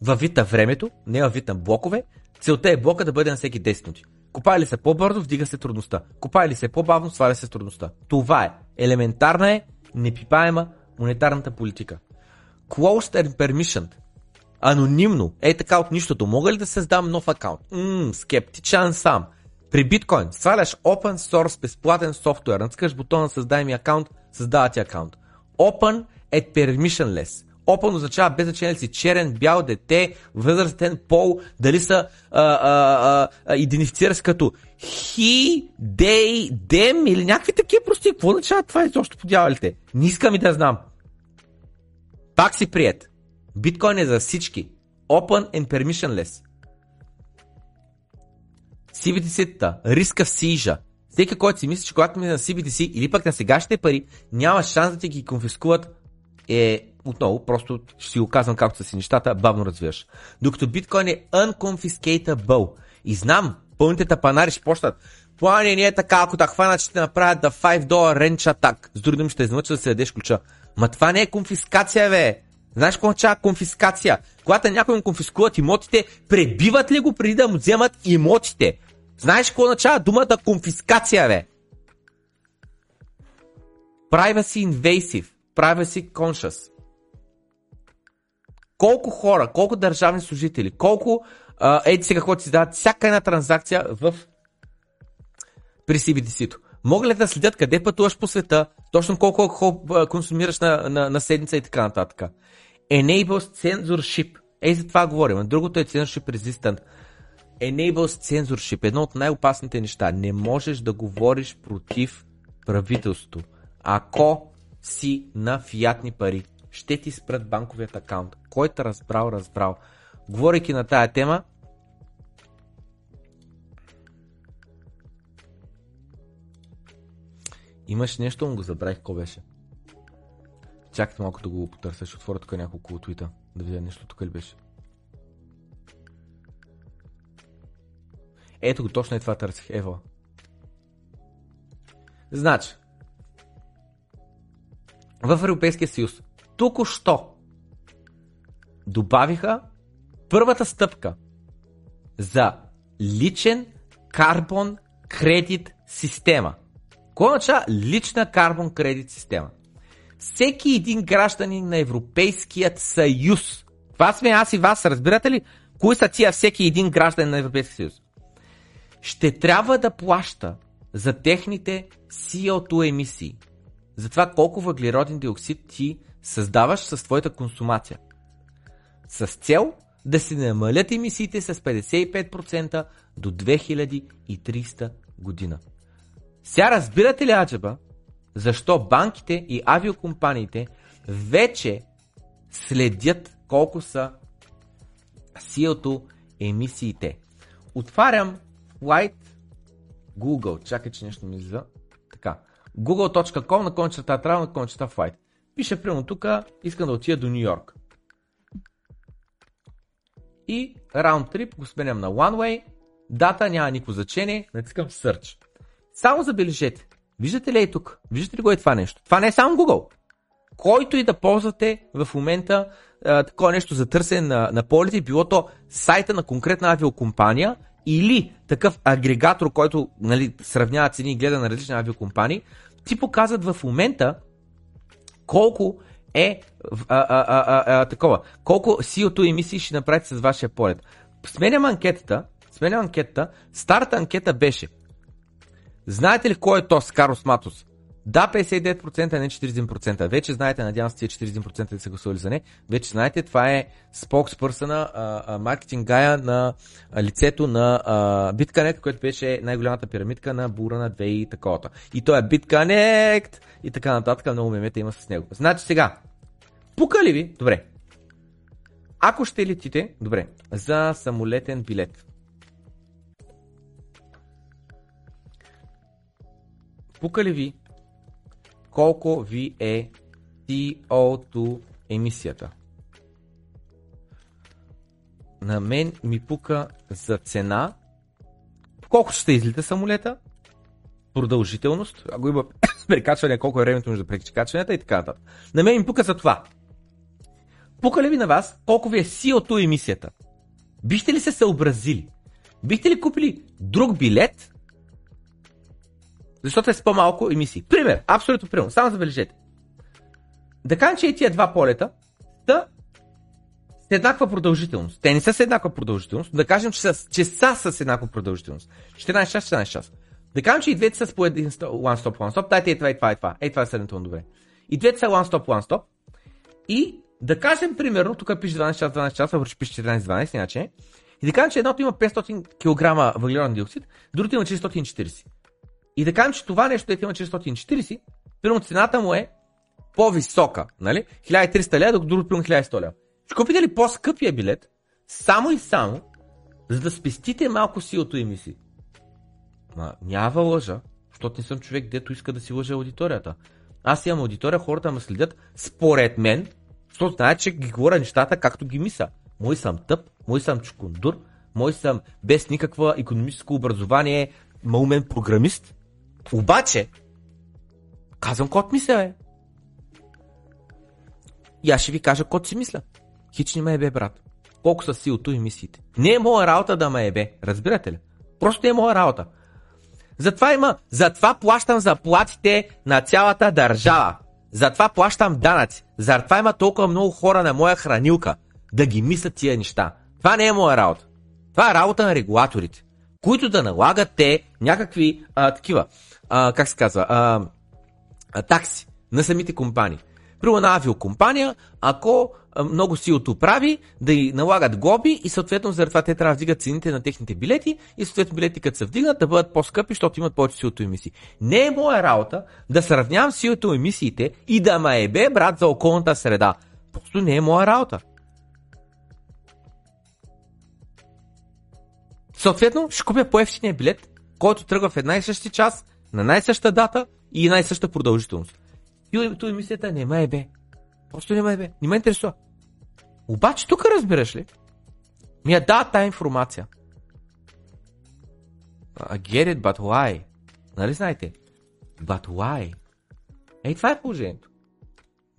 Във вид на времето, не във вид на блокове, целта е блока да бъде на всеки 10 минути. Копае ли се по-бързо, вдига се трудността. Копае ли се по-бавно, сваля се трудността. Това е. Елементарна е, непипаема монетарната политика. Closed and permissioned. Анонимно. Е така от нищото. Мога ли да създам нов акаунт? Ммм, скептичан сам. При биткоин сваляш open source безплатен софтуер, натискаш бутона създай ми акаунт, създава ти акаунт. Open е permissionless. Open означава без значение ли си черен, бял, дете, възрастен, пол, дали са идентифицира се като he, they, them или някакви такива прости. Какво означава това изобщо по дяволите? Не искам и да знам. Пак си прият. Биткоин е за всички. Open and permissionless. CBDC-та, риска в сижа. Всеки, който си мисли, че когато ми на CBDC или пък на сегашните пари, няма шанс да ти ги конфискуват, е отново, просто ще си го казвам както са си нещата, бавно развиваш. Докато биткоин е unconfiscatable. И знам, пълните тапанари ще почнат. Плане не е така, ако да хванат, ще направят да 5 долар ренч атак. С други думи ще изнаучат да се дадеш ключа. Ма това не е конфискация, бе. Знаеш какво означава конфискация? Когато някой му конфискуват имотите, пребиват ли го преди да му вземат имотите? Знаеш какво означава думата конфискация, бе? Privacy invasive, privacy conscious. Колко хора, колко държавни служители, колко еди сега ти си дават всяка една транзакция в при CBDC-то. Могат ли да следят къде пътуваш по света, точно колко консумираш на, на, на седмица и така нататък. Enables censorship. Ей за това говорим. Другото е censorship resistant. Enables censorship. Едно от най-опасните неща. Не можеш да говориш против правителството, ако си на фиатни пари. Ще ти спрат банковият акаунт. Който разбрал, разбрал. Говорейки на тая тема, Имаш нещо, но го забравих, какво беше. Чакайте малко да го потърся, ще отворя тук няколко твита, да видя нещо тук ли беше. Ето го, точно е това търсих, ево. Значи, в Европейския съюз току-що добавиха първата стъпка за личен карбон кредит система. Кой означава лична карбон кредит система? Всеки един гражданин на Европейският съюз, това сме аз и вас, разбирате ли? Кои са тия всеки един гражданин на Европейския съюз? Ще трябва да плаща за техните CO2 емисии. За това колко въглероден диоксид ти създаваш с твоята консумация. С цел да се намалят емисиите с 55% до 2300 година. Сега разбирате ли, Аджаба, защо банките и авиокомпаниите вече следят колко са CO2 емисиите. Отварям Flight Google. Чакай, че нещо ми излиза. Така. Google.com на кончета трябва на кончета Flight. Пише примерно тук, искам да отида до Нью Йорк. И раунд trip го сменям на One Way. Дата няма никакво значение. Натискам Search. Само забележете. Виждате ли е тук? Виждате ли го е това нещо? Това не е само Google. Който и да ползвате в момента а, такова нещо за търсене на, на полети, било то сайта на конкретна авиокомпания или такъв агрегатор, който нали, сравнява цени и гледа на различни авиокомпании, ти показват в момента колко е а, а, а, а, такова, колко CO2 емисии ще направите с вашия полет. Сменям анкетата, сменям анкетата, старата анкета беше Знаете ли кой е то с Карлос Матос? Да, 59%, а не 41%. Вече знаете, надявам се, тия 41% да са гласували за не. Вече знаете, това е спокспърсъна, маркетинг гая на а, лицето на BitConnect, което беше най-голямата пирамидка на бура на 2 и таковата. И то е BitConnect и така нататък. Много мемета има с него. Значи сега, пука ли ви? Добре. Ако ще летите, добре, за самолетен билет, Пука ли ви колко ви е CO2 емисията? На мен ми пука за цена, колко ще излита самолета, продължителност, ако има прекачване, колко е времето между прекачванията и така нататък. На мен ми пука за това. Пука ли ви на вас колко ви е CO2 емисията? Бихте ли се съобразили? Бихте ли купили друг билет, защото е с по-малко емисии. Пример, абсолютно пример, само забележете. Да кажем, че и тия два полета са с еднаква продължителност. Те не са с еднаква продължителност, но да кажем, че са, че са с еднаква продължителност. 14 час, 14 час. Да кажем, че и двете са с по един one stop, one stop. Дайте и това, и това, и това. Ей, това е средното добре. И двете са one stop, one stop. И да кажем, примерно, тук пише 12 часа, 12 часа, върши пише 14-12, иначе. И да кажем, че едното има 500 кг въглероден диоксид, другото има 440. И да кажем, че това нещо, дете има 440, примерно цената му е по-висока, нали? 1300 лева, докато другото примерно 1100 лева. Ще купите ли по-скъпия билет, само и само, за да спестите малко силото емисии? Ма, няма лъжа, защото не съм човек, дето иска да си лъжа аудиторията. Аз имам аудитория, хората ме следят според мен, защото знаят, че ги говоря нещата както ги мисля. Мой съм тъп, мой съм чукундур, мой съм без никаква економическо образование, маумен програмист обаче, казвам код мисля, бе. И аз ще ви кажа код си мисля. Хич не ме ебе, брат. Колко са силото и мислите. Не е моя работа да ме ебе. Разбирате ли? Просто не е моя работа. Затова има, затова плащам заплатите на цялата държава. Затова плащам данъци. Затова има толкова много хора на моя хранилка да ги мислят тия неща. Това не е моя работа. Това е работа на регулаторите, които да налагат те някакви а, такива а, как се казва, а, а, такси на самите компании. При една авиокомпания, ако много силото прави, да й налагат глоби и съответно заради това те трябва да вдигат цените на техните билети и съответно билети като се вдигнат да бъдат по-скъпи, защото имат повече силото емисии. Не е моя работа да сравнявам силото емисиите и да ме ебе брат за околната среда. Просто не е моя работа. Съответно, ще купя по-ефтиния билет, който тръгва в една и същи час, на най-съща дата и най-съща продължителност. И то емисията не ме е бе. Просто не ме е бе. Не ме интересува. Обаче тук разбираш ли? Ми я дава тази информация. I get it, but why? Нали знаете? But why? Ей, това е положението.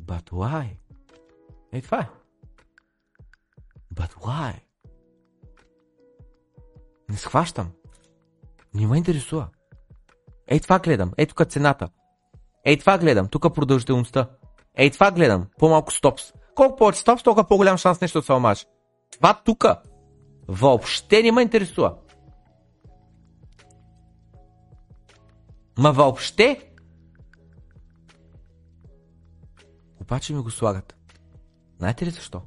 But why? Ей, това е. But why? Не схващам. Не ме интересува. Ей, това гледам. Ей, тук цената. Ей, това гледам. Тук продължителността. Ей, това гледам. По-малко стопс. Колко повече стопс, толкова по-голям шанс нещо да се омаже. Това тук въобще не ме интересува. Ма въобще. Обаче ми го слагат. Знаете ли защо?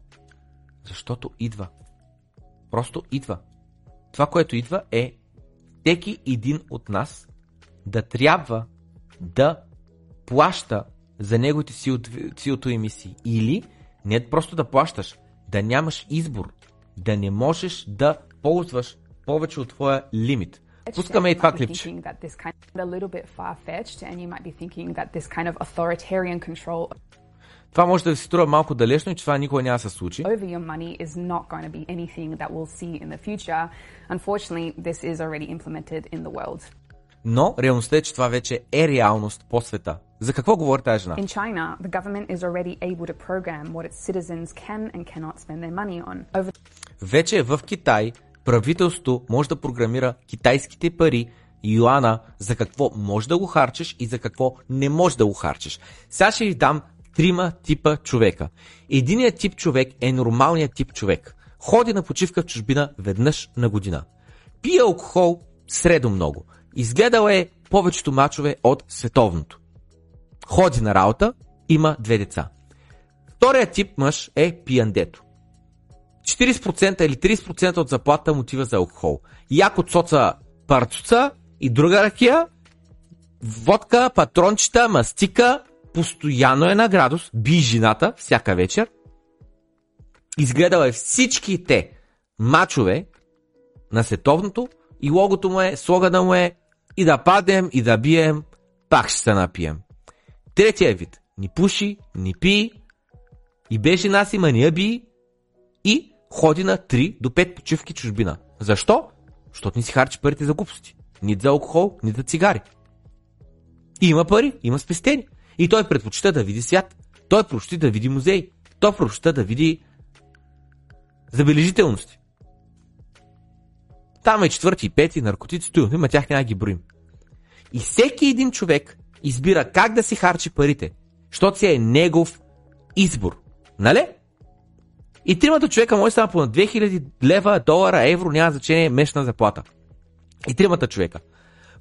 Защото идва. Просто идва. Това, което идва е всеки един от нас да трябва да плаща за неговите CO2 емисии. Или не просто да плащаш, да нямаш избор, да не можеш да ползваш повече от твоя лимит. Пускаме и това клипче. Това може да ви се струва малко далечно и че това никога няма да се случи. over your money is not going to be anything that we'll see in the future. Unfortunately, this is already implemented in the world. Но реалността е, че това вече е реалност по света. За какво говори тази жена? In China, the government is already able to program what its citizens can and cannot spend their money on. Over Вече в Китай правителството може да програмира китайските пари, юана, за какво може да го харчиш и за какво не може да го харчиш. Сега ще ви дам трима типа човека. Единият тип човек е нормалният тип човек. Ходи на почивка в чужбина веднъж на година. Пие алкохол средно много. Изгледал е повечето мачове от световното. Ходи на работа, има две деца. Вторият тип мъж е пияндето. 40% или 30% от заплата му отива за алкохол. Яко цоца парцуца и друга ракия, водка, патрончета, мастика, постоянно е на градус, би жената всяка вечер. Изгледал е всичките мачове на световното и логото му е, слогана му е и да падем, и да бием, пак ще се напием. Третия вид. Ни пуши, ни пи, и бе жена си, ма ни я би, и ходи на 3 до 5 почивки чужбина. Защо? Защото ни си харчи парите за глупости. Ни за алкохол, ни за цигари. И има пари, има спестени. И той предпочита да види свят. Той предпочита да види музей. Той предпочита да види забележителности. Там е четвърти пети, наркотици, той, има тях няма ги броим. И всеки един човек избира как да си харчи парите, защото си е негов избор. Нали? И тримата човека може стана по на 2000 лева, долара, евро, няма значение, месечна заплата. И тримата човека.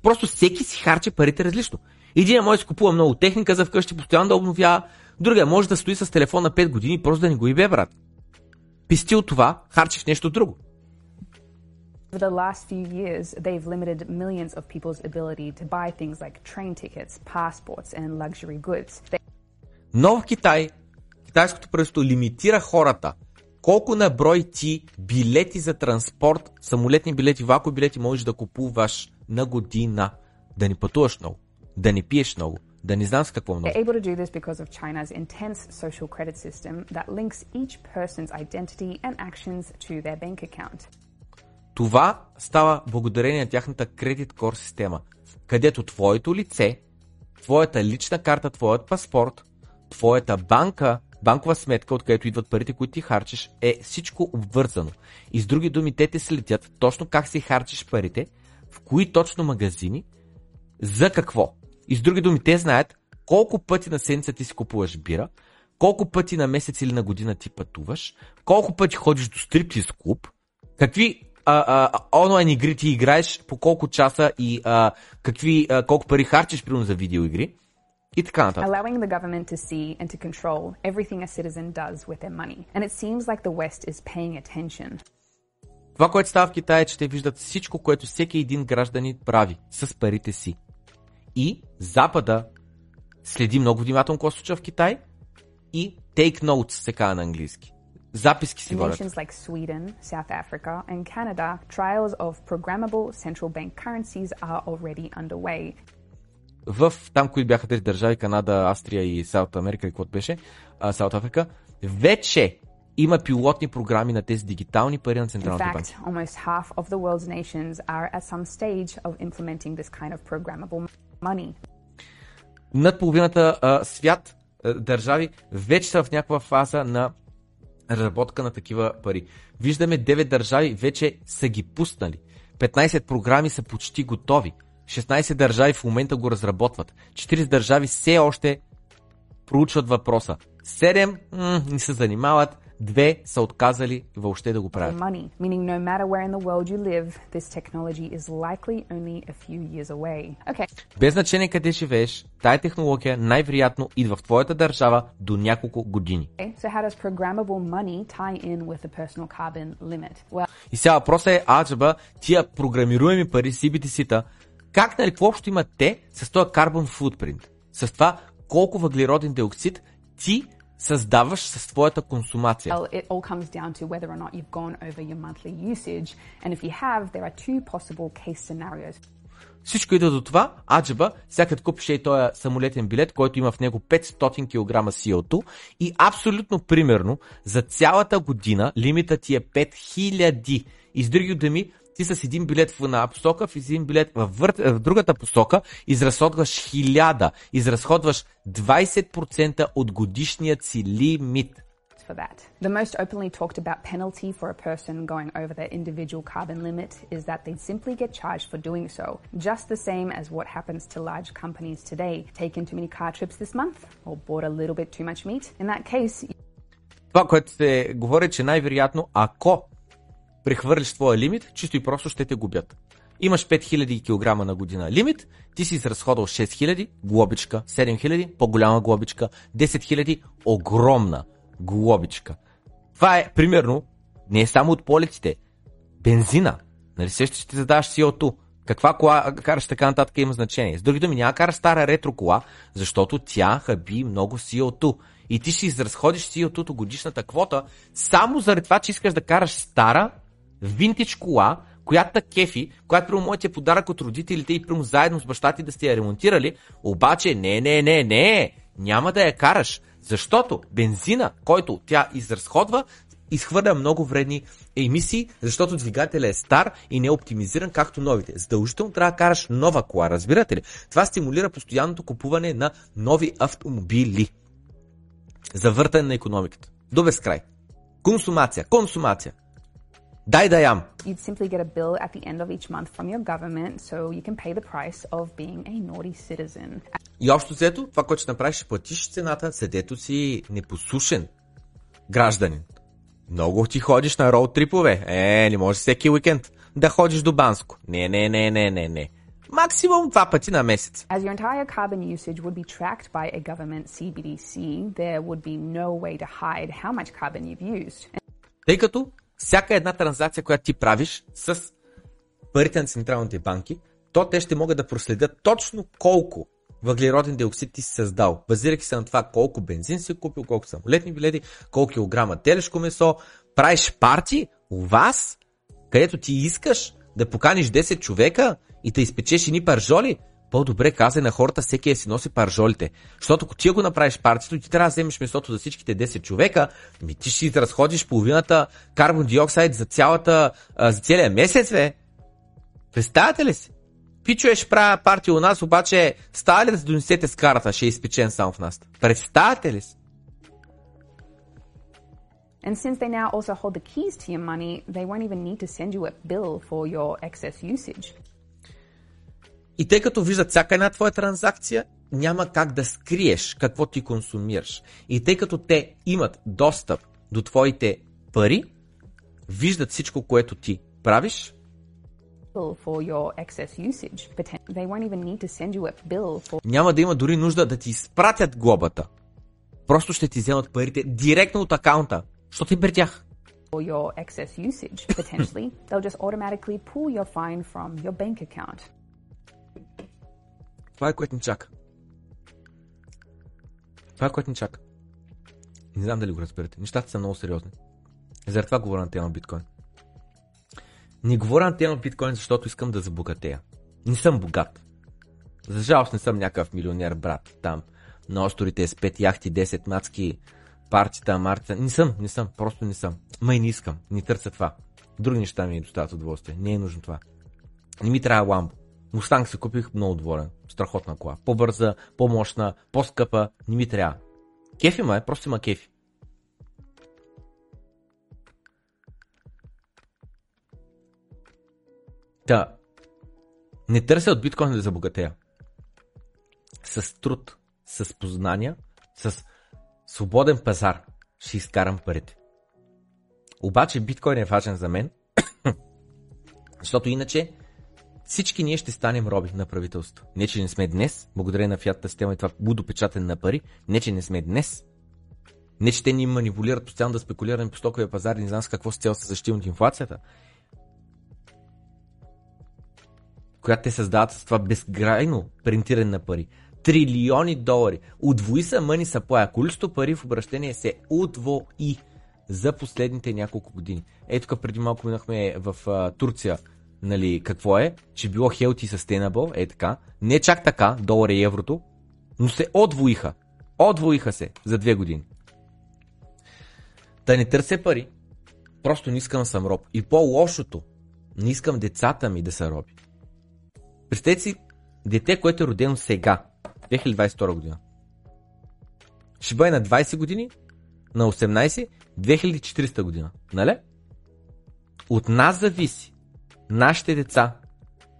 Просто всеки си харчи парите различно. Един може да си купува много техника за вкъщи, постоянно да обновява, другия може да стои с телефон на 5 години просто да не го ибе, брат. Писти от това, харчиш нещо друго. the last few years, they've limited millions of people's ability to buy things like train tickets, passports, and luxury goods. They Но в Китай, китайското правителство лимитира хората. Колко на брой ти билети за транспорт, самолетни билети, вако билети можеш да купуваш на година. Да не пътуваш много, да не пиеш много, да не знам с какво много. They're able to do this because of China's intense social credit system that links each person's identity and actions to their bank account. Това става благодарение на тяхната кредит кор система, където твоето лице, твоята лична карта, твоят паспорт, твоята банка, банкова сметка, откъдето идват парите, които ти харчиш, е всичко обвързано. И с други думи, те те следят точно как си харчиш парите, в кои точно магазини, за какво. И с други думи, те знаят колко пъти на седмица ти си купуваш бира, колко пъти на месец или на година ти пътуваш, колко пъти ходиш до стриптиз клуб, какви а, а, онлайн игри ти играеш, по колко часа и а, какви, а, колко пари харчиш, примерно за видеоигри и така нататък. allowing the government to see and to control everything a citizen does with their money. And it seems like the West is paying attention. Това, което става в Китай е, че те виждат всичко, което всеки един гражданин прави с парите си. И Запада следи много внимателно какво се случва в Китай и take notes се казва на английски. Записки си водят. like Sweden, South Africa, and Canada, trials of programmable central bank currencies are already underway. в там, които бяха тези държави, Канада, Австрия и Саут Америка, и каквото беше, Саут Африка, вече има пилотни програми на тези дигитални пари на централните банки. kind of над половината а, свят, държави, вече са в някаква фаза на разработка на такива пари. Виждаме 9 държави вече са ги пуснали. 15 програми са почти готови. 16 държави в момента го разработват. 40 държави все още проучват въпроса. 7 м- не се занимават, две са отказали въобще да го правят. money, meaning no matter where in the world you live, this technology is likely only a few years away. Okay, Без значение къде живееш, тая технология най-вероятно идва в твоята държава до няколко години. so how does programmable money tie in with the personal carbon limit? Well, И сега въпросът е, аджаба, тия програмируеми пари, CBDC-та, как нали, какво общо имат те с този carbon footprint? С това колко въглероден диоксид ти създаваш с твоята консумация. well, it all comes down to whether or not you've gone over your monthly usage. And if you have, there are two possible case scenarios. Всичко идва до това, аджаба, сега като купиш и този самолетен билет, който има в него 500 кг CO2 и абсолютно примерно за цялата година лимита ти е 5000. И с други думи, ти с един билет в една посока, в един билет в, вър... в другата посока, изразходваш 1000, изразходваш 20% от годишният си лимит. for that. The most openly talked about penalty for a person going over their individual carbon limit is that they simply get charged for doing so, just the same as what happens to large companies today. Taken too many car trips this month or bought a little bit too much meat? In that case, Това, което се говори, че най-вероятно, ако прехвърлиш твоя лимит, чисто и просто ще те губят. Имаш 5000 кг на година лимит, ти си изразходвал 6000, глобичка, 7000, по-голяма глобичка, 10 000, огромна глобичка. Това е, примерно, не е само от полетите. Бензина. Нали също ще ти задаваш CO2. Каква кола караш така нататък има значение. С други думи, няма караш стара ретро кола, защото тя хаби много CO2. И ти ще изразходиш CO2 годишната квота само заради това, че искаш да караш стара винтич кола, която кефи, която прямо моят е подарък от родителите и прямо заедно с баща ти да сте я ремонтирали, обаче не, не, не, не, няма да я караш, защото бензина, който тя изразходва, изхвърля много вредни емисии, защото двигателя е стар и не е оптимизиран както новите. Задължително трябва да караш нова кола, разбирате ли? Това стимулира постоянното купуване на нови автомобили. Завъртане на економиката. До безкрай. Консумация, консумация. Дай да ям. you'd simply get a bill at the end of each month from your government so you can pay the price of being a naughty citizen. И общо взето, това, което ще направиш, ще платиш цената, седето си непослушен гражданин. Много ти ходиш на роуд трипове. Е, не може всеки уикенд да ходиш до Банско. Не, не, не, не, не, не. Максимум два пъти на месец. As your entire carbon usage would be tracked by a government CBDC, there would be no way to hide how much carbon you've used. Тъй като всяка една транзакция, която ти правиш с парите на централните банки, то те ще могат да проследят точно колко въглероден диоксид ти си създал, базирайки се на това колко бензин си купил, колко самолетни билети, колко килограма телешко месо, правиш парти у вас, където ти искаш да поканиш 10 човека и да изпечеш едни паржоли, по-добре казай на хората всеки да си носи паржолите. Защото ако ти го направиш партито, ти трябва да вземеш месото за всичките 10 човека, ми ти ще разходиш половината карбон диоксид за, цялата, за целия месец, бе. Представяте ли си? Пичове правя партия у нас, обаче става ли да се донесете с карата, ще е изпечен само в нас? Представяте ли си? And since they now also hold the keys to your money, they won't even need to send you a bill for your excess usage. И тъй като виждат всяка една твоя транзакция, няма как да скриеш какво ти консумираш. И тъй като те имат достъп до твоите пари, виждат всичко, което ти правиш, Bill for your excess usage. Poten- They won't even need to send you a bill for няма да има дори нужда да ти изпратят глобата. Просто ще ти вземат парите директно от акаунта, защото ти при тях. your excess usage. Potentially, they'll just automatically pull your fine from your bank account. Това е което ни чака. Това е което ни чака. Не знам дали го разбирате. Нещата са много сериозни. Заради това говоря на тема биткоин. Не говоря на тема биткоин, защото искам да забогатея. Не съм богат. За жалост не съм някакъв милионер, брат, там. На островите с 5 яхти, 10 мацки, партита, мартита. Не съм, не съм, просто не съм. Ма и не искам, не търся това. Други неща ми доставят удоволствие. Не е нужно това. Не ми трябва ламбо. Мустанг си купих много доволен. Страхотна кола. По-бърза, по-мощна, по-скъпа. Не ми трябва. Кефи ма е, просто има кефи. Та, не търся от биткоин да забогатея. С труд, с познания, с свободен пазар ще изкарам парите. Обаче биткоин е важен за мен, защото иначе всички ние ще станем роби на правителство. Не, че не сме днес, благодарение на фиатната система и това будопечатане на пари, не, че не сме днес. Не, че те ни манипулират постоянно да спекулираме по стоковия пазар не знам с какво с цел се защитим от инфлацията. Която те създават с това безкрайно принтиране на пари. Трилиони долари. Удвои са мъни са поя. Количество пари в обращение се удвои за последните няколко години. Ето тук преди малко минахме в а, Турция нали, какво е, че било healthy sustainable, е така. Не чак така, долара и еврото, но се отвоиха. Отвоиха се за две години. Да не търся пари, просто не искам да съм роб. И по-лошото, не искам децата ми да са роби. Представете си дете, което е родено сега, 2022 година. Ще бъде на 20 години, на 18, 2400 година. Нали? От нас зависи нашите деца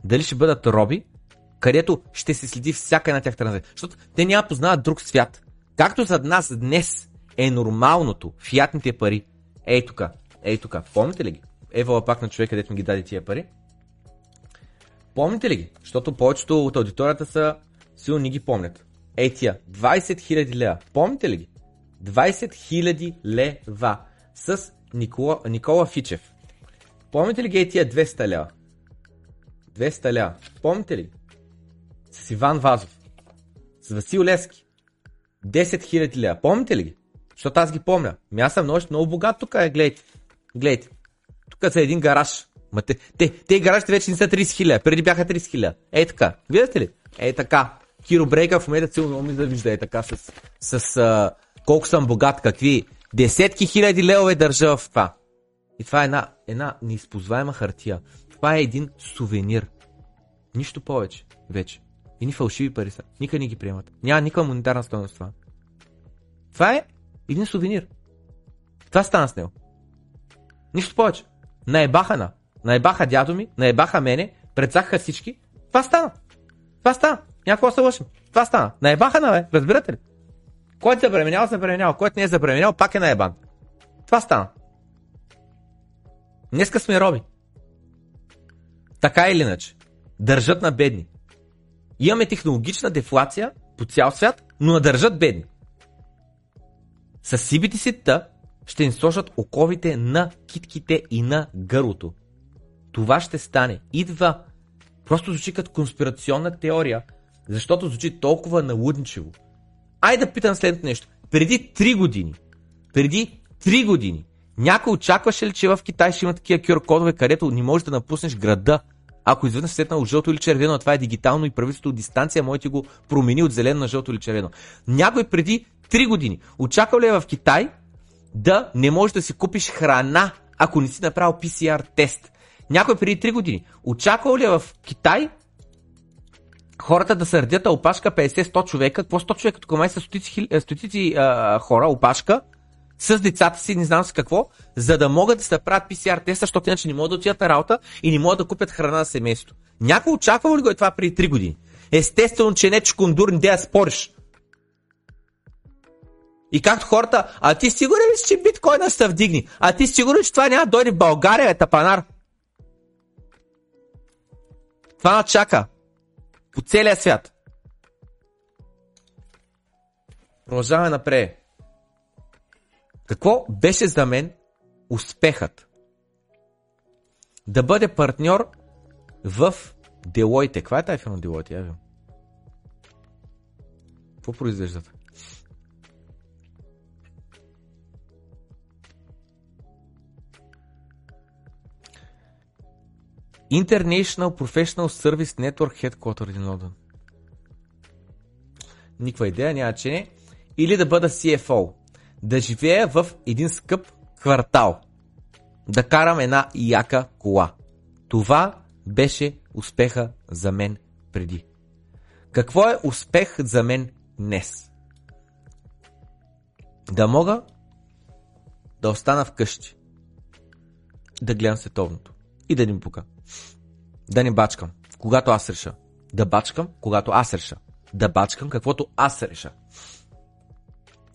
дали ще бъдат роби, където ще се следи всяка една тях транзакция. Защото те няма познават друг свят. Както за нас днес е нормалното, фиатните пари, ей тук, ей тук, помните ли ги? Евала пак на човека, където ми ги даде тия пари. Помните ли ги? Защото повечето от аудиторията са силно ни ги помнят. Ей тия, 20 000 лева. Помните ли ги? 20 000 лева с Никола, Никола Фичев. Помните ли ги тия 200 лева? 200 лева. Помните ли? С Иван Вазов. С Васил Лески. 10 000 лева. Помните ли ги? Защото аз ги помня. Ми аз съм много, много богат тук, е, гледайте. Гледайте. Тук са един гараж. Ма те, те, те гаражите вече не са 30 хиляди, преди бяха 30 хиляди. Ей така. Виждате ли? Ей така. Киро Брейка в момента силно много ми да вижда е така с, с а, колко съм богат, какви десетки хиляди левове държа в това. И това е една, една неизползваема хартия. Това е един сувенир. Нищо повече вече. И ни фалшиви пари са. Никъде не ги приемат. Няма никаква монетарна стоеност това. Това е един сувенир. Това стана с него. Нищо повече. Наебаха на. Наебаха дядо ми, наебаха мене, предсаха всички. Това стана. Това стана. Някакво се лъжим. Това стана. Наебаха на, бе. Разбирате ли? Който се забременял, забременял. Който не е забременял, пак е наебан. Това стана. Днеска сме роби. Така или иначе. Държат на бедни. Имаме технологична дефлация по цял свят, но държат бедни. С сибите си та ще им сложат оковите на китките и на гърлото. Това ще стане. Идва. Просто звучи като конспирационна теория, защото звучи толкова налудничево. Айде да питам следното нещо. Преди 3 години, преди 3 години, някой очакваше ли, че в Китай ще има такива QR кодове, където не можеш да напуснеш града, ако изведнъж сетнал жълто или червено, а това е дигитално и правителството от дистанция може ти го промени от зелено на жълто или червено. Някой преди 3 години очаква ли е в Китай да не можеш да си купиш храна, ако не си направил PCR тест? Някой преди 3 години очаква ли е в Китай хората да се родят опашка 50-100 човека, какво 100 човека, тук май са стотици, стотици а, хора, опашка, с децата си, не знам с какво, за да могат да се правят PCR теста, защото иначе не могат да отидат на работа и не могат да купят храна на семейството. Някой очаква ли го е това преди 3 години? Естествено, че не чкундур, не да спориш. И както хората, а ти сигурен ли си, че биткоина ще се вдигне? А ти сигурен, че това няма да дойде в България, е тапанар? Това чака. По целия свят. Продължаваме напред. Какво беше за мен успехът? Да бъде партньор в Делойте. Каква е тази фирма Делойте? Я Какво произвеждат? International Professional Service Network Headquarter in London. Никаква идея, няма че не. Или да бъда CFO. Да живея в един скъп квартал. Да карам една яка кола. Това беше успеха за мен преди? Какво е успех за мен днес? Да мога да остана вкъщи, да гледам световното и да ни пука. Да не бачкам, когато аз реша. Да бачкам, когато аз реша. Да бачкам каквото аз реша.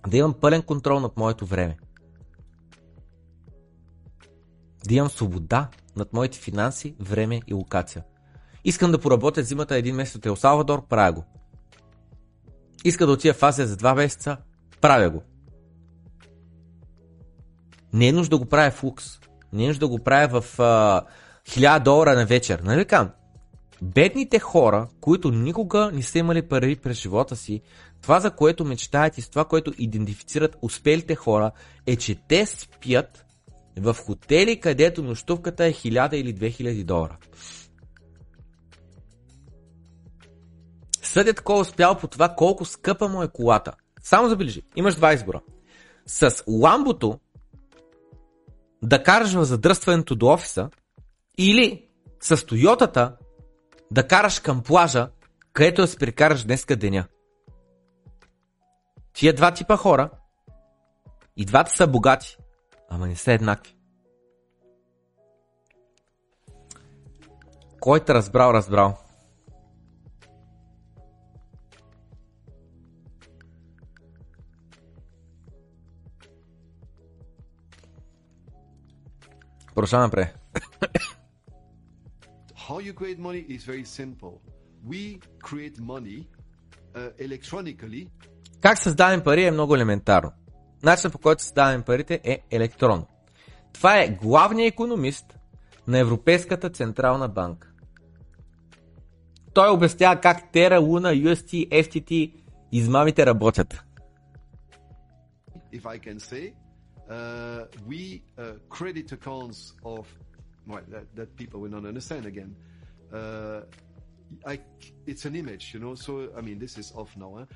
Да имам пълен контрол над моето време. Да имам свобода над моите финанси, време и локация. Искам да поработя зимата един месец от Ел правя го. Иска да отида в Азия за два месеца, правя го. Не е нужда да го правя в лукс. Не е нужда да го правя в а, 1000 долара на вечер. Нали кам? Бедните хора, които никога не са имали пари през живота си, това за което мечтаят и с това, което идентифицират успелите хора, е, че те спят в хотели, където нощувката е 1000 или 2000 долара. Съдят кой е успял по това колко скъпа му е колата. Само забележи, имаш два избора. С ламбото да караш в задръстването до офиса или с Тойотата да караш към плажа, където да си прекараш днеска деня. Тия два типа хора и двата са богати, ама не са еднакви. Който разбрал, разбрал. Продължаваме напред. How you create money is very simple. We create money uh, electronically Как създаваме пари е много елементарно. Начинът по който създаваме парите е електронно. Това е главният економист на Европейската централна банка. Той обяснява как Тера, Луна, UST, FTT измамите работят. if I can say, uh, we uh, credit accounts of well that, that people will not understand again. Uh, I it's an image, you know. So I mean, this is off now. Huh?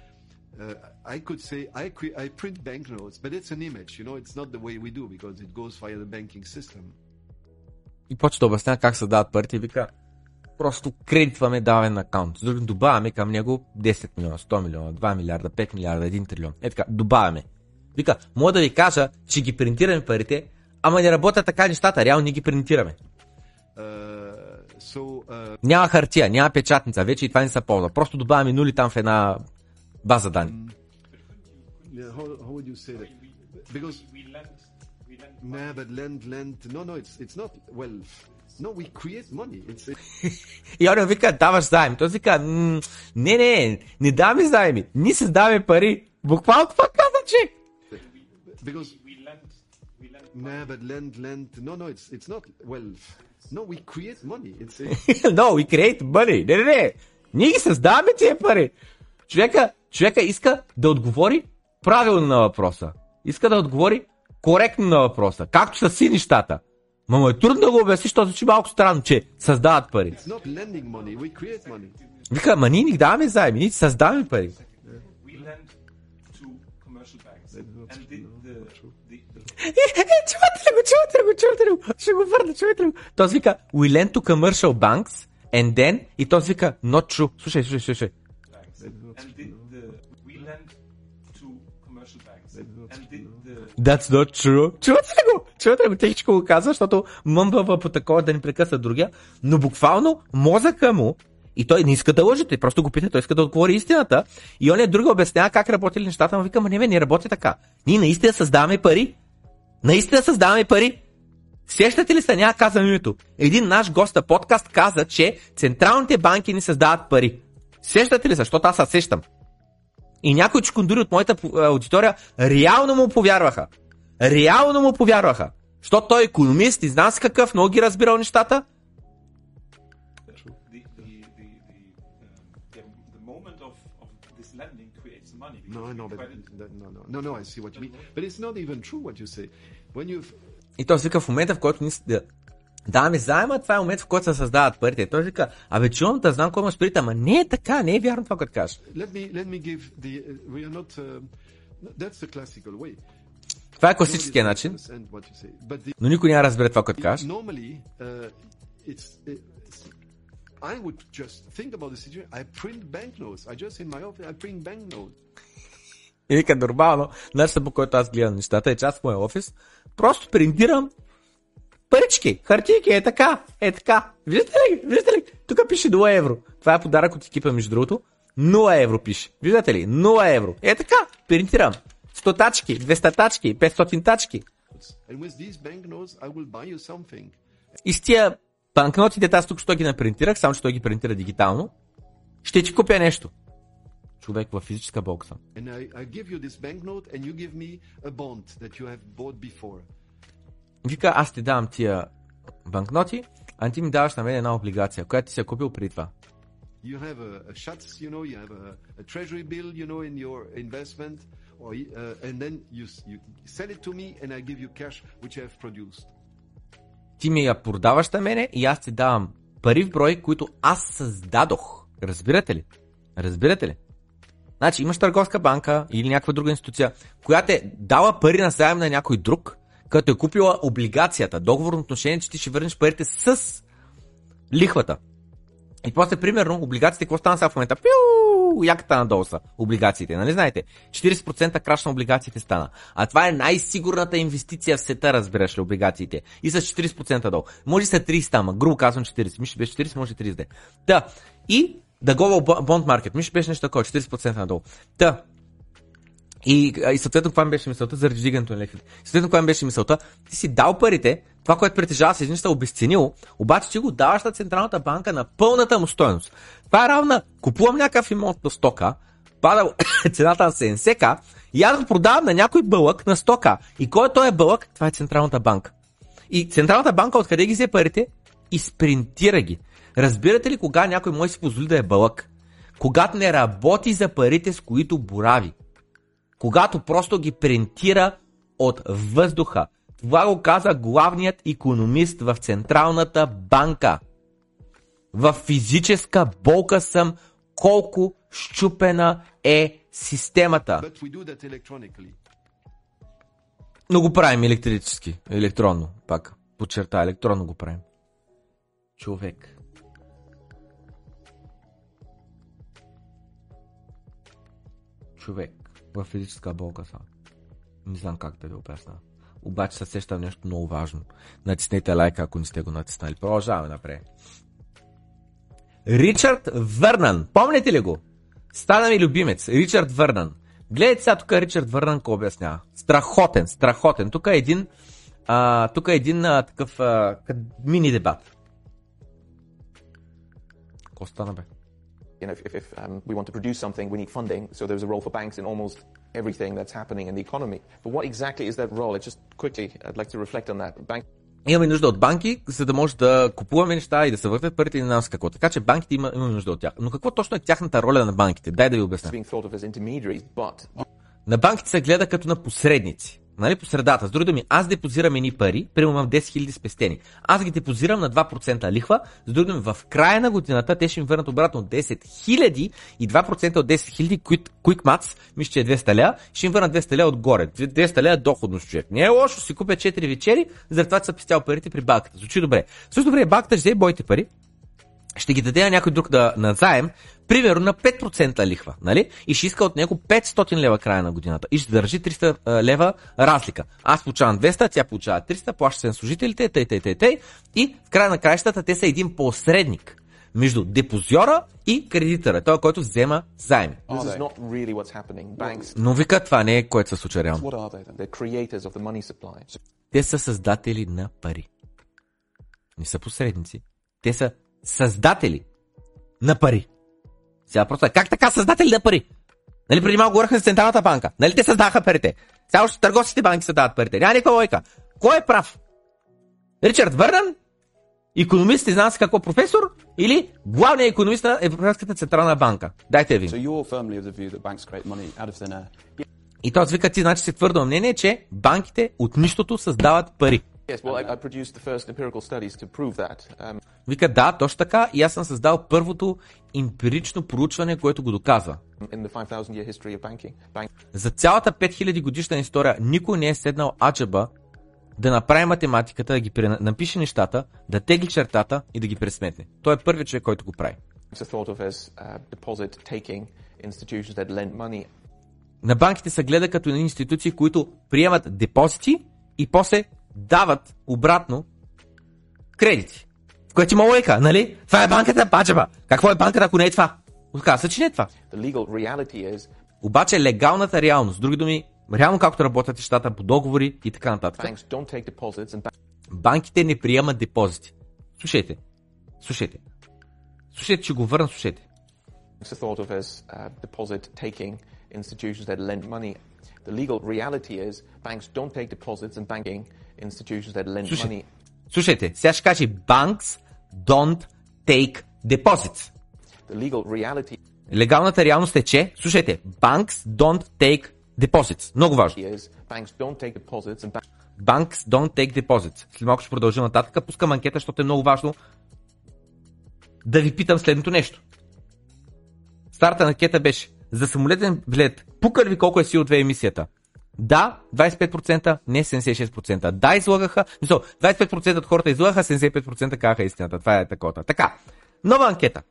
Uh, I could say I cre- I print banknotes, but it's an image, you know. It's not the way we do because it goes via the banking system. И почва да обяснява как се дават парите и вика, просто кредитваме давен акаунт. Други добавяме към него 10 милиона, 100 милиона, 2 милиарда, 5 милиарда, 1 трилион. Е така, добавяме. Вика, мога да ви кажа, че ги принтираме парите, ама не работят така нещата, реално ние ги принтираме. Uh, so uh, Няма хартия, няма печатница, вече и това не се ползва. Просто добавяме нули там в една база данни. yeah, how, how would you say that? Because We lend, we lend nah, but lend, lend. No, no, it's it's not. Well, no, we create money. It's И он вика, даваш заем. Той вика, «М, не, не, не даваме заеми. Ние създаваме пари. Буквално това каза, че. because nah, but lend, lend. No, no, it's it's not. Well, no, we create money. It's no, we create money. Не, не, не. Ние ги създаваме тия пари. Човека, човека иска да отговори правилно на въпроса. Иска да отговори коректно на въпроса. Както са си нещата. Ма му е трудно да го обясни, защото звучи малко странно, че създават пари. it's not lending money. We create money. Вика, ма ние ни даваме заеми, ние създаваме пари. we чувате ли го, чувате ли го, чувате ли го? Ще го върна, чувате ли го? Този вика, we lend to commercial banks, and then, и този вика, not true. Слушай, слушай, слушай. That's not true. Чувате ли го? Чувате ли го? Техничко го казва, защото мъмбава по такова да ни прекъсва другия, но буквално мозъка му и той не иска да лъже, той просто го пита, той иска да отговори истината. И он е друга обяснява как работили нещата, но вика, ма не, не работи така. Ние наистина създаваме пари. Наистина създаваме пари. Сещате ли се, няма казвам името. Един наш гост на подкаст каза, че централните банки ни създават пари. Сещате ли се, защото аз се сещам. И някои чукундури от моята аудитория реално му повярваха. Реално му повярваха. Защото той е економист и знам с какъв, много ги разбирал нещата. No, no, but no, no, no, no. I see what you mean. But it's not even true what you say. When you've И той вика в момента, в който ни с- да, даваме заема, това е момент, в който се създават парите. Той вика, абе чувам да знам кой има парите, ама не е така, не е вярно това, което кажеш. let me let me give the uh, we are not. Uh, that's the classical way. Това е класическия начин, Understand what you say, but the, но никой няма разбере това, което кажеш. uh, I would just think about the situation. I print banknotes. I just in my office, I print banknotes. И вика, нормално, начинът по който аз гледам нещата е част в моя офис. Просто принтирам парички, хартийки, е така, е така. Виждате ли? Виждате ли? Тук пише 0 евро. Това е подарък от екипа, между другото. 0 евро пише. Виждате ли? 0 евро. Е така, принтирам. 100 тачки, 200 тачки, 500 тачки. И с тия банкнотите, аз тук що ги напринтирах, само че той ги принтира дигитално, ще ти купя нещо. Човек в физическа бокса. Вика, аз ти давам тия банкноти, а ти ми даваш на мен една облигация, която ти си е купил преди това. You have a, a Schatz, you know, you have a, a treasury bill, you know, in your investment, or, uh, and then you, you sell it to me and I give you cash which I have produced. Ти ми я продаваш на мене и аз ти давам пари в брой, които аз създадох. Разбирате ли? Разбирате ли? Значи имаш търговска банка или някаква друга институция, която е дала пари на заем на някой друг, като е купила облигацията, договорно отношение, че ти ще върнеш парите с лихвата. И после, примерно, облигациите, какво стана сега в момента? Пиу! Яката надолу са облигациите, нали знаете? 40% краш на облигациите стана. А това е най-сигурната инвестиция в света, разбираш ли, облигациите. И с 40% долу. Може са 30, ама грубо казвам 40. Мисля, беше 40, може 30 да. И да go bond market. Мисля, беше нещо такова, 40% надолу. Та. И, и съответно, каква ми беше мисълта заради вдигането на лихвите? Съответно, каква ми беше мисълта? Ти си дал парите, това, което притежава се единствено обесценило, обаче ти го даваш на Централната банка на пълната му стоеност. Това е равна, купувам някакъв имот на стока, пада цената на 70к и аз го продавам на някой бълък на 100к. И кой е този бълък? Това е Централната банка. И Централната банка откъде ги взе парите? Изпринтира ги. Разбирате ли кога някой може си позволи да е бълък? Когато не работи за парите, с които борави когато просто ги принтира от въздуха. Това го каза главният економист в Централната банка. В физическа болка съм колко щупена е системата. Но го правим електрически, електронно, пак. Подчерта, електронно го правим. Човек. Човек. В физическа болка са. Не знам как да ви обясна. Обаче се сещам нещо много важно. Натиснете лайка, ако не сте го натиснали. Продължаваме напред. Ричард Върнан. Помните ли го? Стана ми любимец. Ричард Върнан. Гледайте сега тук Ричард Върнан какво обяснява. Страхотен, страхотен. Тук е един, а, тук е един а, такъв а, мини дебат. Какво стана бе? You know, if, if, if um, we want to produce something, we need funding. So there's a role for banks in almost everything that's happening in the economy. But what exactly is that role? It just quickly, I'd like to reflect on that. Bank Имаме нужда от банки, за да може да купуваме неща и да се въртят парите и не знам с какво. Така че банките има, имаме нужда от тях. Но какво точно е тяхната роля на банките? Дай да ви обясня. На банките се гледа като на посредници. Нали, по средата. С други думи, аз депозирам едни пари, примерно имам 10 000 спестени. Аз ги депозирам на 2% лихва, с други думи, в края на годината те ще ми върнат обратно 10 000 и 2% от 10 000 quick, quick maths, мисля, че е 200 ля, ще им върнат 200 ля отгоре. 200 ля е доходност човек. Не е лошо, си купя 4 вечери, заради това съм пестял парите при банката. Звучи добре. Също добре, банката ще взе бойте пари, ще ги даде на някой друг да назаем, примерно на 5% лихва, нали? И ще иска от него 500 лева края на годината и ще държи 300 а, лева разлика. Аз получавам 200, тя получава 300, плаща се на служителите, тъй, тъй, тъй, тъй. И в края на краищата те са един посредник между депозиора и кредитора, той, който взема заеми. really Но вика, това не е което се случва реално. Те са създатели на пари. Не са посредници. Те са създатели на пари. Сега просто е, как така създатели на пари? Нали преди малко говорихме за Централната банка. Нали те създаха парите? Сега още търговските банки създават парите. Няма никаква лойка. Кой е прав? Ричард Върнан? Економист, не знам с какво професор? Или главният економист на Европейската Централна банка? Дайте ви. So. И той вика ти, значи си твърдо мнение, че банките от нищото създават пари. Um, Вика, да, точно така. И аз съм създал първото емпирично проучване, което го доказва. in the 5,000 year history of banking, bank За цялата 5000 годишна история никой не е седнал аджаба да направи математиката, да ги напише нещата, да тегли чертата и да ги пресметне. Той е първият човек, който го прави. Uh, На банките се гледа като на институции, които приемат депозити и после дават обратно кредити. В което има лойка, нали? Това е банката, пачеба. Какво е банката, ако не е това? Оказва се, че не е това. Is Обаче легалната реалност, други думи, реално както работят нещата по договори и така нататък, and банките не приемат депозити. Слушайте, слушайте. Слушайте, че го върна, слушайте. uh. The legal reality is banks don't take deposits and banking institutions that lend Слушай. money. Слушайте, сега ще каже banks don't take deposits. The legal reality Легалната реалност е, че, слушайте, banks don't take deposits. Много важно. banks don't take deposits. След малко ще продължа нататък. Пускам анкета, защото е много важно да ви питам следното нещо. Старта на анкета беше за самолетен билет. Пукар ви колко е CO2 емисията? Да, 25%, не 76%. Да, излагаха. Мисъл, 25% от хората излагаха, 75% казаха истината. Това е такова. Така, нова анкета.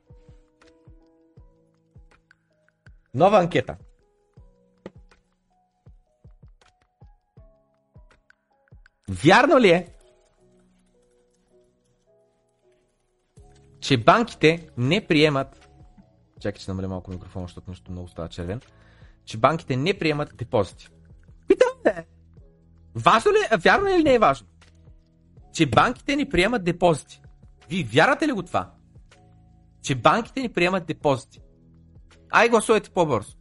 Нова анкета. Вярно ли е, че банките не приемат Чакай, че намаля малко микрофона, защото нещо много става червен. Че банките не приемат депозити. Се! Важно ли е? Вярно ли не е важно? Че банките не приемат депозити. Вие вярвате ли го това? Че банките не приемат депозити. Ай, гласувайте по-бързо.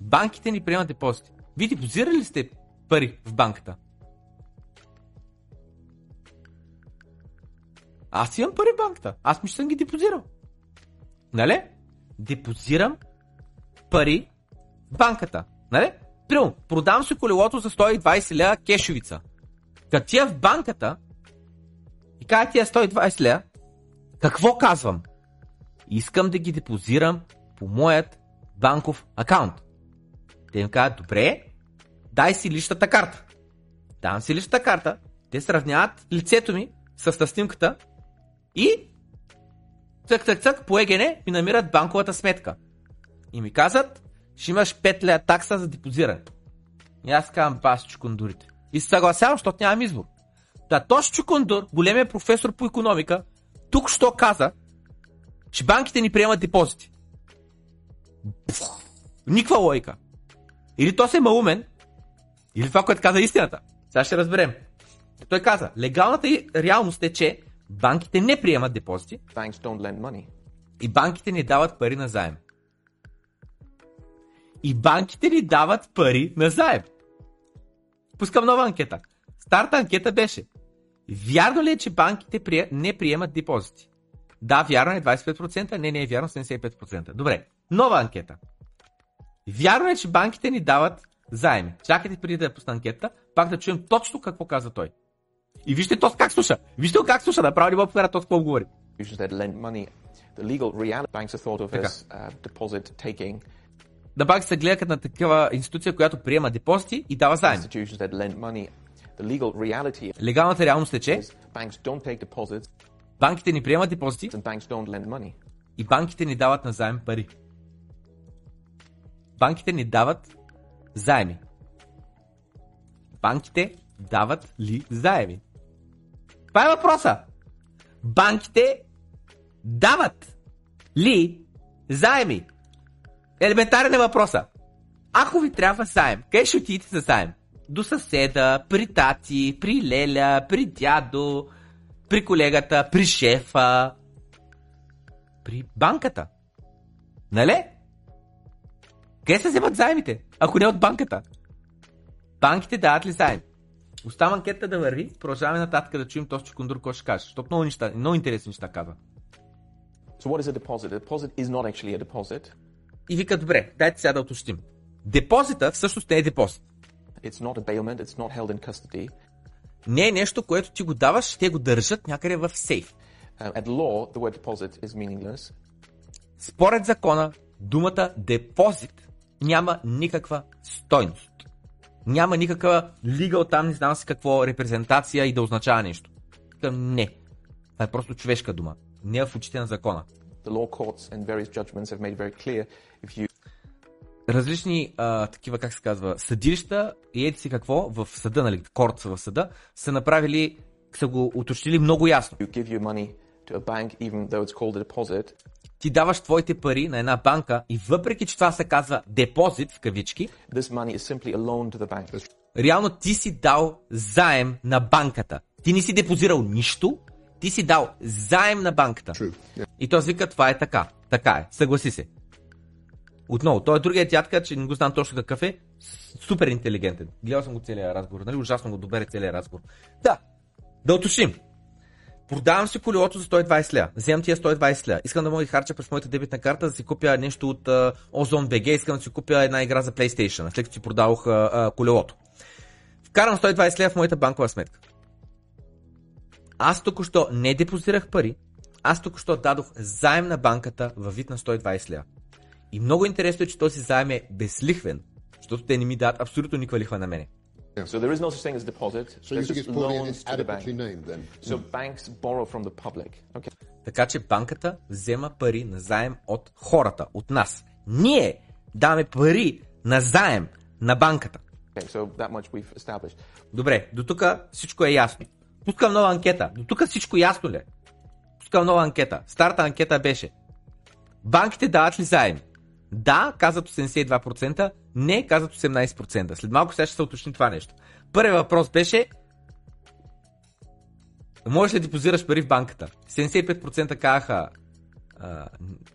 Банките ни приемат депозити. Вие депозирали ли сте пари в банката? Аз имам пари в банката. Аз мисля, съм ги депозирал. Нали? Депозирам пари в банката. Нали? Примерно, продавам си колелото за 120 лева кешовица. Като в банката и кажа тия 120 лева, какво казвам? Искам да ги депозирам по моят банков акаунт. Те им казват, добре, дай си личната карта. Давам си личната карта, те сравняват лицето ми с снимката и цък, цък, цък, по ЕГН ми намират банковата сметка. И ми казват, ще имаш 5 лея такса за депозиране. И аз казвам, бас чукундурите. И се съгласявам, защото нямам избор. Та Тош Чукундур, големия професор по економика, тук що каза, че банките ни приемат депозити. Пф, Никаква логика. Или то се малумен, или това, което каза истината. Сега ще разберем. Той каза, легалната реалност е, че банките не приемат депозити banks don't lend money. и банките ни дават пари на заем. И банките ни дават пари на заем. Пускам нова анкета. Старта анкета беше. Вярно ли е, че банките не приемат депозити? Да, вярно е 25%, не, не е вярно 75%. Добре, нова анкета. Вярно е, че банките ни дават заеми. Чакайте преди да я пусна анкета, пак да чуем точно какво каза той. И вижте то как слуша. Вижте как слуша, направо не мога повярвам то какво говори. The legal reality banks are thought of as uh, deposit-taking Да банк се гледа като на такава институция, която приема депозити и дава заеми. Легалната реалност е, че банките ни приемат депозити и банките ни дават на заем пари. Банките ни дават заеми. Банките дават ли заеми? Това е въпроса. Банките дават ли заеми? Елементарен е въпроса. Ако ви трябва заем, къде ще отидете за заем? До съседа, при тати, при леля, при дядо, при колегата, при шефа, при банката. Нали? Къде се вземат заемите, ако не от банката? Банките дават ли заем? Остава анкета да върви, продължаваме нататък да чуем този чукундур, какво ще каже, защото много, неща, много интересни неща казва. So what is a deposit? A deposit is not actually a deposit. И вика, добре, дайте сега да уточним. Депозита всъщност не е депозит. It's not a bailment. It's not held in custody. Не е нещо, което ти го даваш, те го държат някъде в сейф. Uh, at law, the word deposit is meaningless. Според закона, думата депозит няма никаква стойност. Няма никаква лигал там, не знам си какво, репрезентация и да означава нещо. Към не. Това е просто човешка дума. Не е в очите на закона. The law courts and various judgments have made very clear if you различни а, такива, как се казва, съдилища и еди си какво в съда, нали, корт в съда, са направили, са го уточнили много ясно. you give your money to a bank, even though it's called a deposit, Ти даваш твоите пари на една банка и въпреки, че това се казва депозит в кавички, this money is simply a loan to the bank. реално ти си дал заем на банката. Ти не си депозирал нищо, ти си дал заем на банката. И той вика, това е така. Така е. Съгласи се. Отново, той е другия дядка, че не го знам точно какъв е. Супер интелигентен. Гледал съм го целия разговор, нали? Ужасно го добере целия разговор. Да, да уточним. Продавам си колелото за 120 ля. Вземам тия 120 ля. Искам да мога да харча през моята дебитна карта, да си купя нещо от uh, Ozone BG. Искам да си купя една игра за PlayStation, след като си продавах uh, uh, колелото. Вкарам 120 ля в моята банкова сметка. Аз току-що не депозирах пари, аз току-що дадох заем на банката във вид на 120 ля. И много интересно е, че този заем е безлихвен, защото те не ми дадат абсолютно никаква лихва на мене. So there is no such thing as deposit. So you There's just loans to the bank. named then? So banks borrow from the public. Okay. Така че банката взема пари на заем от хората, от нас. Ние даваме пари на заем на банката. Okay, so that much we've established. Добре, до тук всичко е ясно. Пускам нова анкета. До тук всичко ясно ли? е? Пускам нова анкета. Старата анкета беше. Банките дават ли заеми? Да, казват 82%, не, казват 18%. След малко сега ще се уточни това нещо. Първият въпрос беше Можеш ли да депозираш пари в банката? 75% казаха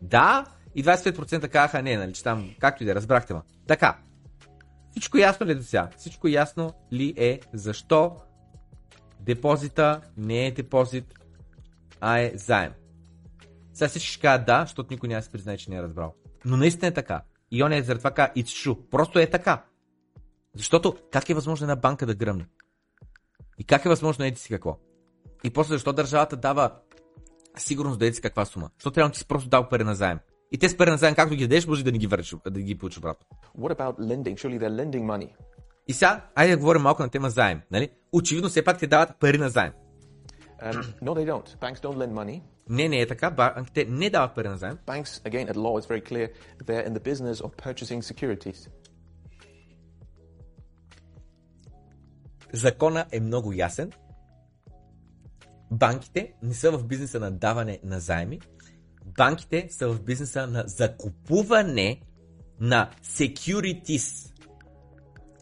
да и 25% казаха не, нали, че там, както и да е, разбрахте ма. Така, всичко ясно ли е до сега? Всичко ясно ли е защо депозита не е депозит, а е заем? Сега всички ще кажат да, защото никой няма се признае, че не е разбрал. Но наистина е така. И он е заради това каза, it's true. Просто е така. Защото как е възможно една банка да гръмне? И как е възможно еди си какво? И после защо държавата дава сигурност да еди си каква сума? Защото трябва ти си просто дал пари на заем. И те с пари на заем, както ги дадеш, може да не ги върнеш, да ги получиш обратно. What about lending? Surely they're lending money. И сега, айде да говорим малко на тема заем. Нали? Очевидно, все пак те дават пари на заем. Um, no, they don't. Banks don't lend money. Не, не е така. Банките не дават пари на заем. Banks, again, at law, it's very clear, they're in the business of purchasing securities. Закона е много ясен. Банките не са в бизнеса на даване на заеми. Банките са в бизнеса на закупуване на securities.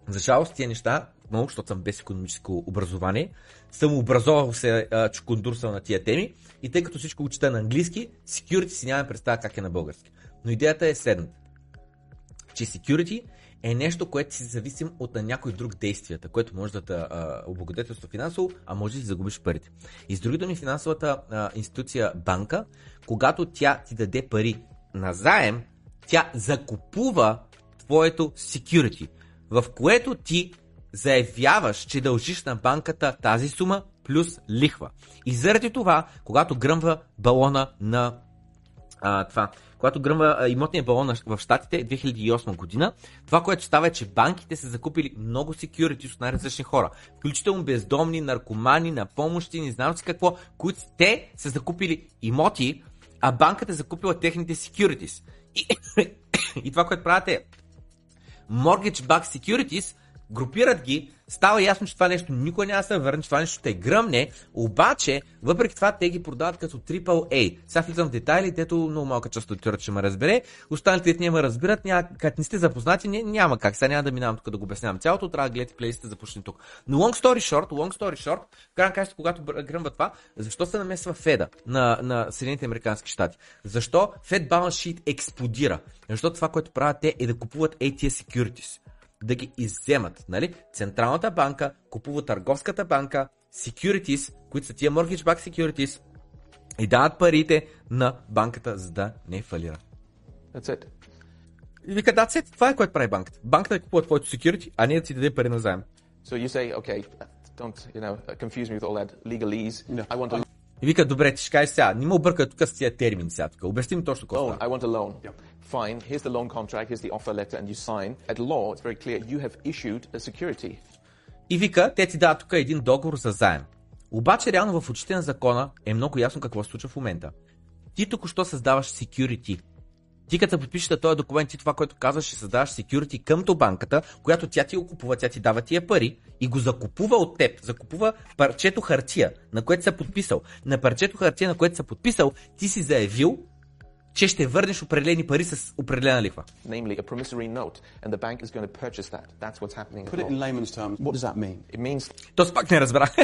За жалост тия неща, много, защото съм без економическо образование, съм образовал се а, чукундурсал на тия теми и тъй като всичко го чета на английски, security си нямам представа как е на български. Но идеята е следната че security е нещо, което си зависим от на някой друг действията, което може да те облагодетелства финансово, а може да си загубиш парите. И с други думи, финансовата а, институция банка, когато тя ти даде пари на заем, тя закупува твоето security, в което ти заявяваш, че дължиш на банката тази сума плюс лихва. И заради това, когато гръмва балона на а, това, когато гръмва имотния балон в Штатите 2008 година, това, което става е, че банките са закупили много security от най-различни хора, включително бездомни, наркомани, на помощи, не знам си какво, които те са закупили имоти, а банката е закупила техните securities. И, и това, което правят е mortgage-backed securities групират ги, става ясно, че това нещо никой няма да се върне, че това нещо ще гръмне, обаче, въпреки това, те ги продават като AAA. Сега влизам в детайли, дето много малка част от ще ме разбере, останалите дете няма разбират, няма, как не сте запознати, не, няма как. Сега няма да минавам тук да го обяснявам цялото, трябва да гледате плейлистите, започне тук. Но long story short, long story short, в крайна каща, когато гръмва това, защо се намесва Феда на, на Съединените Американски щати? Защо Fed Balance Sheet експлодира? Защото това, което правят те е да купуват ATS Securities да ги изземат. Нали? Централната банка купува търговската банка, securities, които са тия mortgage-backed securities, и дават парите на банката, за да не фалира. That's it. И вика, да, сет, това е което прави банката. Банката да купува твоето security, а не да ти даде пари на заем. So you say, okay, don't, you know, confuse me with all that legalese. I want a И вика, добре, ти ще кажеш сега, не ме обърка тук с тия термини сега тук. Обясни ми точно какво. I want a loan. Fine, here's the loan contract, here's the offer letter, and you sign. At law, it's very clear you have issued a security. И вика, те ти дават тук един договор за заем. Обаче реално в очите на закона е много ясно какво се случва в момента. Ти току-що създаваш security. Ти като подпишеш този документ, ти това, което казваш, ще създаваш security къмто банката, която тя ти го купува, тя ти дава тия пари и го закупува от теб. Закупува парчето хартия, на което се подписал. На парчето хартия, на което се подписал, ти си заявил, че ще върнеш определени пари с определена лихва. namely a promissory note, and the bank is going to purchase that. That's what's happening. Put it in layman's terms. What does that mean? It means То пак не разбрах.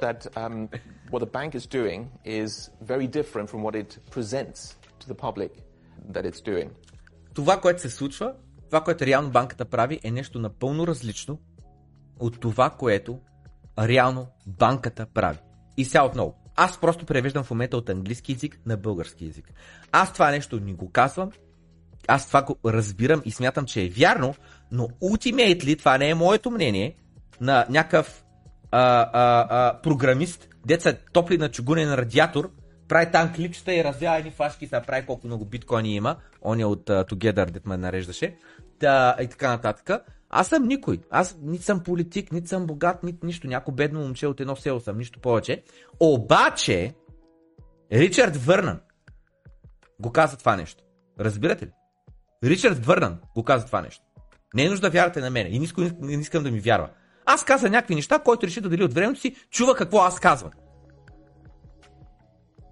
that um, what the bank is doing is very different from what it presents to the public that it's doing. това, което се случва, това, което реално банката прави, е нещо напълно различно от това, което реално банката прави. И сега отново. Аз просто превеждам в момента от английски язик на български язик. Аз това нещо ни го казвам, аз това го разбирам и смятам, че е вярно, но ultimately това не е моето мнение на някакъв а, а, а, програмист, деца топли на чугунен радиатор, прави там клипчета и развява едни флашки, сега прави колко много биткоини има, он е от uh, Together, дет ме нареждаше, та, и така нататък. Аз съм никой. Аз нито съм политик, нито съм богат, нито нищо. Някой бедно момче от едно село съм, нищо повече. Обаче, Ричард Върнан го каза това нещо. Разбирате ли? Ричард Върнан го каза това нещо. Не е нужда да вярвате на мен и не искам, не искам да ми вярва. Аз каза някакви неща, който реши да дели от времето си, чува какво аз казвам.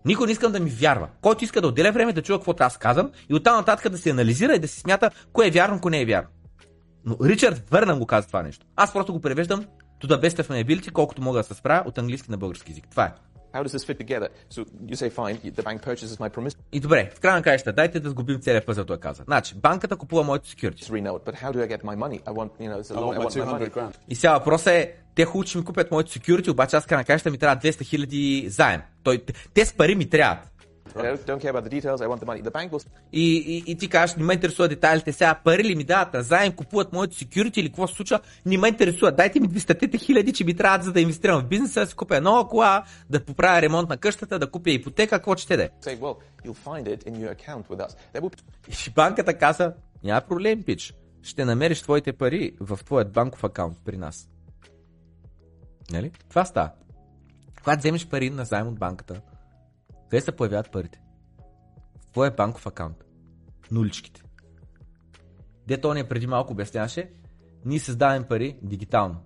Никой не искам да ми вярва. Който иска да отделя време да чува каквото аз казвам и оттам нататък да се анализира и да си смята кое е вярно, кое не е вярно. Но Ричард Върнан го каза това нещо. Аз просто го превеждам to the best of my ability, колкото мога да се справя от английски на български язик. Това е. How does this fit together? So you say, fine, the bank purchases my promissory И добре, в края на краища, дайте да сгубим целият пъзъл, той каза. Значи, банката купува моето security. but how do I get my money? I want, you know, it's a I loan, want I want my 200 money. grand. И сега въпросът е, те хубаво, че ми купят моето security, обаче аз края на краища ми трябва 200 хиляди заем. Той, те с пари ми трябват. Don't, don't care about the details, I want the money. The bank will И, и, и ти кажеш, не ме интересува детайлите сега, пари ли ми дават, на заем купуват моето security или какво се случва, не ме интересува. Дайте ми 200 хиляди, че ми трябва за да инвестирам в бизнеса, да си купя нова кола, да поправя ремонт на къщата, да купя ипотека, какво ще да е. И банката каза, няма проблем, пич. Ще намериш твоите пари в твоят банков акаунт при нас. Нали? Това става. Когато вземеш пари на заем от банката, къде се появяват парите? В твоя банков акаунт. Нуличките. Дето ни преди малко обясняваше, ние създаваме пари дигитално.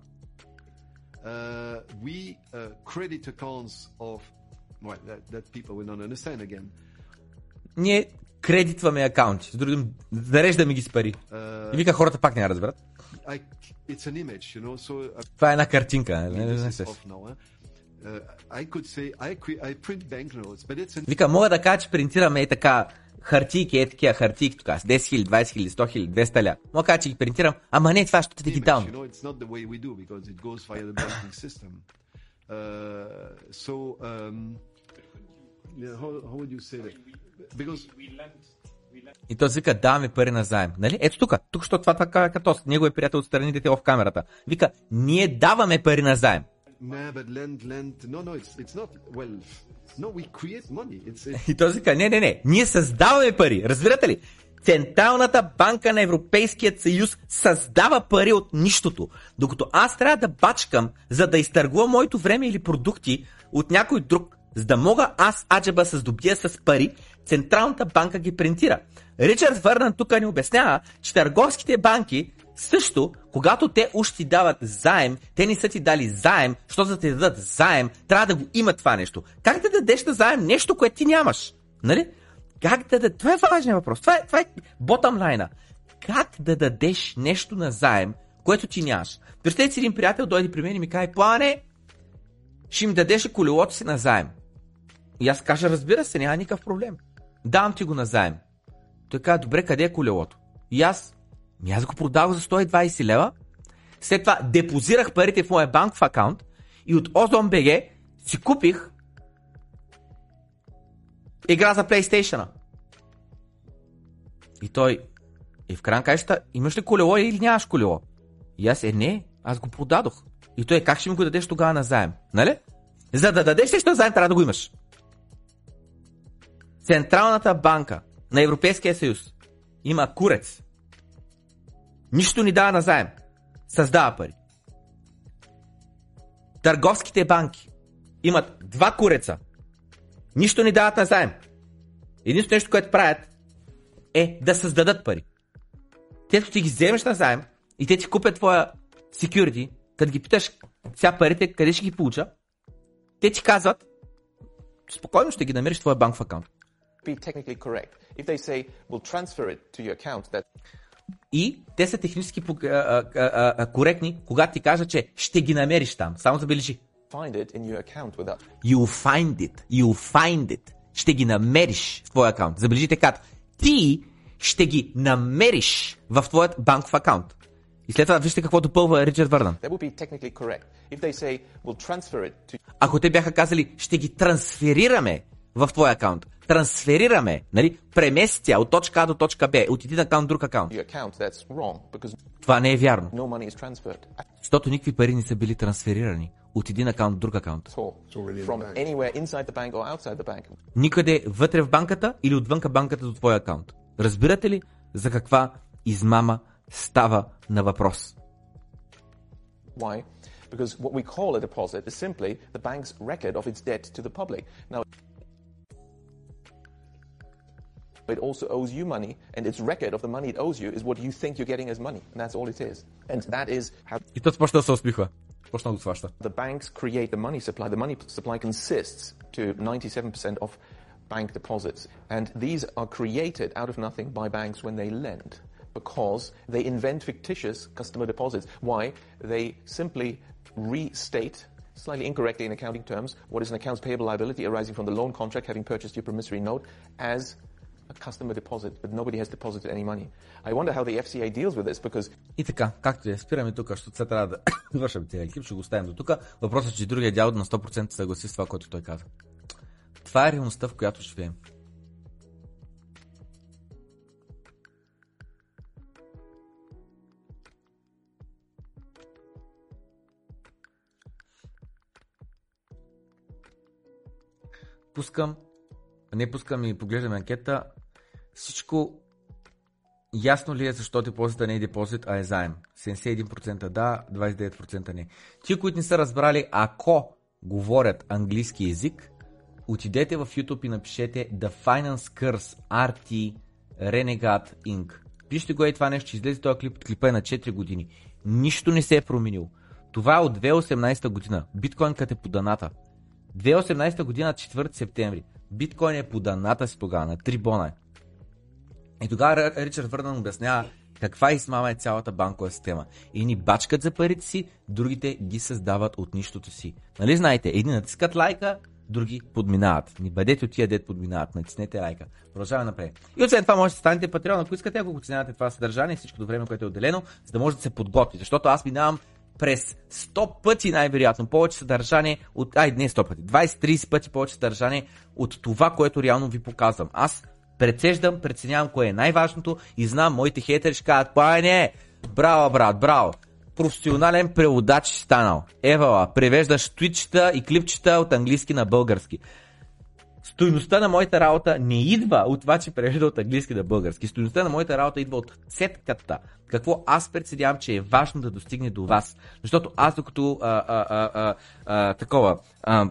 Uh, we uh, credit accounts of well, that, that people will not understand again. Ние кредитваме акаунти. С други думи, зареждаме ги с пари. И вика хората пак няма да разберат. I, it's an image, you know. So uh, Това е една картинка. нали? Не, не, не, this не, is не. off Вика, мога да кажа, че принтираме е така хартийки, е такива хартийки тук, с 10 000, 20 000, 100 000, 200 ля. Мога да кажа, че ги принтирам, ама не, това ще е дигитално. Uh, so, um, yeah, how, how would you say that? Because И той вика, даваме пари на заем. Нали? Ето тук, тук, що това така като неговия приятел отстрани дете в камерата. Вика, ние даваме пари на заем. Nah, but lend, lend. No, no, it's it's not. Well, no, we create money. It's, it's И той си вика, не, не, не, ние създаваме пари. Разбирате ли? Централната банка на Европейският съюз създава пари от нищото. Докато аз трябва да бачкам, за да изтъргувам моето време или продукти от някой друг, за да мога аз аджеба се здобия с пари, Централната банка ги принтира. Ричард Върнан тук ни обяснява, че търговските банки също, когато те уж ти дават заем, те не са ти дали заем, що за да ти дадат заем, трябва да го има това нещо. Как да дадеш на заем нещо, което ти нямаш? Нали? Как да дадеш? Това е важен въпрос. Това е, това е bottom line. Как да дадеш нещо на заем, което ти нямаш? Представете си един приятел дойде при мен и ми каже, плане, ще ми дадеш колелото си на заем. И аз кажа, разбира се, няма никакъв проблем. Давам ти го на заем. Той каза, добре, къде е колелото? И аз, ми аз го продавах за 120 лева. След това депозирах парите в моя банков акаунт и от OzonBG си купих игра за PlayStation. И той, и в крайна каща, имаш ли колело или нямаш колело? И аз, е, не, аз го продадох. И той, как ще ми го дадеш тогава на заем? Нали? За да дадеш нещо заем, трябва да го имаш. Централната банка на Европейския съюз има курец. Нищо ни дава назаем. Създава пари. Търговските банки имат два куреца. Нищо ни дават назаем. Единственото нещо, което правят е да създадат пари. Те като ти ги вземеш назаем и те ти купят твоя security, като ги питаш сега парите, къде ще ги получа, те ти казват, спокойно ще ги намериш в твоя банков акаунт. Be technically correct. If they say, we'll transfer it to your account, that И те са технически а, а, а, коректни, когато ти кажат, че ще ги намериш там. Само забележи. You'll find it. You'll find it. Ще ги намериш в твоя акаунт. Забележите как. Ти ще ги намериш в твоят банков акаунт. И след това вижте какво допълва Ричард Върнан. we'll to Ако те бяха казали, ще ги трансферираме в твоя акаунт. Трансферираме, нали? Преместя от точка А до точка Б, от един акаунт друг акаунт. Това не е вярно. no money is transferred at Защото никакви пари не са били трансферирани от един акаунт в друг акаунт. all from anywhere inside the bank or outside the bank. Никъде вътре в банката или отвънка банката до твоя акаунт. Разбирате ли за каква измама става на въпрос? Why? Because what we call a deposit is simply the bank's record of its debt to the public. Now, It also owes you money, and its record of the money it owes you is what you think you're getting as money, and that's all it is. And that is how. И tas paštas savas piha. Paštam uzvarsta. The banks create the money supply. The money supply consists to 97% of bank deposits, and these are created out of nothing by banks when they lend. Because they invent fictitious customer deposits. Why? They simply restate slightly incorrectly in accounting terms, what is an accounts payable liability arising from the loan contract having purchased your promissory note as customer deposit, but nobody has deposited any money. I wonder how the FCA deals with this because И така, както е, спираме тук, защото сега трябва да вършим целият екип, ще го оставим до тук. Въпросът е, че другия дял на 100% се съгласи с това, което той каза. Това е реалността, в която живеем. Пускам, не пускам и поглеждам анкета. Всичко Ясно ли е защо депозита не е депозит, а е заем? 71% да, 29% не. Ти, които не са разбрали, ако говорят английски язик, отидете в YouTube и напишете The Finance Curse RT Renegade Inc. Пишете го е това нещо, че излезе този клип, клипа е на 4 години. Нищо не се е променило. Това е от 2018 година. Биткоин като е по даната. 2018 година, 4 септември. Биткоин е по даната си тогава, на 3 бона е. И тогава Р- Ричард Върнан обяснява каква измама е цялата банкова система. И ни бачкат за парите си, другите ги създават от нищото си. Нали знаете, едни натискат лайка, други подминават. Ни бъдете от тия дет подминават, натиснете лайка. Продължаваме напред. И освен това можете да станете патреон, ако искате, ако оценявате това съдържание, всичкото време, което е отделено, за да можете да се подготвите. Защото аз минавам през 100 пъти най-вероятно повече съдържание от... Ай, не 100 пъти, 20-30 пъти повече съдържание от това, което реално ви показвам. Аз прецеждам, преценявам кое е най-важното и знам, моите хейтери ще кажат, не, браво брат, браво. Професионален преводач станал. Евала, превеждаш твитчета и клипчета от английски на български. Стойността на моята работа не идва от това, че превежда от английски на български. Стойността на моята работа идва от сетката. Какво аз преценявам, че е важно да достигне до вас. Защото аз докато а, а, а, а, а, такова а,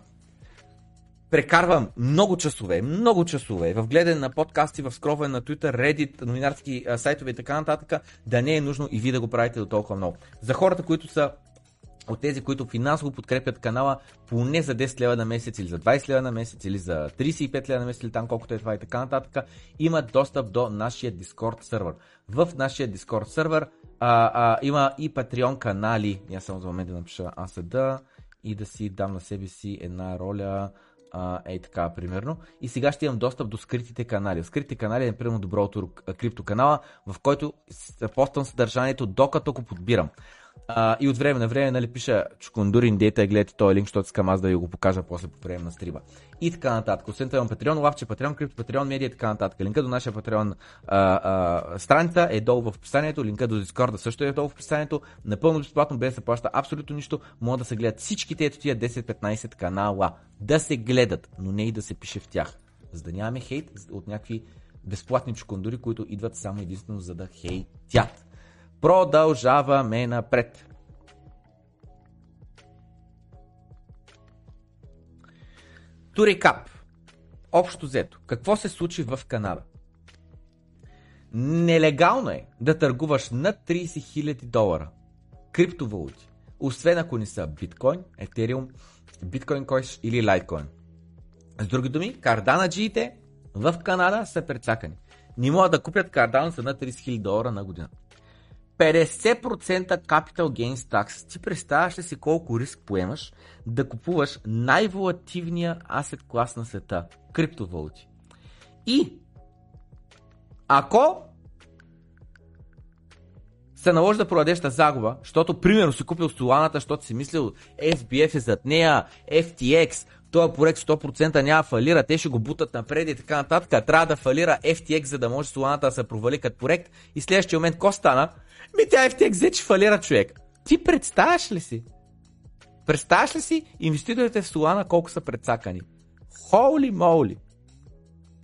прекарвам много часове, много часове в гледане на подкасти, в скроване на Twitter, Reddit, новинарски сайтове и така нататък, да не е нужно и ви да го правите до толкова много. За хората, които са от тези, които финансово подкрепят канала поне за 10 лева на месец или за 20 лева на месец или за 35 лева на месец или там колкото е това и така нататък, имат достъп до нашия Discord сервер. В нашия Discord сервер а, а, има и Patreon канали. Я само за момент да напиша АСД и да си дам на себе си една роля а, ей така, примерно. И сега ще имам достъп до скритите канали. Скритите канали е, примерно, доброто крипто канала, в който с- поствам съдържанието, докато го подбирам. А, и от време на време, нали, пиша Чукундурин, дейте, гледайте този линк, защото искам аз да ви го покажа после по време на стрима. И така нататък. Освен това имам Patreon, лавче Patreon, крипто Patreon, медиа и така нататък. Линка до нашия Patreon а, а, страница е долу в описанието, линка до Discord също е долу в описанието. Напълно безплатно, без да се плаща абсолютно нищо. Могат да се гледат всичките ето тия 10-15 канала. Да се гледат, но не и да се пише в тях. За да нямаме хейт от някакви Безплатни чукундури, които идват само единствено за да хейтят. Продължаваме напред. Турикап. Общо взето, какво се случи в Канада? Нелегално е да търгуваш над 30 000 долара криптовалути, освен ако не са биткоин, етериум, биткоин койш или лайткоин. С други думи, карданаджиите в Канада са прецакани. Не могат да купят кардан за над 30 000 долара на година. 50% Capital Gains Tax. Ти представяш ли си колко риск поемаш да купуваш най-волативния асет клас на света – криптовалути. И ако се наложи да продадеш на загуба, защото примерно си купил столаната, защото си мислил FBF е зад нея, FTX, този проект 100% няма фалира, те ще го бутат напред и така нататък. Трябва да фалира FTX, за да може столаната да се провали като проект. И следващия момент, ко стана? Ми тя FTX взе, че фалира човек. Ти представяш ли си? Представяш ли си инвеститорите в Solana колко са прецакани? Холи моли!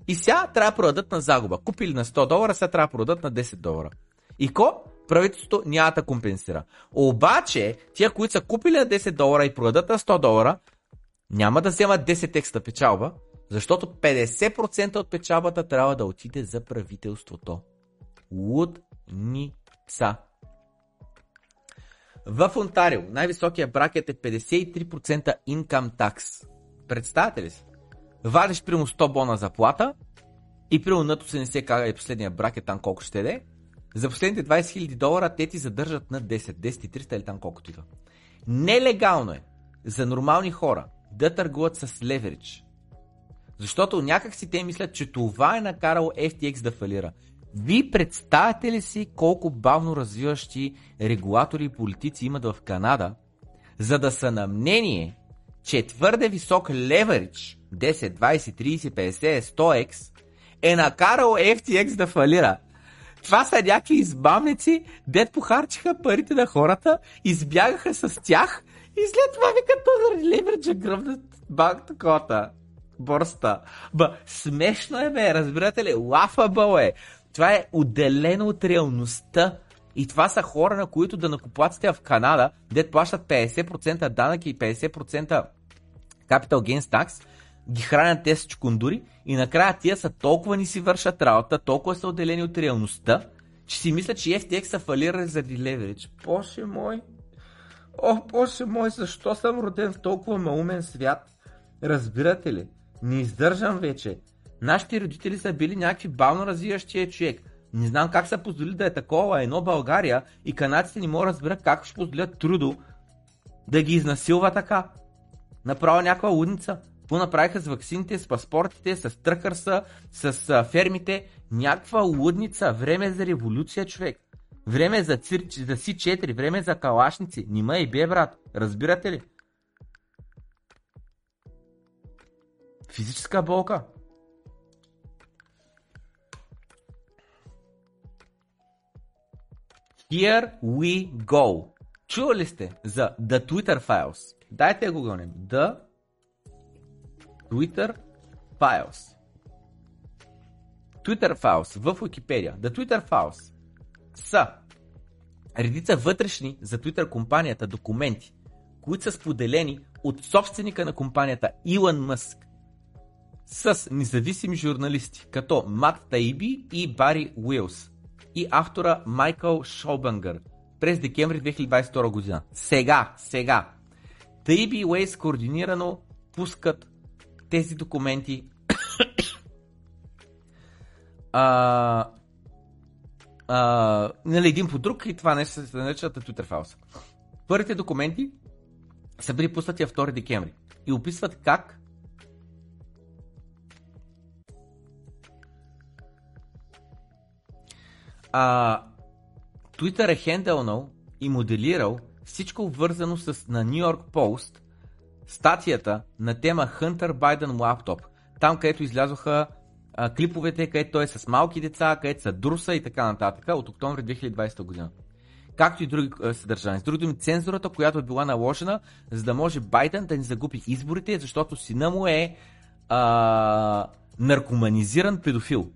И сега трябва да продадат на загуба. Купили на 100 долара, сега трябва да продадат на 10 долара. И ко? Правителството няма да компенсира. Обаче, тия, които са купили на 10 долара и продадат на 100 долара, няма да вземат 10 текста печалба, защото 50% от печалбата трябва да отиде за правителството. Лудница. В Онтарио най-високия бракет е 53% income tax. Представете ли си? Вадиш примерно 100 бона заплата и примерно над 80 кага е последния бракет там колко ще е. За последните 20 000 долара те ти задържат на 10, 10 300 или там колкото идва. Нелегално е за нормални хора да търгуват с леверидж. Защото някак си те мислят, че това е накарало FTX да фалира. Ви представяте ли си колко бавно развиващи регулатори и политици имат в Канада, за да са на мнение, че твърде висок леверидж 10, 20, 30, 50, 100x е накарал FTX да фалира. Това са някакви избавници, дед похарчиха парите на хората, избягаха с тях и след това викат заради левериджа гръбнат банката кота. Борста. Ба, смешно е, бе, разбирате ли? Лафабъл е. Това е отделено от реалността. И това са хора, на които да накупаците в Канада, дет плащат 50% данъки и 50% Capital Gains Tax, ги хранят тези чукундури и накрая тия са толкова ни си вършат работа, толкова са отделени от реалността, че си мислят, че FTX са фалирали заради леверидж. Боже мой! О, боже мой, защо съм роден в толкова маумен свят? Разбирате ли? Не издържам вече. Нашите родители са били някакви бавно развиващия човек. Не знам как са позволили да е такова едно България и канадците не могат да разберат как ще позволят трудо да ги изнасилва така. Направо някаква лудница. Какво направиха с ваксините, с паспортите, с тръкърса, с фермите? Някаква лудница. Време за революция, човек. Време за, цир... за Си-4, време за калашници. Нима и бе, брат. Разбирате ли? Физическа болка. Here we go. Чували сте за The Twitter Files? Дайте го гоним. The Twitter Files. Twitter Files в Wikipedia. The Twitter Files са редица вътрешни за Twitter компанията документи, които са споделени от собственика на компанията Илон Мъск с независими журналисти, като Мат Таиби и Бари Уилс и автора Майкъл Шобънгър през декември 2022 година. Сега, сега, Таиби и Уейс координирано пускат тези документи а, нали, един по друг и това нещо се нарича Twitter Files. Първите документи са били пуснати 2 декември и описват как а, Twitter е хендълнал и моделирал всичко вързано с на New York Post статията на тема Hunter Biden лаптоп. Там, където излязоха а, клиповете, където той е с малки деца, където са друса и така нататък, от октомври 2020 година. Както и други а, съдържания. С други думи, цензурата, която е била наложена, за да може Байден да не загуби изборите, защото сина му е а, наркоманизиран педофил.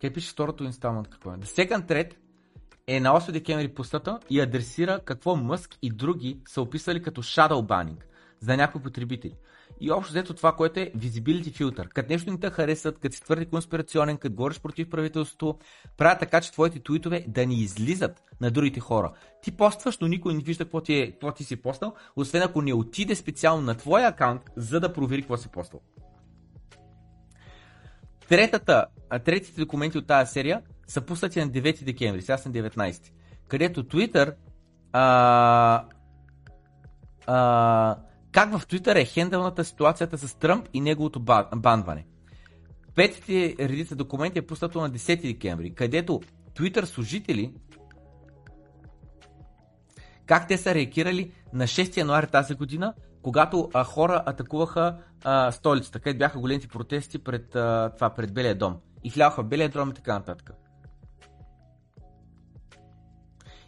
Къде пише второто инсталмент какво е? The second thread е на 8 декември пустата и адресира какво Мъск и други са описали като shadow banning за някои потребители. И общо взето това, което е visibility filter. Като нещо не те харесат, като си твърде конспирационен, като говориш против правителството, правят така, че твоите твитове да ни излизат на другите хора. Ти постваш, но никой не вижда какво ти, е, какво ти си постал, освен ако не отиде специално на твоя акаунт, за да провери какво си постал. Третата, а, третите документи от тази серия са пуснати на 9 декември, сега съм 19, където Twitter а, а, как в Twitter е хендълната ситуацията с Тръмп и неговото банване. Петите редица документи е пуснато на 10 декември, където Twitter служители как те са реагирали на 6 януари тази година, когато а, хора атакуваха а, столицата, където бяха големите протести пред, а, това, пред Белия дом. И хляха Белия дом и така нататък.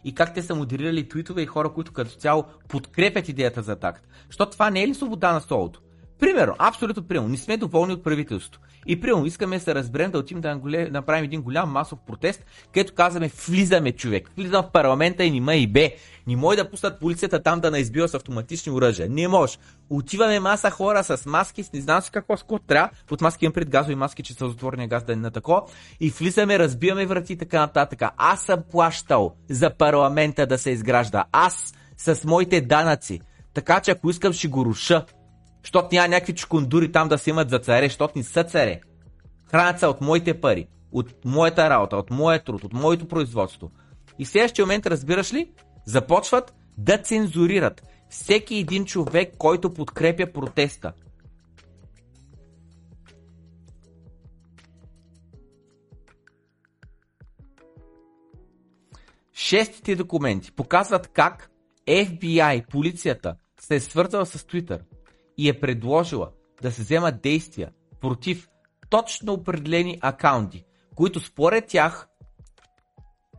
И как те са модерирали твитове и хора, които като цяло подкрепят идеята за атаката. Защото това не е ли свобода на словото? Примерно, абсолютно примерно, не сме доволни от правителството. И примерно, искаме да се разберем да отим да направим един голям масов протест, където казваме, влизаме човек, влизам в парламента и нима и бе. Не може да пуснат полицията там да наизбива с автоматични оръжия. Не може. Отиваме маса хора с маски, с не знам си какво, с трябва. Под маски имам пред газови маски, че са затворения газ да е на тако. И влизаме, разбиваме врати и така нататък. Аз съм плащал за парламента да се изгражда. Аз с моите данъци. Така че ако искам ще го руша. Щото няма някакви чукундури там да се имат за царе, защото ни са царе. Хранят се от моите пари, от моята работа, от моя труд, от моето производство. И в следващия момент, разбираш ли, започват да цензурират всеки един човек, който подкрепя протеста. Шестите документи показват как FBI, полицията, се е свързала с Twitter и е предложила да се вземат действия против точно определени акаунти, които според тях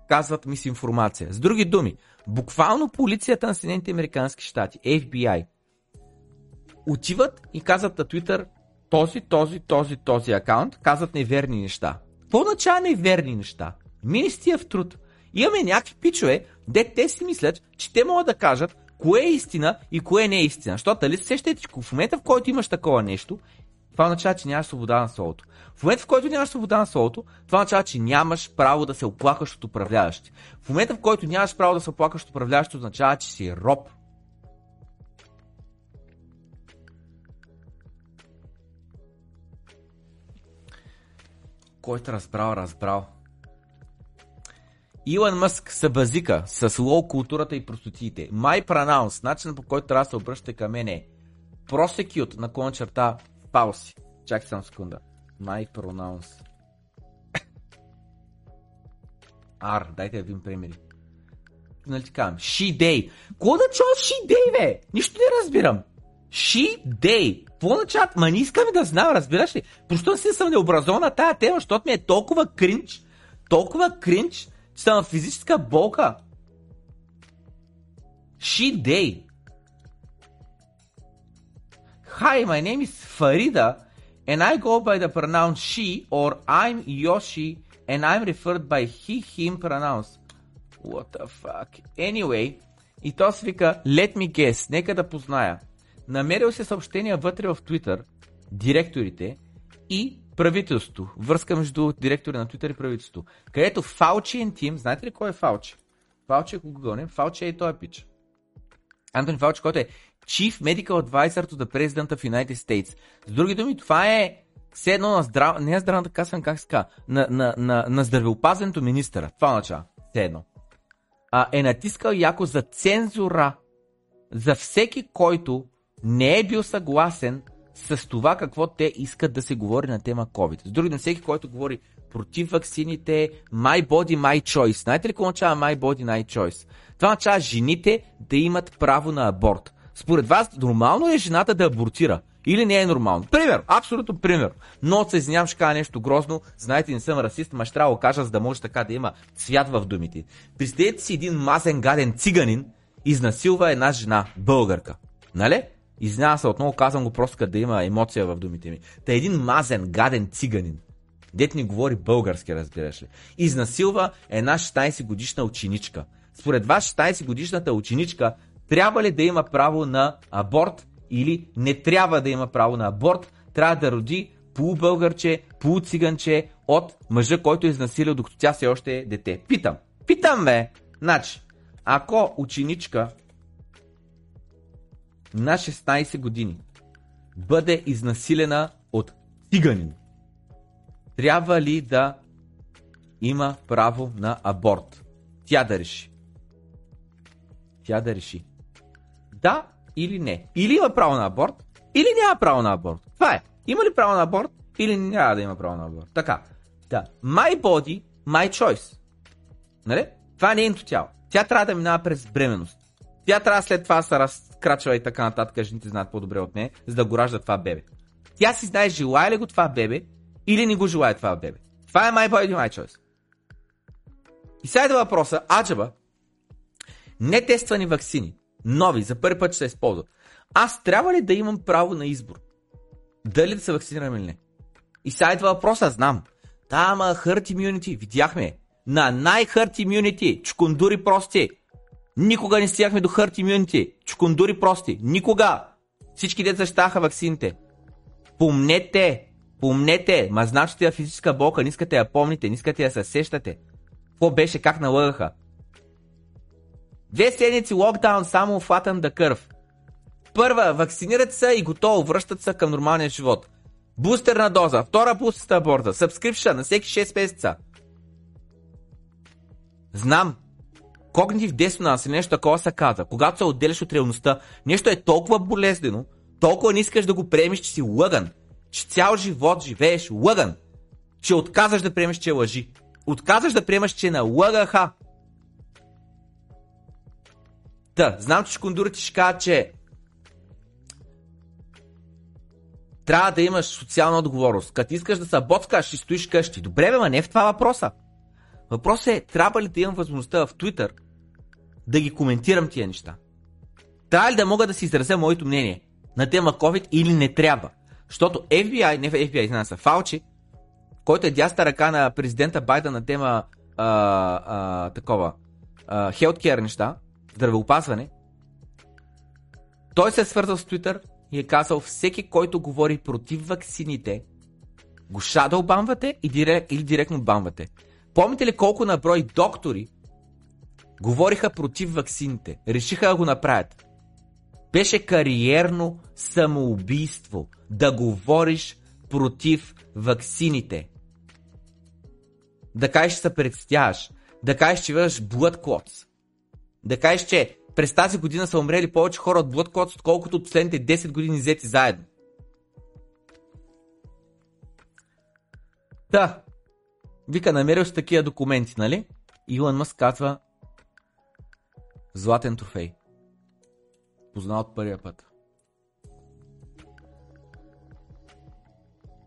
казват мисинформация. С други думи, буквално полицията на Съединените Американски щати, FBI, отиват и казват на Twitter този, този, този, този акаунт, казват неверни неща. Какво означава неверни неща? Министия в труд. Имаме някакви пичове, де те си мислят, че те могат да кажат кое е истина и кое не е истина. Защото дали се сещате, че в момента в който имаш такова нещо, това означава, че нямаш свобода на словото. В момента, в който нямаш свобода на словото, това означава, че нямаш право да се оплакаш от управляващи. В момента, в който нямаш право да се оплакаш от управляващи, означава, че си роб. Който разбрал, разбрал. Илон Мъск се базика с лоу културата и простотиите. My pronounce, начинът по който трябва да се обръщате към мен е prosecute на клон черта пауси. Чакай само секунда. My pronounce. Ар, дайте да видим примери. Нали ти казвам? She, day. Какво да чува she, day, бе? Нищо не разбирам. She, day. Какво означава? Ма не искаме да знам, разбираш ли? Просто си съм необразован на тая тема, защото ми е толкова кринч, толкова кринч, съм физическа болка. She, day. Hi, my name is Farida and I go by the pronoun she or I'm Yoshi and I'm referred by he, him pronouns. What the fuck? Anyway, и то вика Let me guess, нека да позная. Намерил се съобщения вътре в Twitter, директорите и правителството. Връзка между директори на Twitter и правителството. Където Fauci Team, знаете ли кой е Fauci? Fauci, ако го гоним, Fauci е и той пич. Антони Фаучи, който е Chief Medical Advisor to the President of United States. С други думи, това е все едно на здрав... не е здравната каса, как се казва, на, на, на, на здравеопазването министъра. Това означава, все едно. А, е натискал яко за цензура за всеки, който не е бил съгласен с това какво те искат да се говори на тема COVID. С други думи, всеки, който говори против ваксините, my body, my choice. Знаете ли какво означава my body, my choice? Това означава жените да имат право на аборт. Според вас, нормално е жената да абортира? Или не е нормално? Пример, абсолютно пример. Но се извинявам, ще кажа нещо грозно. Знаете, не съм расист, ма ще трябва да кажа, за да може така да има цвят в думите. Представете си един мазен гаден циганин изнасилва една жена, българка. Нали? Извинявам се, отново казвам го просто, като да има емоция в думите ми. Та един мазен гаден циганин Дет ни говори български, разбираш ли. Изнасилва една 16 годишна ученичка. Според вас 16 годишната ученичка трябва ли да има право на аборт или не трябва да има право на аборт, трябва да роди полубългърче, полуциганче от мъжа, който е изнасилил, докато тя все още е дете. Питам. Питам, бе! Значи, ако ученичка на 16 години бъде изнасилена от циганин, трябва ли да има право на аборт? Тя да реши. Тя да реши. Да или не. Или има право на аборт, или няма право на аборт. Това е. Има ли право на аборт, или няма да има право на аборт. Така. Да. My body, my choice. Нали? Това е нейното тяло. Тя трябва да минава през бременност. Тя трябва след това да се разкрачва и така нататък, жените знаят по-добре от нея, за да го ражда това бебе. Тя си знае желая ли го това бебе или не го желая това бебе. Това е my body, my choice. И сега е въпроса, аджаба, нетествани вакцини, нови, за първи път ще се използват. Аз трябва ли да имам право на избор? Дали да се вакцинирам или не? И сега идва въпроса, знам. Та, ама herd immunity, видяхме. На най-herd immunity, чукундури прости. Никога не стигахме до herd immunity, чукундури прости. Никога. Всички деца защитаваха вакцините. Помнете, помнете, ма значите я физическа болка, не искате я помните, не искате я се сещате. Какво беше, как налъгаха? Две седмици локдаун, само фатам да кърв. Първа, вакцинират се и готово, връщат се към нормалния живот. Бустерна доза, втора бустерна борда, сабскрипшън на всеки 6 месеца. Знам, когнитив десонанс или нещо такова се каза, когато се отделяш от реалността, нещо е толкова болезнено, толкова не искаш да го приемеш, че си лъган, че цял живот живееш лъган, че отказваш да приемеш, че е лъжи. Отказваш да приемаш, че е на лъгаха. Да, знам, че шкондурите ще кажат, че трябва да имаш социална отговорност. Като искаш да се боцкаш, ще стоиш къщи. Добре, бе, ма не е в това въпроса. Въпросът е, трябва ли да имам възможността в Twitter да ги коментирам тия неща? Трябва ли да мога да си изразя моето мнение на тема COVID или не трябва? Защото FBI, не FBI, извинявам се, Фалчи, който е дясна ръка на президента Байден на тема а, а, такова, а, healthcare неща, здравеопазване, той се е свързал с Twitter и е казал всеки, който говори против ваксините, го шадъл бамвате или директно бамвате. Помните ли колко на брой доктори говориха против ваксините? Решиха да го направят. Беше кариерно самоубийство да говориш против ваксините. Да кажеш, че се представяш. Да кажеш, че имаш blood clots. Да кажеш, че през тази година са умрели повече хора от blood clots, отколкото от последните 10 години взети заедно. Да. Вика, намерил си такива документи, нали? Илон Мъск казва Златен трофей. Познал от първия път.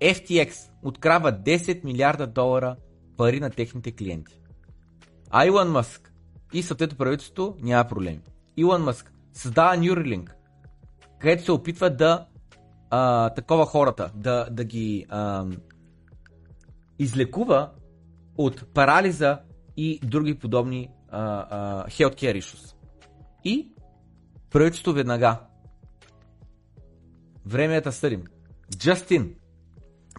FTX открава 10 милиарда долара пари на техните клиенти. А Илон Мъск и съответно правителството няма проблеми. Илон Мъск създава Neuralink, където се опитва да а, такова хората, да, да ги а, излекува от парализа и други подобни а, а, healthcare issues. И правителството веднага. Време е да съдим. Джастин.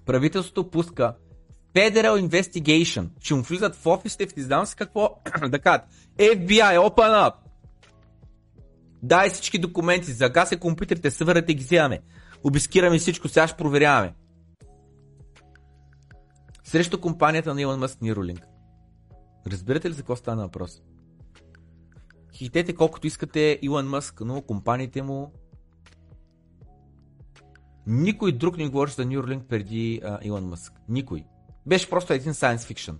Правителството пуска Federal Investigation. Ще му влизат в офисите, в знам си какво да кажат. FBI, open up! Дай всички документи, загасе компютрите, съвърнете ги вземаме. Обискираме всичко, сега ще проверяваме. Срещу компанията на Илон Мъск Neuralink. Разбирате ли за какво стана въпрос? Хитете колкото искате Илон Мъск, но компаниите му никой друг не говори за Neuralink преди а, Илон Мъск. Никой. Беше просто един science fiction.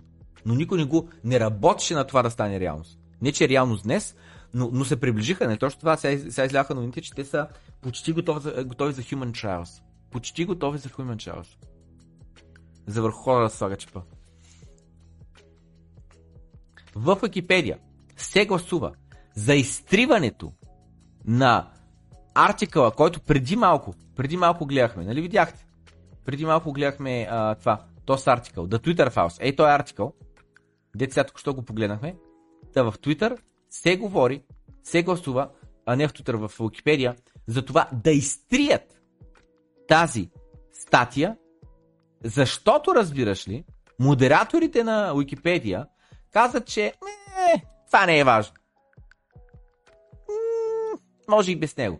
Но никой не го не работеше на това да стане реалност. Не, че е реалност днес, но, но се приближиха. Не точно това, сега, сега изляха новините, че те са почти готови за, готови за Human Trials. Почти готови за Human Trials. За върху хора да слага чепа. В Википедия се гласува за изтриването на артикъла, който преди малко, преди малко гледахме, нали видяхте? Преди малко гледахме а, това. този артикъл, The Twitter Files, ей този артикъл, дете сега току-що го погледнахме, да в Twitter се говори, се гласува, а не в Twitter, в Wikipedia, за това да изтрият тази статия, защото, разбираш ли, модераторите на Wikipedia казват, че е, това не е важно. Може и без него.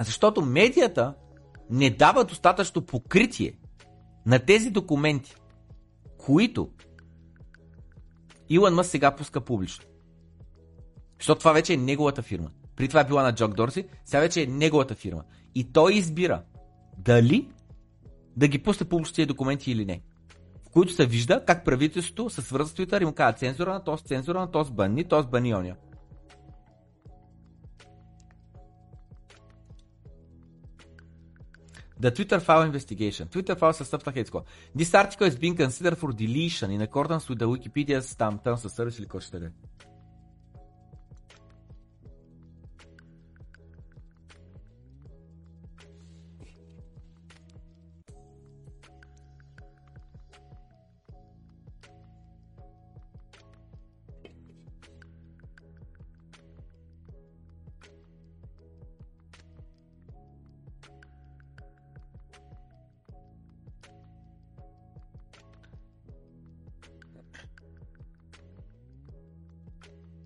Защото медията не дава достатъчно покритие на тези документи, които Илон Мъс сега пуска публично. Защото това вече е неговата фирма. При това е била на Джок Дорси, сега вече е неговата фирма. И той избира дали да ги пусне публично тези документи или не. В които се вижда как правителството се свързва с Twitter и му казва цензура на този, цензура на този, бани, този, бани оня. The Twitter file investigation. Twitter file със stuff like this. This article is being considered for deletion in accordance with the Wikipedia's там, terms of service или какво ще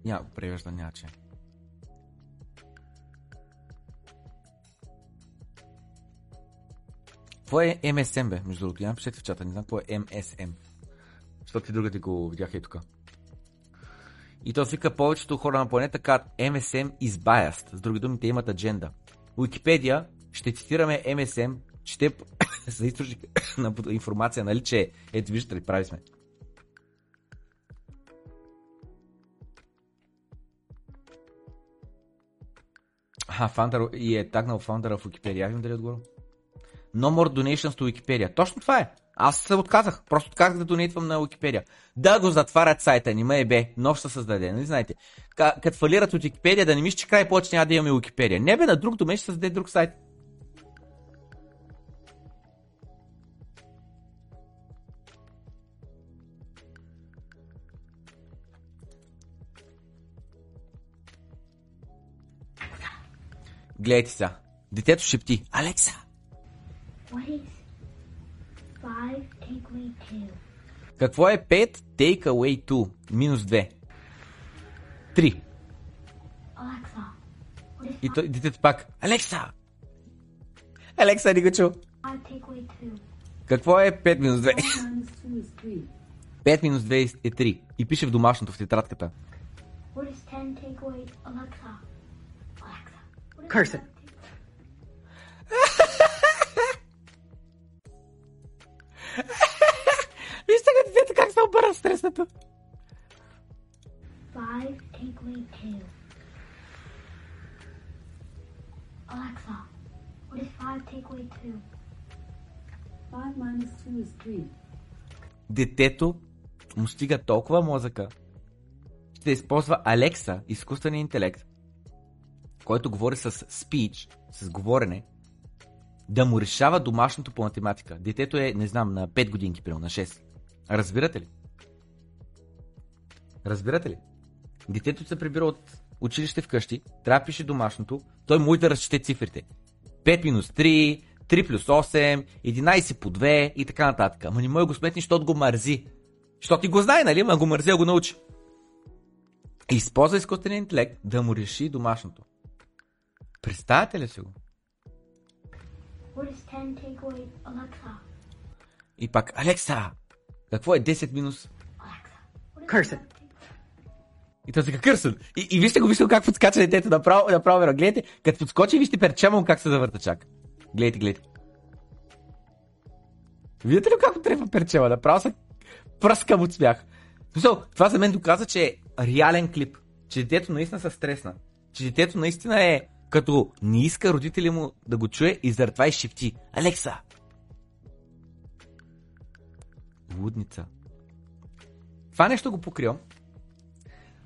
да е. Няма го превежда, няма че. Какво е MSM, бе? Между другото, я напишете в чата, не знам какво е MSM. Защото и другите го видяха и тук. И то вика повечето хора на планета казват MSM is biased. С други думи, те имат адженда. Википедия ще цитираме MSM, че те са източник на информация, нали, че ето виждате ли, прави сме. Аха, фаундър, и е тагнал фаундъра в Wikipedia. Видим дали отговорил. No more donations to Wikipedia. Точно това е. Аз се отказах. Просто отказах да донейтвам на Wikipedia. Да го затварят сайта, не ме е бе. Нов ще създаде. Нали знаете? Като фалират от Wikipedia, да не мислиш, че край повече няма да имаме Wikipedia. Не бе, на друг домен ще създаде друг сайт. Гледайте сега. Детето шепти. Алекса! Какво е 5 take away 2? Минус 2. 3. Alexa, what is И той, детето пак. Алекса! Алекса не го чу. Какво е 5 минус 2? Minus two is three. 5 минус 2 е 3. И пише в домашното, в тетрадката. What is ten take away Alexa? Take- Вижте как детето как се обърна стреснато. Five take away two. Alexa, what is five take away two? Five minus two is three. Детето му стига толкова мозъка, ще използва Алекса, изкуствения интелект, който говори с speech, с говорене, да му решава домашното по математика. Детето е, не знам, на 5 годинки, примерно, на 6. Разбирате ли? Разбирате ли? Детето се прибира от училище вкъщи, трябва да пише домашното, той може да разчете цифрите. 5 минус 3, 3 плюс 8, 11 по 2 и така нататък. Ама не може го сметни, защото го мързи. Защото ти го знае, нали? Ма го мързи, а го научи. Използва изкуствения интелект да му реши домашното. Представяте ли си го? И пак, Алекса, какво е 10 минус? Take- И той се Кърсън. И, и вижте го, вижте го как подскача детето направо, направо веро. Гледайте, като подскочи, вижте перчема му как се завърта чак. Гледайте, гледайте. Видите ли как трефа перчема? Направо се пръскам от смях. Смисъл, това за мен доказа, че е реален клип. Че детето наистина се стресна. Че детето наистина е като не иска родители му да го чуе и заради това и шепти. Алекса! Лудница. Това нещо го покривам,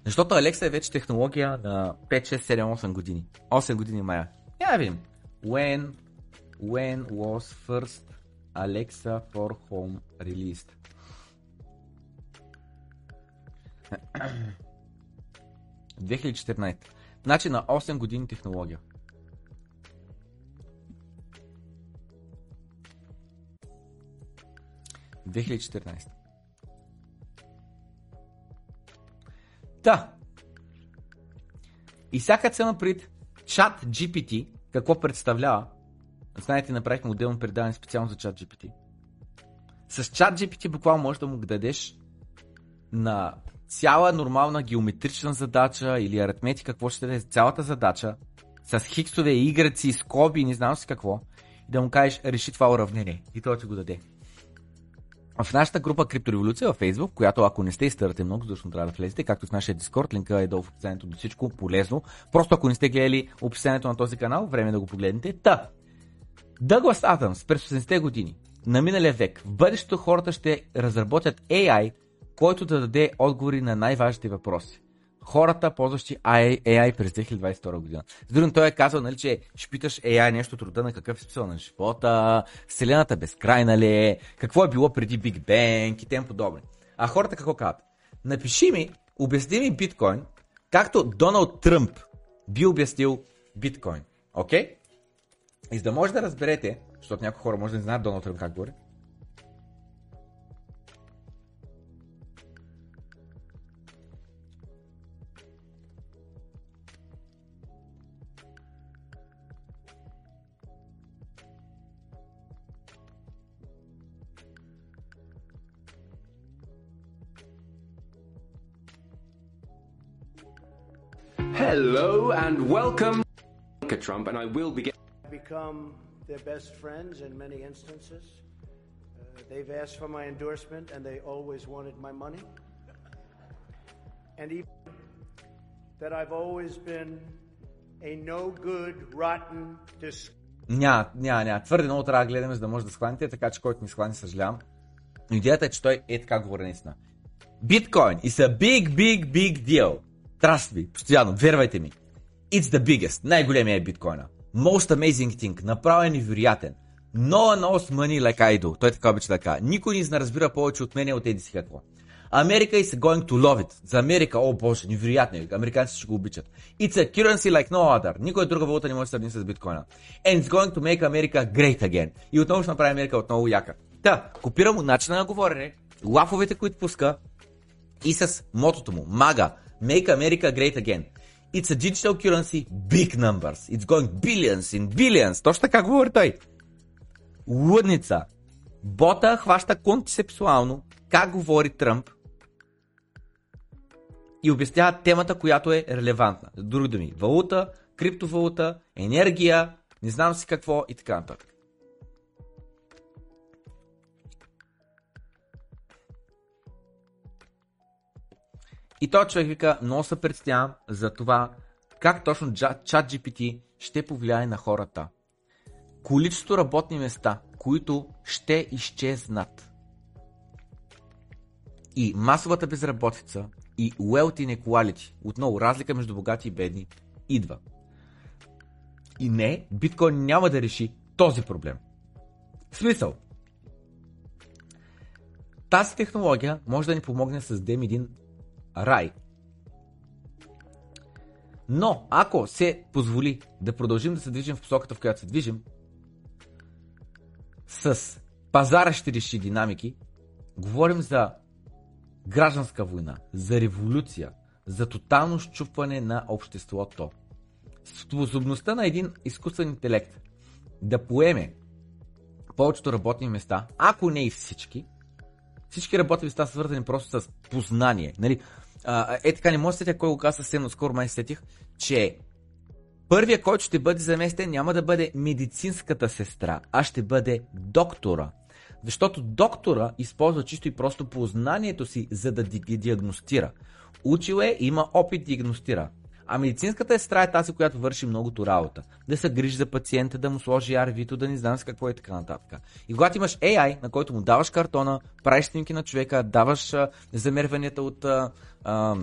защото Алекса е вече технология на 5, 6, 7, 8 години. 8 години мая. Я да видим. When, when was first Alexa for Home released. В 2014. Значи на 8 години технология. В 2014. Та. И като съм пред чат GPT, какво представлява, знаете, направихме отделно предаване специално за чат GPT. С чат GPT буквално можеш да му дадеш на цяла нормална геометрична задача или аритметика, какво ще даде цялата задача, с хиксове, игреци, скоби, не знам си какво, и да му кажеш, реши това уравнение. И той ти го даде. В нашата група Криптореволюция във Facebook, която ако не сте изтърте много, защото трябва да влезете, както в нашия Discord, линка е долу в описанието до всичко полезно. Просто ако не сте гледали описанието на този канал, време е да го погледнете. Та, Дъглас Адамс през 80-те години на миналия век, в бъдещето хората ще разработят AI, който да даде отговори на най-важните въпроси. Хората, ползващи AI, през 2022 година. С другим той е казал, нали, че ще питаш AI нещо от рода на какъв е смисъл на живота, Вселената безкрайна ли е, какво е било преди Big Bang и тем подобни. А хората какво казват? Напиши ми, обясни ми биткоин, както Доналд Тръмп би обяснил биткоин. Окей? Okay? И за да може да разберете, защото някои хора може да не знаят Доналд Тръмп как говори, Hello and welcome to Trump, and I will begin. become their best friends in many instances. Uh, they've asked for my endorsement and they always wanted my money. And even that I've always been a no good, rotten, dis- Няма, няма, няма. Твърде много трябва да гледаме, за да може да схваните, така че който ми схвани, съжалявам. Но идеята е, че той е така говори наистина. Биткоин is a big, big, big deal. Trust me, постоянно, вервайте ми. It's the biggest, най-големия е биткоина. Most amazing thing, направо е невероятен. No one knows money like I do. Той така обича да кажа. Никой не разбира повече от мене от еди си какво. Америка is going to love it. За Америка, о боже, невероятно е. Американците ще го обичат. It's a currency like no other. Никой друга валута не може да сравни с биткоина. And it's going to make America great again. И отново ще направи Америка отново яка. Та, копирам му начина на говорене, лафовете, които пуска и с мотото му. Мага. Make America great again. It's a digital currency, big numbers. It's going billions in billions. Точно така говори той. Лудница. Бота хваща концепсуално как говори Тръмп и обяснява темата, която е релевантна. Други думи, валута, криптовалута, енергия, не знам си какво и така нататък. И този човек вика, много се представям за това как точно чат GPT ще повлияе на хората. Количество работни места, които ще изчезнат. И масовата безработица и wealth inequality, отново разлика между богати и бедни, идва. И не, биткоин няма да реши този проблем. В смисъл, тази технология може да ни помогне да създадем един рай. Но, ако се позволи да продължим да се движим в посоката, в която се движим, с пазара ще реши динамики, говорим за гражданска война, за революция, за тотално щупване на обществото. Способността на един изкуствен интелект да поеме повечето работни места, ако не и всички, всички работни места са свързани просто с познание. Нали? А, е така, не може да сетя кой го каза съвсем скоро май сетих, че първия, който ще бъде заместен, няма да бъде медицинската сестра, а ще бъде доктора. Защото доктора използва чисто и просто познанието си, за да ги диагностира. Учил е, има опит, диагностира. А медицинската сестра е тази, която върши многото работа. Да се грижи за пациента, да му сложи арвито, да не знам с какво е така нататък. И когато имаш AI, на който му даваш картона, правиш снимки на човека, даваш а, замерванията от а, а,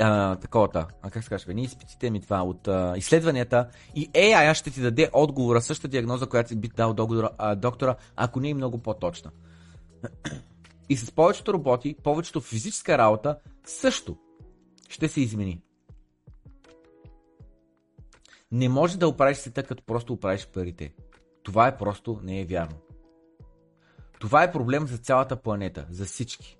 а, таковата, а как се казва, не изпитите ми това, от а, изследванията и AI ще ти даде отговора, същата диагноза, която си би дал доктора, а, доктора, ако не е много по-точна. И с повечето роботи, повечето физическа работа също ще се измени. Не може да оправиш света, като просто оправиш парите. Това е просто не е вярно. Това е проблем за цялата планета, за всички.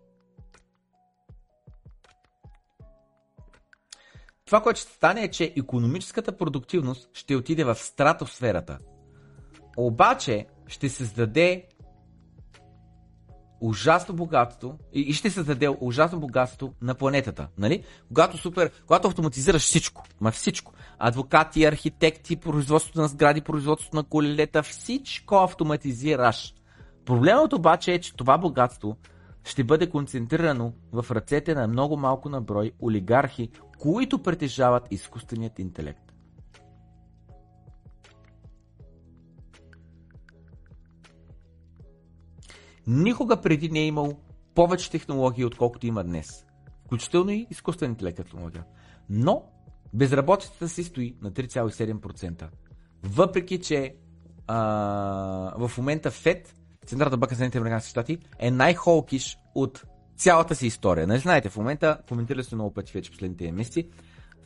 Това, което ще стане е, че економическата продуктивност ще отиде в стратосферата. Обаче ще създаде ужасно богатство и, и ще създаде ужасно богатство на планетата. Нали? Когато, супер, когато автоматизираш всичко, ма всичко, адвокати, архитекти, производството на сгради, производството на колелета, всичко автоматизираш. Проблемът обаче е, че това богатство ще бъде концентрирано в ръцете на много малко на брой олигархи, които притежават изкуственият интелект. Никога преди не е имал повече технологии, отколкото има днес. Включително и изкуствен интелект технология. Но безработицата си стои на 3,7%. Въпреки, че а, в момента ФЕД, Централната банка на Американски щати, е най-холкиш от цялата си история. Нали знаете, в момента, коментирали сте много пъти вече последните месеци,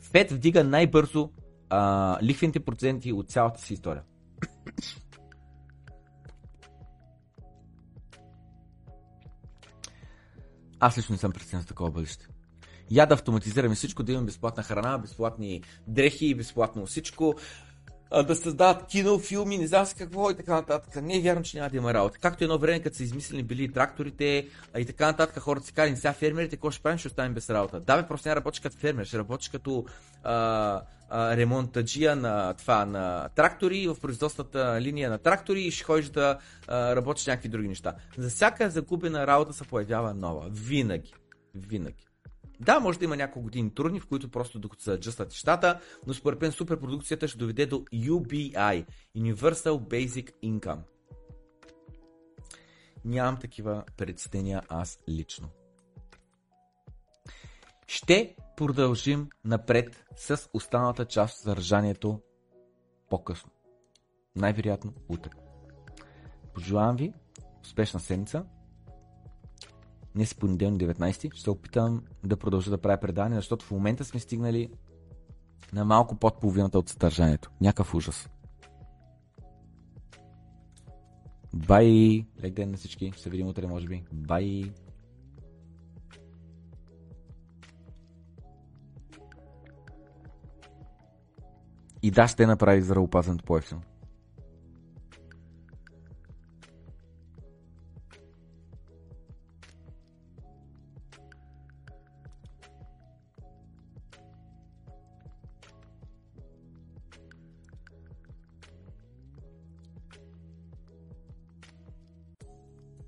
ФЕД вдига най-бързо а, лихвените проценти от цялата си история. Аз лично не съм преценен за такова бъдеще. Я да автоматизираме всичко, да имаме безплатна храна, безплатни дрехи, безплатно всичко, да създават кино, филми, не знам с какво и така нататък. Не е вярно, че няма да има работа. Както едно време, като са измислени били тракторите и така нататък, хората си казали, сега фермерите, какво ще правим, ще оставим без работа. Да, бе, просто не работиш като фермер, ще работиш като а, а, ремонтаджия на, това, на трактори, в производствата линия на трактори и ще ходиш да а, работиш някакви други неща. За всяка загубена работа се появява нова. Винаги. Винаги. Да, може да има няколко години трудни, в които просто докато се аджъстат нещата, но според мен суперпродукцията ще доведе до UBI, Universal Basic Income. Нямам такива предсетения аз лично. Ще продължим напред с останалата част от съдържанието по-късно. Най-вероятно утре. Пожелавам ви успешна седмица. Днес е понеделник 19. Ще опитам да продължа да правя предаване, защото в момента сме стигнали на малко под половината от съдържанието. Някакъв ужас. Бай! Лек ден на всички. Ще се видим утре, може би. Бай! И да, ще направи здравеопазването по-ефтино.